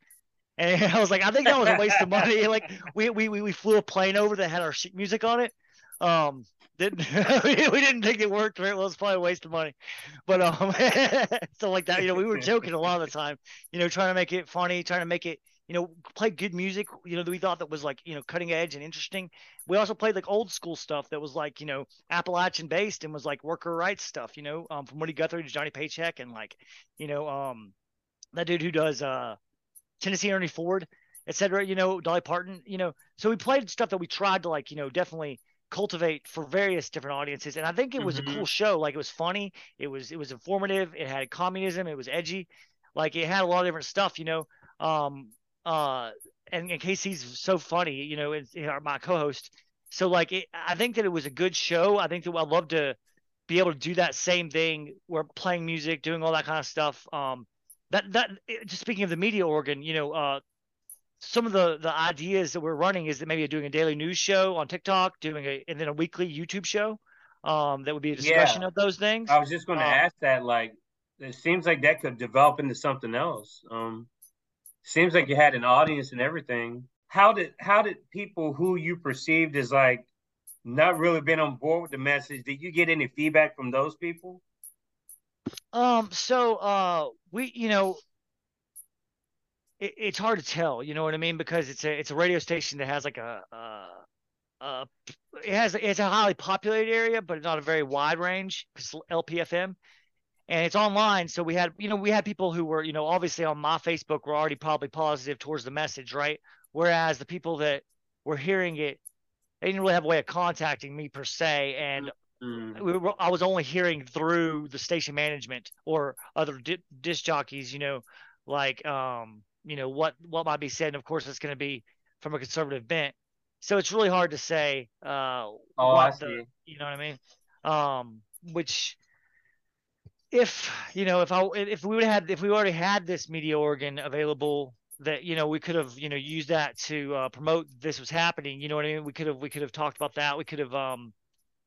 and I was like, I think that was a waste of money. Like we, we we flew a plane over that had our sheet music on it. Um, didn't we didn't think it worked. Right? Well, it was probably a waste of money, but um, so like that. You know, we were joking a lot of the time. You know, trying to make it funny, trying to make it you know, play good music, you know, that we thought that was like, you know, cutting edge and interesting. We also played like old school stuff that was like, you know, Appalachian based and was like worker rights stuff, you know, um, from Woody Guthrie to Johnny Paycheck and like, you know, um, that dude who does uh Tennessee Ernie Ford, etc. You know, Dolly Parton. You know, so we played stuff that we tried to like, you know, definitely cultivate for various different audiences. And I think it was mm-hmm. a cool show. Like it was funny. It was it was informative. It had communism. It was edgy. Like it had a lot of different stuff. You know, um, uh, and in case he's so funny, you know, it's, my co-host. So like, it, I think that it was a good show. I think that I'd love to be able to do that same thing. We're playing music, doing all that kind of stuff. Um, that that just speaking of the media organ, you know, uh, some of the the ideas that we're running is that maybe doing a daily news show on TikTok, doing a and then a weekly YouTube show. Um, that would be a discussion yeah. of those things. I was just going to um, ask that. Like, it seems like that could develop into something else. Um, seems like you had an audience and everything. How did how did people who you perceived as like not really been on board with the message? Did you get any feedback from those people? Um, so uh, we, you know, it, it's hard to tell. You know what I mean? Because it's a it's a radio station that has like a, uh, uh, it has it's a highly populated area, but it's not a very wide range. It's LPFM, and it's online. So we had, you know, we had people who were, you know, obviously on my Facebook were already probably positive towards the message, right? Whereas the people that were hearing it, they didn't really have a way of contacting me per se, and Mm. We were, I was only hearing through the station management or other di- disc jockeys, you know, like um, you know what what might be said. And of course, it's going to be from a conservative bent. So it's really hard to say. Uh, oh, I see. The, you know what I mean? Um, which if you know if I if we would have had if we already had this media organ available that you know we could have you know used that to uh, promote this was happening you know what I mean we could have we could have talked about that we could have um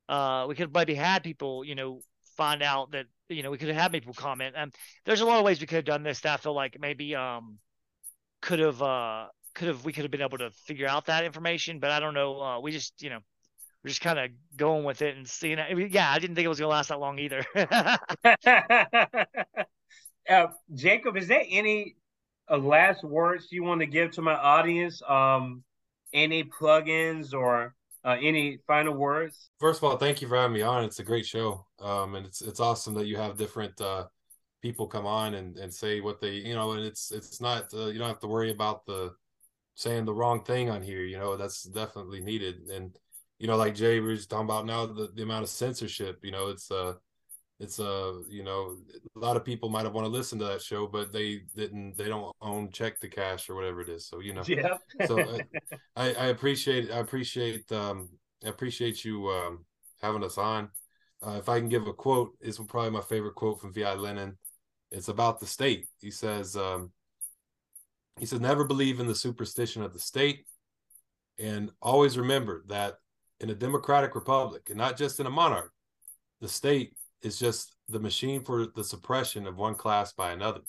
uh, we could maybe had people, you know, find out that you know we could have had people comment. And there's a lot of ways we could have done this. That I feel like maybe um could have uh could have we could have been able to figure out that information, but I don't know. Uh, we just you know we're just kind of going with it and seeing it. I mean, yeah, I didn't think it was gonna last that long either. uh, Jacob, is there any uh, last words you want to give to my audience? Um, any plugins or uh, any final words? First of all, thank you for having me on. It's a great show, um, and it's it's awesome that you have different uh, people come on and, and say what they you know, and it's it's not uh, you don't have to worry about the saying the wrong thing on here. You know, that's definitely needed, and you know, like Jae we are just talking about now, the, the amount of censorship. You know, it's uh it's uh you know a lot of people might have want to listen to that show but they didn't they don't own check the cash or whatever it is so you know. Yeah. So I, I appreciate i appreciate um i appreciate you um having us on. Uh, if i can give a quote it's probably my favorite quote from vi lenin it's about the state. He says um he says never believe in the superstition of the state and always remember that in a democratic republic and not just in a monarch the state is just the machine for the suppression of one class by another.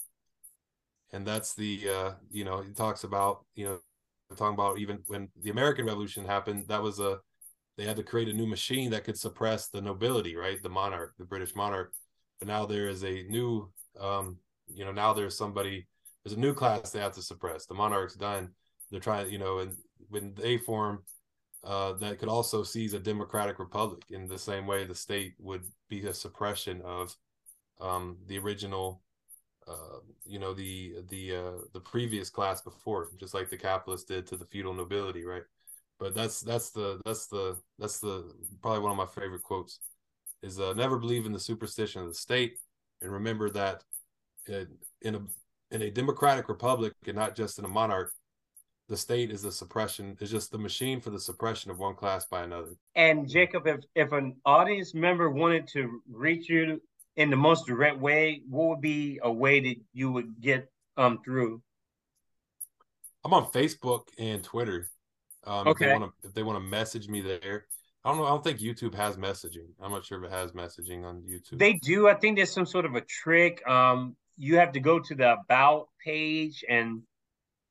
And that's the uh you know he talks about you know talking about even when the american revolution happened that was a they had to create a new machine that could suppress the nobility right? The monarch the british monarch. But now there is a new um you know now there's somebody there's a new class they have to suppress. The monarch's done. They're trying you know and when they form uh, that could also seize a democratic republic in the same way the state would be a suppression of um, the original, uh, you know, the the uh, the previous class before, just like the capitalists did to the feudal nobility, right? But that's that's the that's the that's the probably one of my favorite quotes is uh, never believe in the superstition of the state, and remember that in a in a democratic republic and not just in a monarch, the state is the suppression is just the machine for the suppression of one class by another. And Jacob, if if an audience member wanted to reach you in the most direct way, what would be a way that you would get um through? I'm on Facebook and Twitter. Um, okay. If they want to, if they want to message me there, I don't know. I don't think YouTube has messaging. I'm not sure if it has messaging on YouTube. They do. I think there's some sort of a trick. Um, you have to go to the about page, and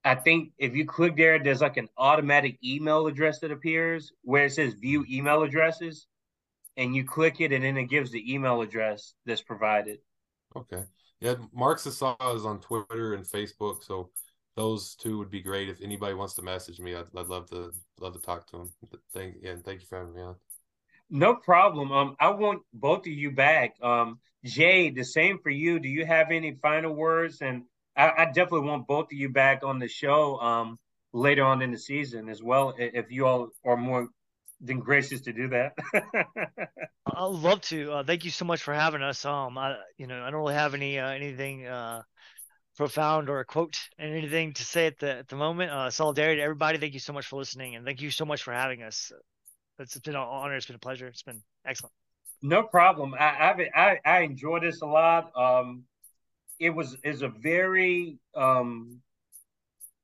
I think if you click there, there's like an automatic email address that appears where it says view email addresses, and you click it, and then it gives the email address that's provided. Okay. Yeah, Marxist Saw is on Twitter and Facebook, so those two would be great. If anybody wants to message me, I'd, I'd love to love to talk to them. Thank yeah, thank you for having me on. No problem. Um, I want both of you back. Um, Jae, the same for you. Do you have any final words? And I, I definitely want both of you back on the show um later on in the season as well. If you all are more than gracious to do that. I'd love to. Uh, thank you so much for having us. Um, I, you know, I don't really have any uh, anything uh profound or a quote and anything to say at the at the moment. Uh, solidarity to everybody. Thank you so much for listening, and thank you so much for having us. It's been an honor. It's been a pleasure. It's been excellent. No problem. I I've, I I enjoy this a lot. Um, it was is a very um,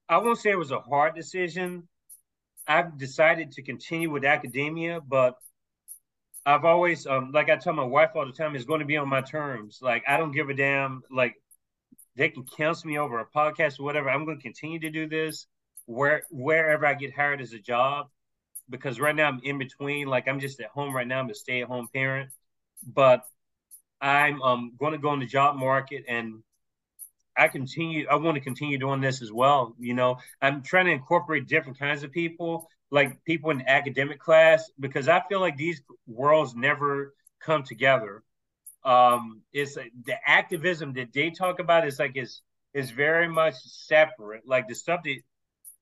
I won't say it was a hard decision. I've decided to continue with academia, but I've always um like I tell my wife all the time, it's going to be on my terms. Like I don't give a damn. Like they can cancel me over a podcast or whatever. I'm going to continue to do this where wherever I get hired as a job, because right now I'm in between. Like I'm just at home right now. I'm a stay at home parent, but I'm um going to go in the job market and I continue. I want to continue doing this as well. You know, I'm trying to incorporate different kinds of people, like people in academic class, because I feel like these worlds never come together um it's the activism that they talk about is like is is very much separate like the stuff that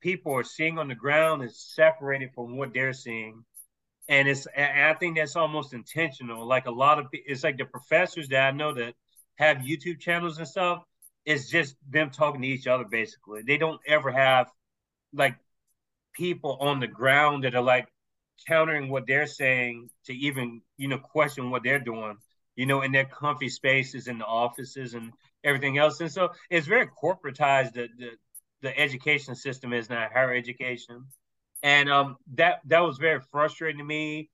people are seeing on the ground is separated from what they're seeing and it's and i think that's almost intentional like a lot of it's like the professors that i know that have youtube channels and stuff it's just them talking to each other basically they don't ever have like people on the ground that are like countering what they're saying to even you know question what they're doing you know, in their comfy spaces in the offices and everything else. And so it's very corporatized. The the, the education system is now higher education, and um, that that was very frustrating to me.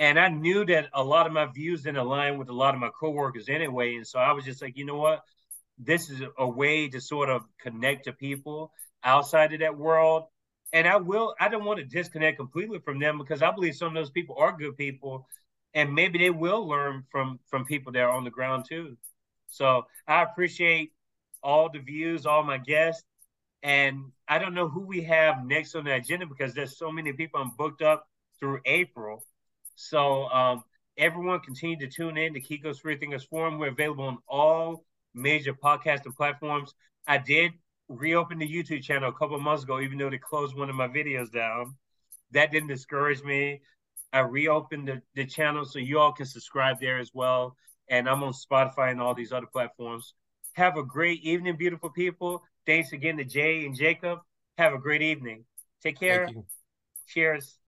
And I knew that a lot of my views didn't align with a lot of my coworkers anyway. And so I was just like, you know what? This is a way to sort of connect to people outside of that world. And I will, I don't want to disconnect completely from them because I believe some of those people are good people and maybe they will learn from from people that are on the ground too. So I appreciate all the views, all my guests, and I don't know who we have next on the agenda because there's so many people I'm booked up through April. So um, everyone continue to tune in to Koko's Free Thinkers Forum. We're available on all major podcasting platforms. I did reopen the YouTube channel a couple months ago, even though they closed one of my videos down. That didn't discourage me. I reopened the, the channel so you all can subscribe there as well. And I'm on Spotify and all these other platforms. Have a great evening, beautiful people. Thanks again to Jae and Jacob. Have a great evening. Take care. Cheers.